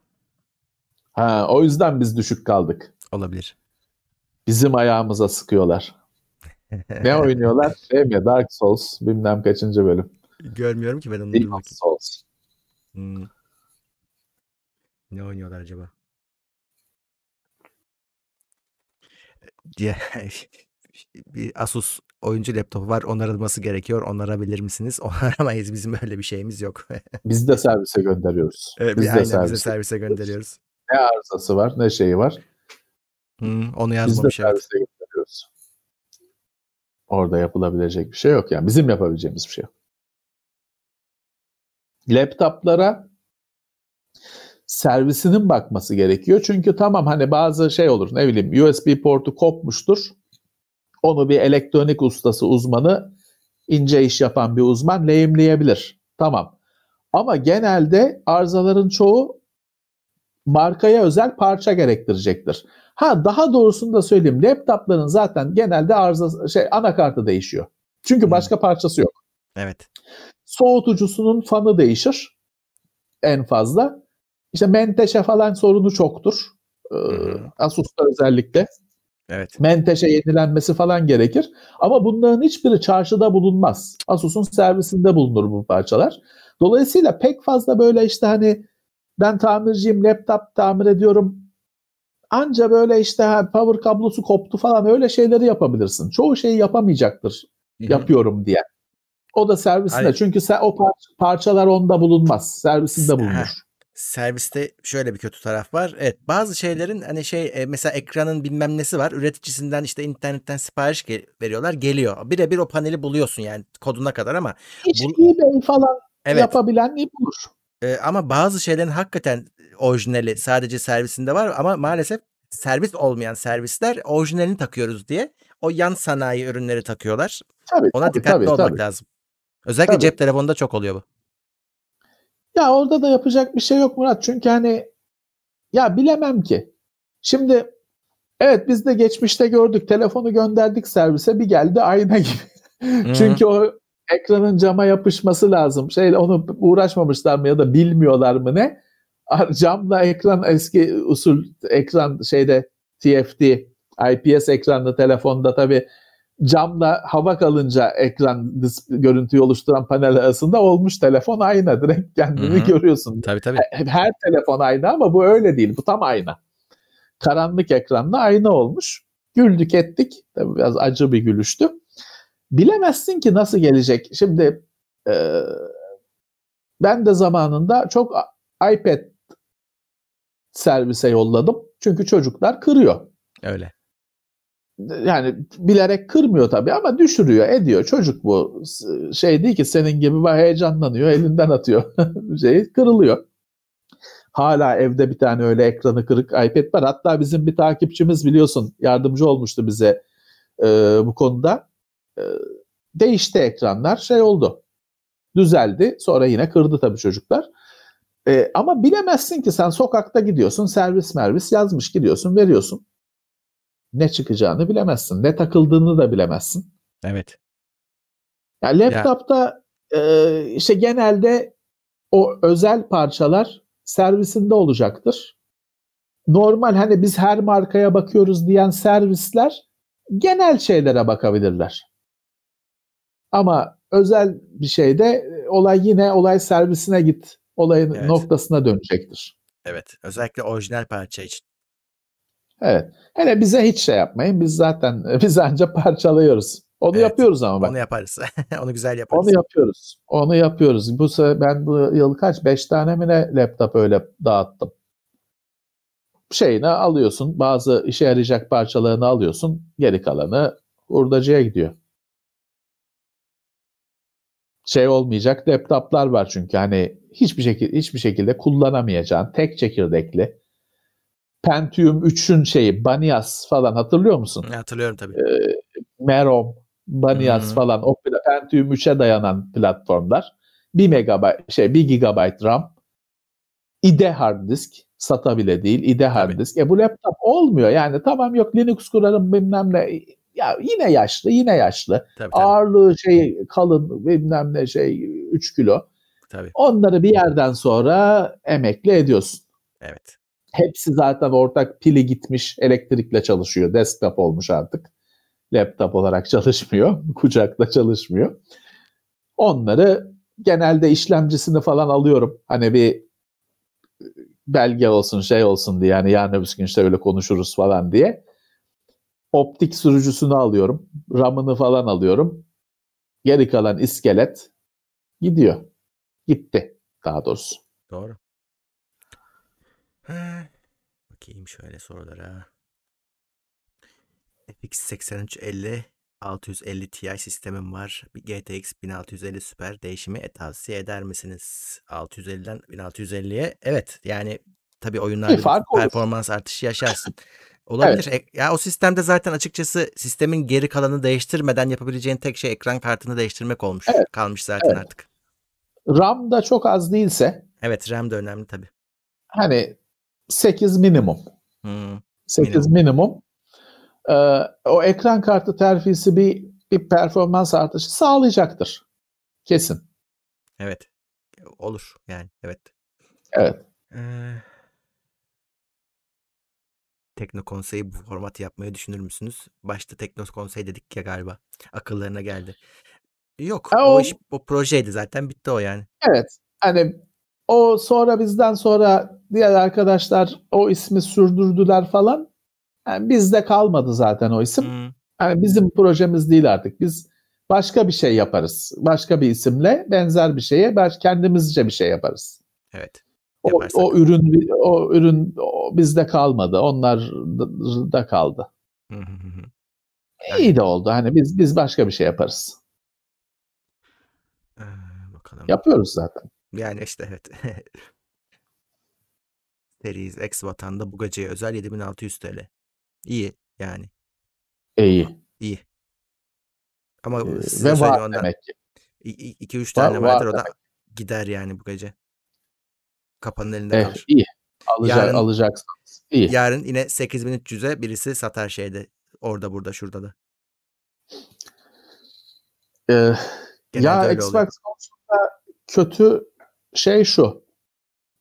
Ha, o yüzden biz düşük kaldık. Olabilir. Bizim ayağımıza sıkıyorlar. ne oynuyorlar? Şey mi? Dark Souls bilmem kaçıncı bölüm. Görmüyorum ki ben onu. Dark Souls. Hmm. Ne oynuyorlar acaba? bir Asus oyuncu laptopu var onarılması gerekiyor. Onarabilir misiniz? Onaramayız. Bizim öyle bir şeyimiz yok. biz de servise gönderiyoruz. Evet, biz, de aynen, servise. biz de servise gönderiyoruz. Ne arızası var ne şeyi var. Hmm, onu yazmamış. Biz de servise evet. gönderiyoruz. Orada yapılabilecek bir şey yok yani. Bizim yapabileceğimiz bir şey yok. Laptoplara servisinin bakması gerekiyor. Çünkü tamam hani bazı şey olur ne bileyim USB portu kopmuştur. Onu bir elektronik ustası uzmanı ince iş yapan bir uzman lehimleyebilir. Tamam. Ama genelde arızaların çoğu markaya özel parça gerektirecektir. Ha daha doğrusunu da söyleyeyim. Laptopların zaten genelde arıza şey anakartı değişiyor. Çünkü başka parçası yok. Evet. Soğutucusunun fanı değişir en fazla. İşte menteşe falan sorunu çoktur. Ee, Asus'ta özellikle. Evet. Menteşe yenilenmesi falan gerekir. Ama bunların hiçbiri çarşıda bulunmaz. Asus'un servisinde bulunur bu parçalar. Dolayısıyla pek fazla böyle işte hani ben tamirciyim, laptop tamir ediyorum. Anca böyle işte power kablosu koptu falan öyle şeyleri yapabilirsin. Çoğu şeyi yapamayacaktır Hı-hı. yapıyorum diye. O da servisinde. Hayır. Çünkü sen, o par- parçalar onda bulunmaz. Servisinde bulunur serviste şöyle bir kötü taraf var. Evet bazı şeylerin hani şey e, mesela ekranın bilmem nesi var. Üreticisinden işte internetten sipariş ge- veriyorlar geliyor. Birebir o paneli buluyorsun yani koduna kadar ama. Hiç bu... eBay falan evet. yapabilen iyi bulur. Ee, ama bazı şeylerin hakikaten orijinali sadece servisinde var ama maalesef servis olmayan servisler orijinalini takıyoruz diye o yan sanayi ürünleri takıyorlar. Tabii, Ona tabii, dikkatli tabii, olmak tabii. lazım. Özellikle tabii. cep telefonunda çok oluyor bu. Ya orada da yapacak bir şey yok Murat. Çünkü hani ya bilemem ki. Şimdi evet biz de geçmişte gördük. Telefonu gönderdik servise bir geldi ayna gibi. Çünkü o ekranın cama yapışması lazım. Şey onu uğraşmamışlar mı ya da bilmiyorlar mı ne? Camla ekran eski usul ekran şeyde TFT IPS ekranlı telefonda tabii camla hava kalınca ekran görüntüyü oluşturan panel arasında olmuş telefon ayna. Direkt kendini Hı-hı. görüyorsun. Tabii tabii. Her, her telefon ayna ama bu öyle değil. Bu tam ayna. Karanlık ekranla ayna olmuş. Güldük ettik. Tabii biraz acı bir gülüştü. Bilemezsin ki nasıl gelecek. Şimdi e, ben de zamanında çok iPad servise yolladım. Çünkü çocuklar kırıyor. Öyle yani bilerek kırmıyor tabii ama düşürüyor, ediyor. Çocuk bu. Şey değil ki senin gibi heyecanlanıyor, elinden atıyor. şey kırılıyor. Hala evde bir tane öyle ekranı kırık iPad var. Hatta bizim bir takipçimiz biliyorsun yardımcı olmuştu bize e, bu konuda. E, değişti ekranlar, şey oldu. Düzeldi. Sonra yine kırdı tabii çocuklar. E, ama bilemezsin ki sen sokakta gidiyorsun, servis mervis yazmış gidiyorsun, veriyorsun ne çıkacağını bilemezsin. Ne takıldığını da bilemezsin. Evet. Yani laptopta ya. e, işte genelde o özel parçalar servisinde olacaktır. Normal hani biz her markaya bakıyoruz diyen servisler genel şeylere bakabilirler. Ama özel bir şeyde olay yine olay servisine git olayın evet. noktasına dönecektir. Evet. Özellikle orijinal parça için. Evet. Hele bize hiç şey yapmayın. Biz zaten biz ancak parçalıyoruz. Onu evet, yapıyoruz ama bak. Onu yaparız. onu güzel yaparız. Onu yapıyoruz. Onu yapıyoruz. Bu ben bu yıl kaç? Beş tane mi ne laptop öyle dağıttım. şeyini alıyorsun. Bazı işe yarayacak parçalarını alıyorsun. Geri kalanı hurdacıya gidiyor. Şey olmayacak laptoplar var çünkü hani hiçbir şekilde hiçbir şekilde kullanamayacağın tek çekirdekli Pentium 3'ün şeyi Banias falan hatırlıyor musun? Hatırlıyorum tabii. Ee, Merom, Banias hmm. falan o Pentium 3'e dayanan platformlar. 1 megabayt şey 1 gigabayt RAM. IDE hard disk SATA bile değil. IDE hard disk. E bu laptop olmuyor. Yani tamam yok Linux kurarım bilmem ne. Ya yine yaşlı, yine yaşlı. Tabii, tabii. Ağırlığı şey kalın bilmem ne şey 3 kilo. Tabii. Onları bir yerden sonra emekli ediyorsun. Evet. Hepsi zaten ortak pili gitmiş elektrikle çalışıyor. Desktop olmuş artık. Laptop olarak çalışmıyor. Kucakta çalışmıyor. Onları genelde işlemcisini falan alıyorum. Hani bir belge olsun şey olsun diye yani yarın öbür gün işte öyle konuşuruz falan diye. Optik sürücüsünü alıyorum. RAM'ını falan alıyorum. Geri kalan iskelet gidiyor. Gitti daha doğrusu. Doğru. Bakayım şöyle sorulara. FX 8350 650 Ti sistemim var. Bir GTX 1650 Super değişimi e, tavsiye eder misiniz? 650'den 1650'ye. Evet yani tabii oyunlarda performans olur. artışı yaşarsın. Olabilir. Evet. E, ya o sistemde zaten açıkçası sistemin geri kalanı değiştirmeden yapabileceğin tek şey ekran kartını değiştirmek olmuş. Evet. Kalmış zaten evet. artık. RAM da çok az değilse. Evet RAM da önemli tabii. Hani 8 minimum. Hmm. 8 minimum. minimum. Ee, o ekran kartı terfisi bir bir performans artışı sağlayacaktır. Kesin. Evet. Olur yani evet. Evet. Ee, Tekno Konsey bu format yapmayı düşünür müsünüz? Başta Tekno Konsey dedik ya galiba. Akıllarına geldi. Yok. E, o, o iş o projeydi zaten bitti o yani. Evet. Hani o sonra bizden sonra diğer arkadaşlar o ismi sürdürdüler falan. Yani bizde kalmadı zaten o isim. Hmm. Yani bizim projemiz değil artık. Biz başka bir şey yaparız. Başka bir isimle benzer bir şeye belki kendimizce bir şey yaparız. Evet. O, o ürün o ürün o bizde kalmadı. Onlar da kaldı. İyi de oldu. Hani biz biz başka bir şey yaparız. Ee, bakalım. Yapıyoruz zaten. Yani işte evet. Series X vatanda bu geceye özel 7600 TL. İyi yani. İyi. İyi. Ama ee, ve var ondan, demek ki. 2-3 tane var, vardır o da gider yani bu gece. Kapanın elinde evet, kalır. İyi. Alacak, yarın, alacaksınız. İyi. Yarın yine 8300'e birisi satar şeyde. Orada burada şurada da. Ee, ya Xbox konusunda kötü şey şu.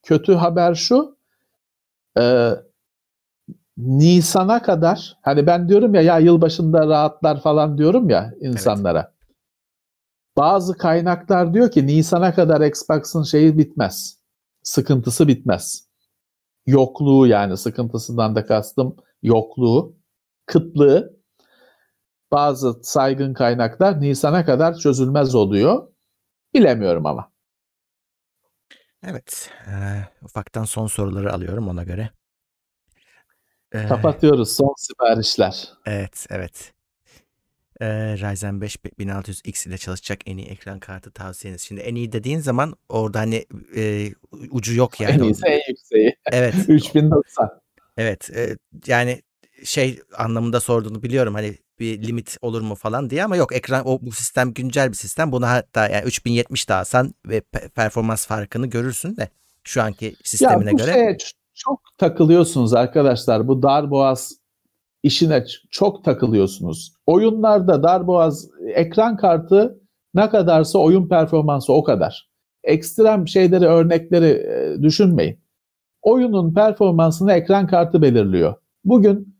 Kötü haber şu. E, Nisan'a kadar hani ben diyorum ya ya yılbaşında rahatlar falan diyorum ya insanlara. Evet. Bazı kaynaklar diyor ki Nisan'a kadar Xbox'ın şeyi bitmez. Sıkıntısı bitmez. Yokluğu yani sıkıntısından da kastım yokluğu, kıtlığı bazı saygın kaynaklar Nisan'a kadar çözülmez oluyor. Bilemiyorum ama. Evet. E, ufaktan son soruları alıyorum ona göre. Kapatıyoruz son siparişler. Evet, evet. E, Ryzen 5 1600X ile çalışacak en iyi ekran kartı tavsiyeniz. Şimdi en iyi dediğin zaman orada hani e, ucu yok yani. En iyisi en yükseği. Evet. 3090. Evet. E, yani şey anlamında sorduğunu biliyorum. Hani bir limit olur mu falan diye ama yok ekran o bu sistem güncel bir sistem. Bunu hatta yani 3070 de alsan ve performans farkını görürsün de şu anki sistemine ya bu göre. Şeye çok takılıyorsunuz arkadaşlar. Bu darboğaz işine çok takılıyorsunuz. Oyunlarda darboğaz ekran kartı ne kadarsa oyun performansı o kadar. Ekstrem şeyleri örnekleri e, düşünmeyin. Oyunun performansını ekran kartı belirliyor. Bugün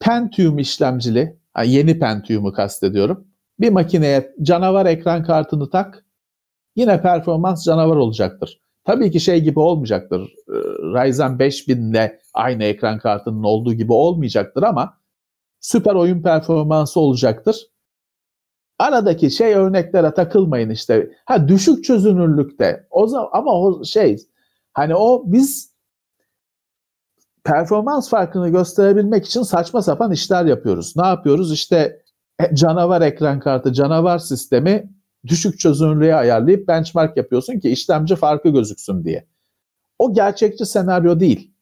Pentium işlemcili yeni Pentium'u kastediyorum. Bir makineye canavar ekran kartını tak, yine performans canavar olacaktır. Tabii ki şey gibi olmayacaktır. Ee, Ryzen 5000 ile aynı ekran kartının olduğu gibi olmayacaktır ama süper oyun performansı olacaktır. Aradaki şey örneklere takılmayın işte. Ha düşük çözünürlükte. O zaman ama o şey hani o biz performans farkını gösterebilmek için saçma sapan işler yapıyoruz. Ne yapıyoruz? İşte e, canavar ekran kartı, canavar sistemi düşük çözünürlüğe ayarlayıp benchmark yapıyorsun ki işlemci farkı gözüksün diye. O gerçekçi senaryo değil.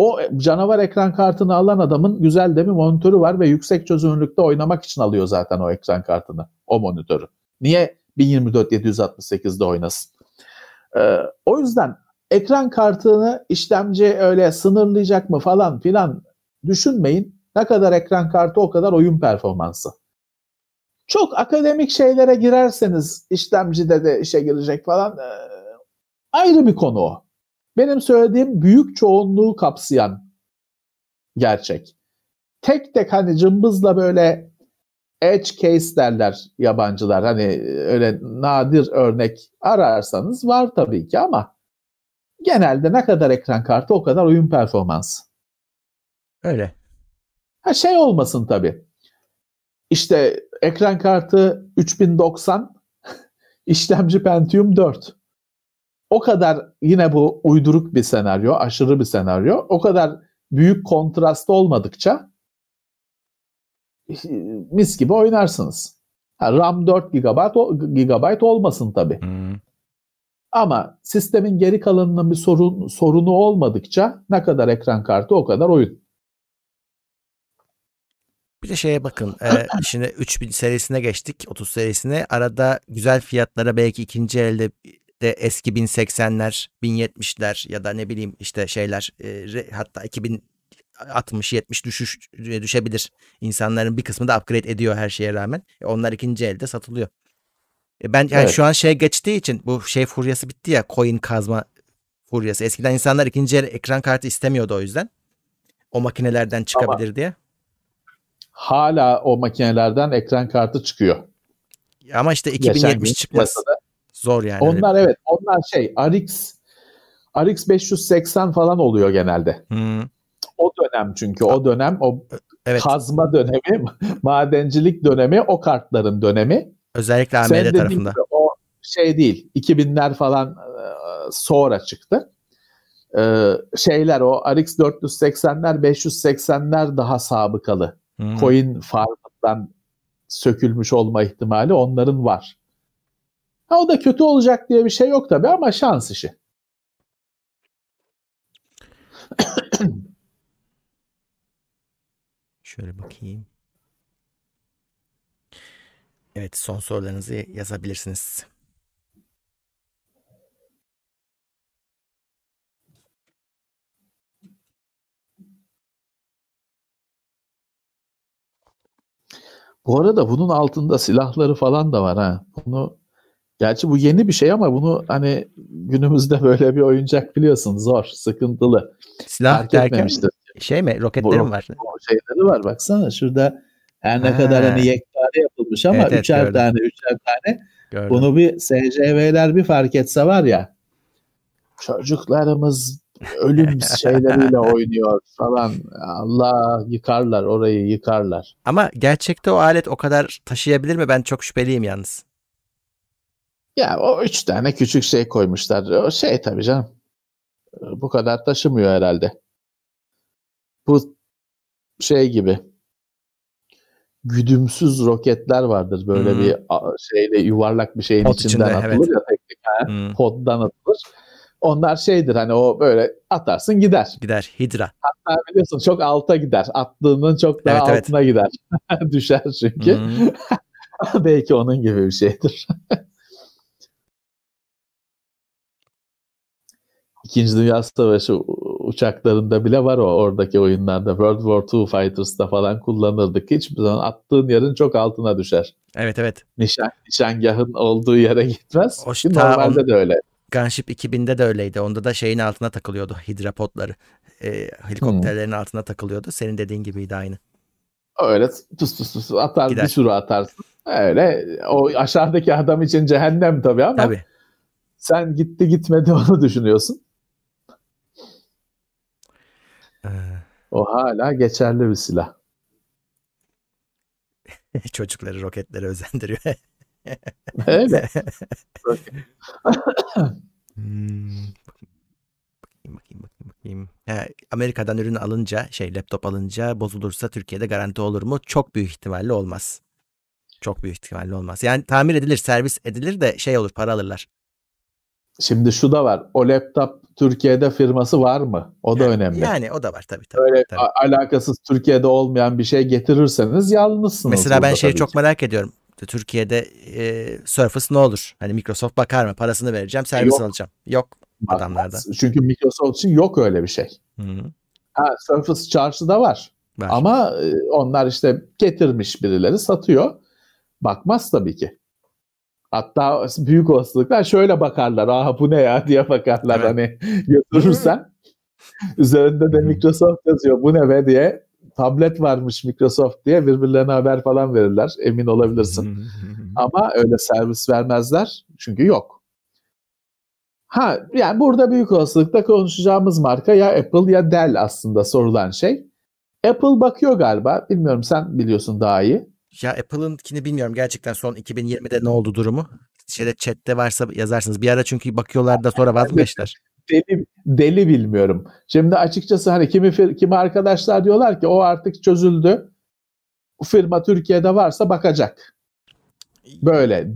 O canavar ekran kartını alan adamın güzel de bir monitörü var ve yüksek çözünürlükte oynamak için alıyor zaten o ekran kartını, o monitörü. Niye 1024 768'de oynasın? Ee, o yüzden ekran kartını işlemci öyle sınırlayacak mı falan filan düşünmeyin. Ne kadar ekran kartı o kadar oyun performansı. Çok akademik şeylere girerseniz işlemcide de işe girecek falan e, ayrı bir konu o. Benim söylediğim büyük çoğunluğu kapsayan gerçek. Tek tek hani cımbızla böyle edge case derler yabancılar. Hani öyle nadir örnek ararsanız var tabii ki ama genelde ne kadar ekran kartı o kadar oyun performansı. Öyle. Ha şey olmasın tabii. İşte ekran kartı 3090, işlemci Pentium 4. O kadar yine bu uyduruk bir senaryo, aşırı bir senaryo. O kadar büyük kontrast olmadıkça mis gibi oynarsınız. Ha, RAM 4 GB, GB olmasın tabii. Hmm. Ama sistemin geri kalanının bir sorun, sorunu olmadıkça ne kadar ekran kartı o kadar oyun. Bir de şeye bakın. E, şimdi 3000 serisine geçtik. 30 serisine. Arada güzel fiyatlara belki ikinci elde de eski 1080'ler, 1070'ler ya da ne bileyim işte şeyler e, hatta 2060 70 düşüş düşebilir. İnsanların bir kısmı da upgrade ediyor her şeye rağmen. E, onlar ikinci elde satılıyor. E, ben yani evet. şu an şey geçtiği için bu şey furyası bitti ya coin kazma furyası. Eskiden insanlar ikinci el ekran kartı istemiyordu o yüzden. O makinelerden çıkabilir Ama diye. Hala o makinelerden ekran kartı çıkıyor. Ama işte 2070 çıkmaz. Zor yani. Onlar evet. Onlar şey RX RX 580 falan oluyor genelde. Hmm. O dönem çünkü o dönem o evet. kazma dönemi, madencilik dönemi o kartların dönemi. Özellikle AMD tarafında. O şey değil. 2000'ler falan e, sonra çıktı. Ee, şeyler o RX 480'ler 580'ler daha sabıkalı. Hmm. Coin farmından sökülmüş olma ihtimali onların var. Ha, o da kötü olacak diye bir şey yok tabii ama şans işi. Şöyle bakayım. Evet son sorularınızı yazabilirsiniz. Bu arada bunun altında silahları falan da var ha. Bunu gerçi bu yeni bir şey ama bunu hani günümüzde böyle bir oyuncak biliyorsun zor, sıkıntılı. Silah Fark derken şey mi? Roketleri mi var? Şeyleri var baksana şurada her ne ha. kadar hani yekpare yapılmış ama evet, üçer evet, tane üçer tane gördüm. bunu bir SCV'ler bir fark etse var ya çocuklarımız ölüm şeyleriyle oynuyor falan. Allah yıkarlar orayı yıkarlar. Ama gerçekte o alet o kadar taşıyabilir mi? Ben çok şüpheliyim yalnız. Ya o üç tane küçük şey koymuşlar. O şey tabii canım. Bu kadar taşımıyor herhalde. Bu şey gibi güdümsüz roketler vardır. Böyle hmm. bir şeyle yuvarlak bir şeyin Pot içinden içinde, atılır evet. ya teknik. Hmm. Poddan atılır. Onlar şeydir hani o böyle atarsın gider. Gider. Hidra. Hatta biliyorsun çok alta gider. Attığının çok daha evet, altına evet. gider. Düşer çünkü. Hmm. Belki onun gibi bir şeydir. İkinci Dünya Savaşı uçaklarında bile var o oradaki oyunlarda. World War II Fighters'ta falan kullanırdık. Hiçbir zaman attığın yerin çok altına düşer. Evet evet. Nişan, nişangahın olduğu yere gitmez. O, normalde on, de öyle. Gunship 2000'de de öyleydi. Onda da şeyin altına takılıyordu hidrapotları. E, helikopterlerin hmm. altına takılıyordu. Senin dediğin gibiydi aynı. Öyle tus tus tus atar Gider. bir sürü atarsın. Öyle o aşağıdaki adam için cehennem tabii ama tabii. sen gitti gitmedi onu düşünüyorsun. Ee... O hala geçerli bir silah. Çocukları roketlere özendiriyor. Öyle. hmm. Bakayım bakayım bakayım. bakayım. Ha, Amerika'dan ürün alınca şey laptop alınca bozulursa Türkiye'de garanti olur mu? Çok büyük ihtimalle olmaz. Çok büyük ihtimalle olmaz. Yani tamir edilir, servis edilir de şey olur, para alırlar. Şimdi şu da var. O laptop Türkiye'de firması var mı? O da yani, önemli. Yani o da var tabii. tabii Öyle tabii. alakasız Türkiye'de olmayan bir şey getirirseniz yalnızsınız. Mesela ben şeyi çok merak ediyorum. Türkiye'de e, Surface ne olur? Hani Microsoft bakar mı? Parasını vereceğim, servis Yok. alacağım. Yok adamlarda. Çünkü Microsoft için yok öyle bir şey. Hı-hı. Ha, Surface Charge'da var. Var. Ama e, onlar işte getirmiş birileri satıyor. Bakmaz tabii ki. Hatta büyük olasılıkla şöyle bakarlar. Aha bu ne ya diye bakarlar Evet. hani götürürsen. Üzerinde de. Microsoft yazıyor. Bu ne be diye. Tablet varmış Microsoft diye birbirlerine haber falan verirler. Emin olabilirsin. Ama öyle servis vermezler. Çünkü yok. Ha yani burada büyük olasılıkla konuşacağımız marka ya Apple ya Dell aslında sorulan şey. Apple bakıyor galiba. Bilmiyorum sen biliyorsun daha iyi. Ya Apple'ınkini bilmiyorum gerçekten son 2020'de ne oldu durumu. Şeyde chatte varsa yazarsınız. Bir ara çünkü bakıyorlar da sonra vazgeçtiler. Deli, deli bilmiyorum. Şimdi açıkçası hani kimi kimi arkadaşlar diyorlar ki o artık çözüldü. Bu firma Türkiye'de varsa bakacak. Böyle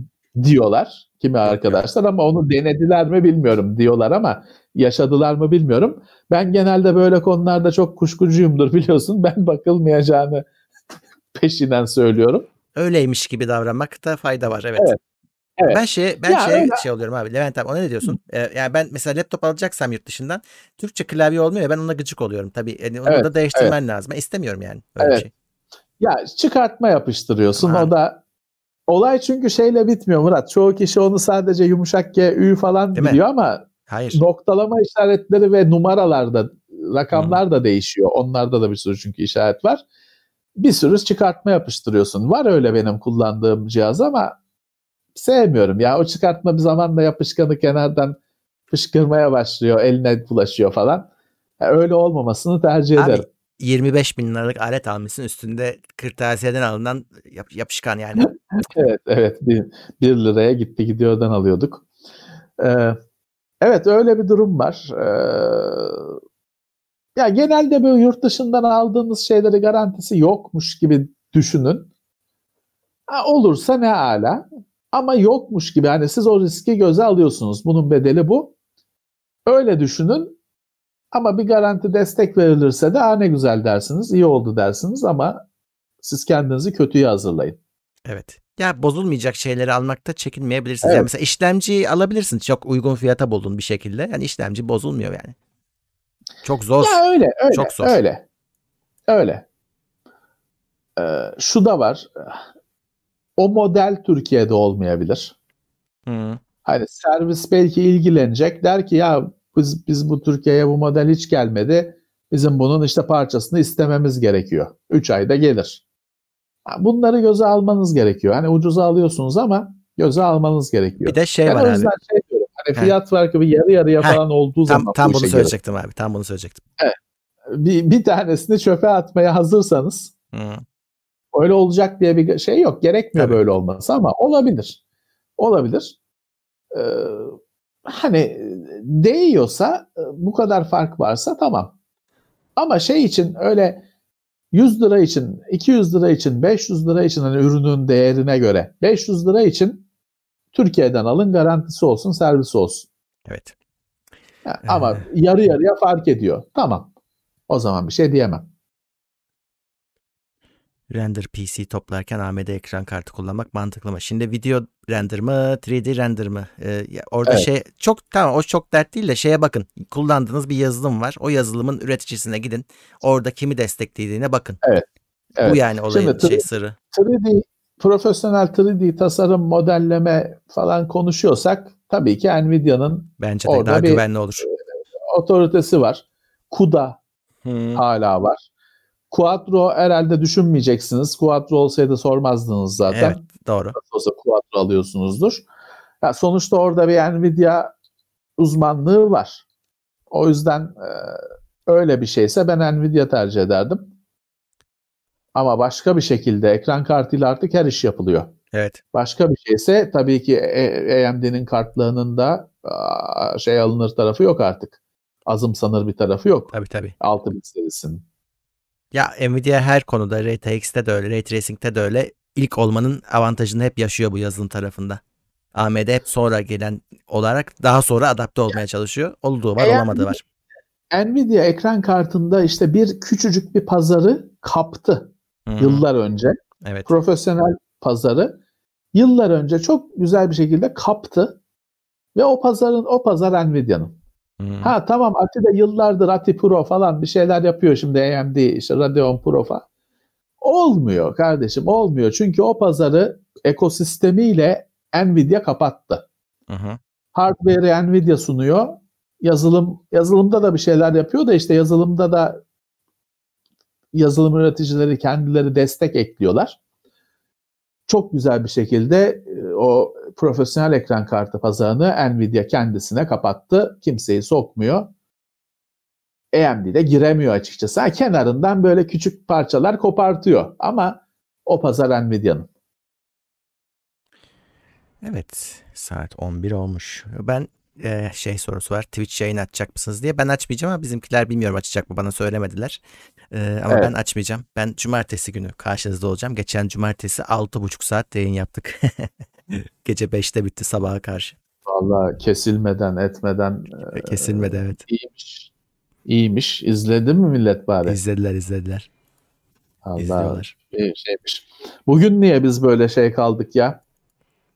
diyorlar kimi arkadaşlar ama onu denediler mi bilmiyorum diyorlar ama yaşadılar mı bilmiyorum. Ben genelde böyle konularda çok kuşkucuyumdur biliyorsun. Ben bakılmayacağını peşinden söylüyorum. Öyleymiş gibi davranmakta fayda var evet. Evet, evet. Ben şey ben Ya şey öyle. şey oluyorum abi. Levent abi ona ne diyorsun? Ee, yani ben mesela laptop alacaksam yurt dışından Türkçe klavye olmuyor ya ben ona gıcık oluyorum. Tabii yani onu Evet, da değiştirmen lazım. Ben istemiyorum yani öyle Evet. bir şey. Ya çıkartma yapıştırıyorsun Ha. o da olay çünkü şeyle bitmiyor Murat. Çoğu kişi onu sadece yumuşak G, Ü falan Değil mi? biliyor ama Hayır. noktalama işaretleri ve numaralarda rakamlar da değişiyor. Onlarda da bir sürü çünkü işaret var. Bir sürü çıkartma yapıştırıyorsun. Var öyle benim kullandığım cihaz ama sevmiyorum ya. O çıkartma bir zamanla yapışkanı kenardan fışkırmaya başlıyor. Eline bulaşıyor falan. Ya öyle olmamasını tercih Abi, ederim. 25 bin liralık alet almışsın üstünde kırtasiyeden alınan yap- yapışkan yani. Evet, evet. Bir, bir liraya gitti gidiyordan alıyorduk. Ee, evet, öyle bir durum var. Ee, ya genelde böyle yurt dışından aldığınız şeyleri garantisi yokmuş gibi düşünün. Ha, olursa ne ala. Ama yokmuş gibi hani siz o riski göze alıyorsunuz. Bunun bedeli bu. Öyle düşünün. Ama bir garanti destek verilirse de ha ne güzel dersiniz, iyi oldu dersiniz ama siz kendinizi kötüye hazırlayın. Evet. Ya bozulmayacak şeyleri almakta çekinmeyebilirsiniz. Evet. Yani mesela işlemci alabilirsin. Çok uygun fiyata buldun bir şekilde. Yani işlemci bozulmuyor yani. Çok zor. Ya öyle, öyle, Çok zor. öyle. Öyle. Ee, şu da var. O model Türkiye'de olmayabilir. Hı. Hani servis belki ilgilenecek. Der ki ya biz, biz bu Türkiye'ye bu model hiç gelmedi. Bizim bunun işte parçasını istememiz gerekiyor. 3 ayda gelir. Bunları göze almanız gerekiyor. Hani ucuza alıyorsunuz ama göze almanız gerekiyor. Bir de şey Ben var abi. şey Hani Heh. fiyat farkı bir yarı yarıya Heh. falan olduğu Tam, zaman tam bu bunu girin. söyleyecektim abi. Tam bunu söyleyecektim. bir, bir tanesini çöpe atmaya hazırsanız Hı. öyle olacak diye bir şey yok. Gerekmiyor Tabii. böyle olması ama olabilir. Olabilir. Ee, hani değiyorsa bu kadar fark varsa tamam. Ama şey için öyle 100 lira için, 200 lira için, 500 lira için hani ürünün değerine göre 500 lira için Türkiye'den alın garantisi olsun, servisi olsun. Evet. Ha, Ee. Ama yarı yarıya fark ediyor. Tamam. O zaman bir şey diyemem. Render PC toplarken AMD ekran kartı kullanmak mantıklı mı? Şimdi video render mı, 3D render mı? Ee, orada Evet. şey çok tamam o çok dert değil de şeye bakın. Kullandığınız bir yazılım var. O yazılımın üreticisine gidin. Orada kimi desteklediğine bakın. Evet. Bu yani olayın Şimdi şey sırrı. 3D profesyonel 3D tasarım modelleme falan konuşuyorsak tabii ki Nvidia'nın Bence orada daha bir- güvenli olur. otoritesi var. CUDA Hı. hala var. Quattro herhalde düşünmeyeceksiniz. Quattro olsaydı sormazdınız zaten. Evet doğru. Olsa Quattro alıyorsunuzdur. Ya sonuçta orada bir Nvidia uzmanlığı var. O yüzden e, öyle bir şeyse ben Nvidia tercih ederdim. Ama başka bir şekilde ekran kartıyla artık her iş yapılıyor. Evet. Başka bir şeyse tabii ki E- AMD'nin kartlarının da şey alınır tarafı yok artık. azımsanır bir tarafı yok. Tabii tabii. 6000 serisinin. Ya Nvidia her konuda RTX'te de öyle, Ray Tracing'te de öyle ilk olmanın avantajını hep yaşıyor bu yazılım tarafında. AMD hep sonra gelen olarak daha sonra adapte olmaya çalışıyor. Olduğu var, Eğer olamadığı var. Nvidia ekran kartında işte bir küçücük bir pazarı kaptı Yıllar önce. Evet. Profesyonel pazarı yıllar önce çok güzel bir şekilde kaptı ve o pazarın o pazar Nvidia'nın. Ha tamam Ati de yıllardır Ati Pro falan bir şeyler yapıyor şimdi AMD işte Radeon Pro falan. Olmuyor kardeşim olmuyor. Çünkü o pazarı ekosistemiyle Nvidia kapattı. Hı. Hardware'i Nvidia sunuyor. Yazılım yazılımda da bir şeyler yapıyor da işte yazılımda da yazılım üreticileri kendileri destek ekliyorlar. Çok güzel bir şekilde e, o profesyonel ekran kartı pazarını Nvidia kendisine kapattı. Kimseyi sokmuyor. AMD de giremiyor açıkçası. Ha, kenarından böyle küçük parçalar kopartıyor. Ama o pazar Nvidia'nın. Evet. Saat 11 olmuş. Ben e, şey sorusu var. Twitch yayın açacak mısınız diye. Ben açmayacağım ama bizimkiler bilmiyorum açacak mı bana söylemediler. E, ama Evet. ben açmayacağım. Ben cumartesi günü karşınızda olacağım. Geçen cumartesi 6,5 saat yayın yaptık. Gece 5'te bitti sabaha karşı. Vallahi kesilmeden etmeden e, Kesilmedi evet. iyiymiş. İyiymiş. İzledi mi millet bari? İzlediler izlediler. Allah İzliyorlar. bir şeymiş. Bugün niye biz böyle şey kaldık ya?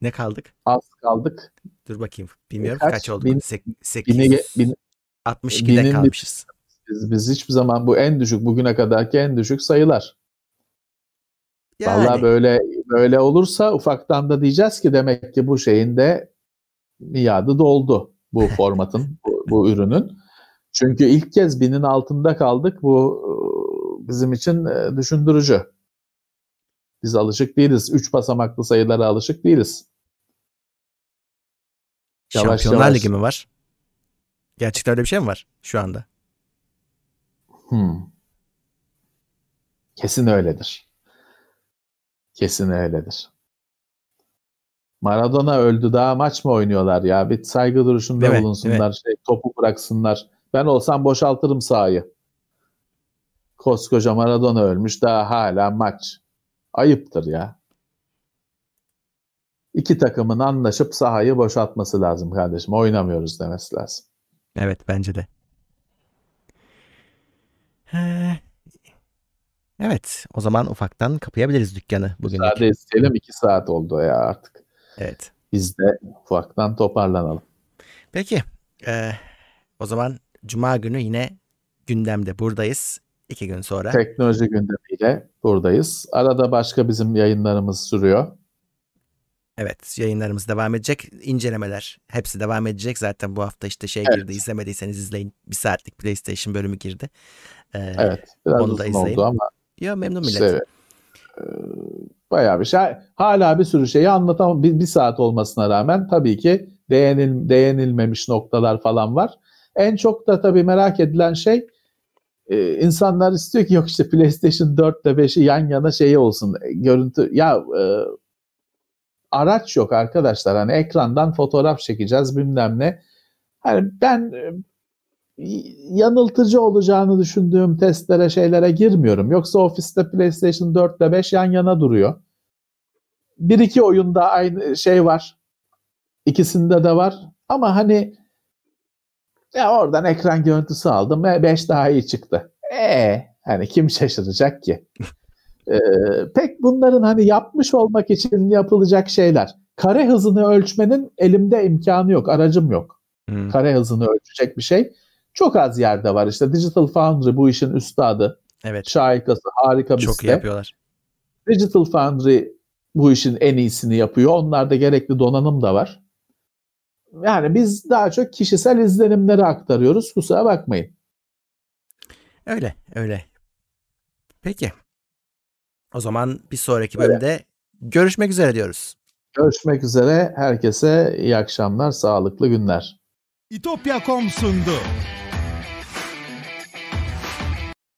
Ne kaldık? Az kaldık. Dur bakayım. Bilmiyorum Kaç? kaç, oldu. Bin- 8, Bini, bin, 62'de binin bir- kalmışız. Biz, biz hiçbir zaman bu en düşük bugüne kadarki en düşük sayılar. Yani, Vallahi böyle böyle olursa ufaktan da diyeceğiz ki demek ki bu şeyin de miadı doldu bu formatın, bu, bu ürünün. Çünkü ilk kez binin altında kaldık. Bu e, bizim için e, düşündürücü. Biz alışık değiliz. Üç basamaklı sayılara alışık değiliz. yavaş Şampiyonlar yavaş. Ligi mi var? Gerçekten öyle bir şey mi var şu anda? Hmm. Kesin öyledir. Kesin öyledir. Maradona öldü daha maç mı oynuyorlar ya? Bir saygı duruşunda Evet, bulunsunlar. Şey, topu bıraksınlar. Ben olsam boşaltırım sahayı. Koskoca Maradona ölmüş daha hala maç. Ayıptır ya. İki takımın anlaşıp sahayı boşaltması lazım kardeşim. Oynamıyoruz demesi lazım. Evet bence de. He. Evet o zaman ufaktan kapayabiliriz dükkanı bugün. Müsaade isteyelim. iki saat oldu ya artık. Evet. Biz de ufaktan toparlanalım. Peki e, o zaman Cuma günü yine gündemde buradayız. İki gün sonra. Teknoloji gündemiyle buradayız. Arada başka bizim yayınlarımız sürüyor. Evet yayınlarımız devam edecek. İncelemeler hepsi devam edecek. Zaten bu hafta işte şey Evet. girdi. İzlemediyseniz izleyin. Bir saatlik PlayStation bölümü girdi. Ee, Evet. Biraz Onu da izleyin. oldu ama Ya memnun millet. işte, e, bayağı bir şey. Hala bir sürü şeyi anlatamam. Bir, bir saat olmasına rağmen tabii ki değinil, değinilmemiş noktalar falan var. En çok da tabii merak edilen şey e, insanlar istiyor ki yok işte PlayStation 4 ile 5'i yan yana şeyi olsun. e, Görüntü ya e, araç yok arkadaşlar. Hani ekrandan fotoğraf çekeceğiz bilmem ne. Hani ben e, yanıltıcı olacağını düşündüğüm testlere şeylere girmiyorum. Yoksa ofiste PlayStation 4 ile 5 yan yana duruyor. Bir iki oyunda aynı şey var. İkisinde de var. Ama hani ya oradan ekran görüntüsü aldım ve 5 daha iyi çıktı. E hani kim şaşıracak ki? Ee, pek bunların hani yapmış olmak için yapılacak şeyler. Kare hızını ölçmenin elimde imkanı yok, aracım yok Hmm, kare hızını ölçecek bir şey. Çok az yerde var. İşte Digital Foundry bu işin üstadı. Evet. Şahikası harika bir Çok iyi site. yapıyorlar. Digital Foundry bu işin en iyisini yapıyor. Onlarda gerekli donanım da var. Yani biz daha çok kişisel izlenimleri aktarıyoruz. Kusura bakmayın. Öyle öyle. Peki. O zaman bir sonraki Öyle. bölümde görüşmek üzere diyoruz. Görüşmek üzere. Herkese iyi akşamlar, sağlıklı günler. İtopya.com sundu.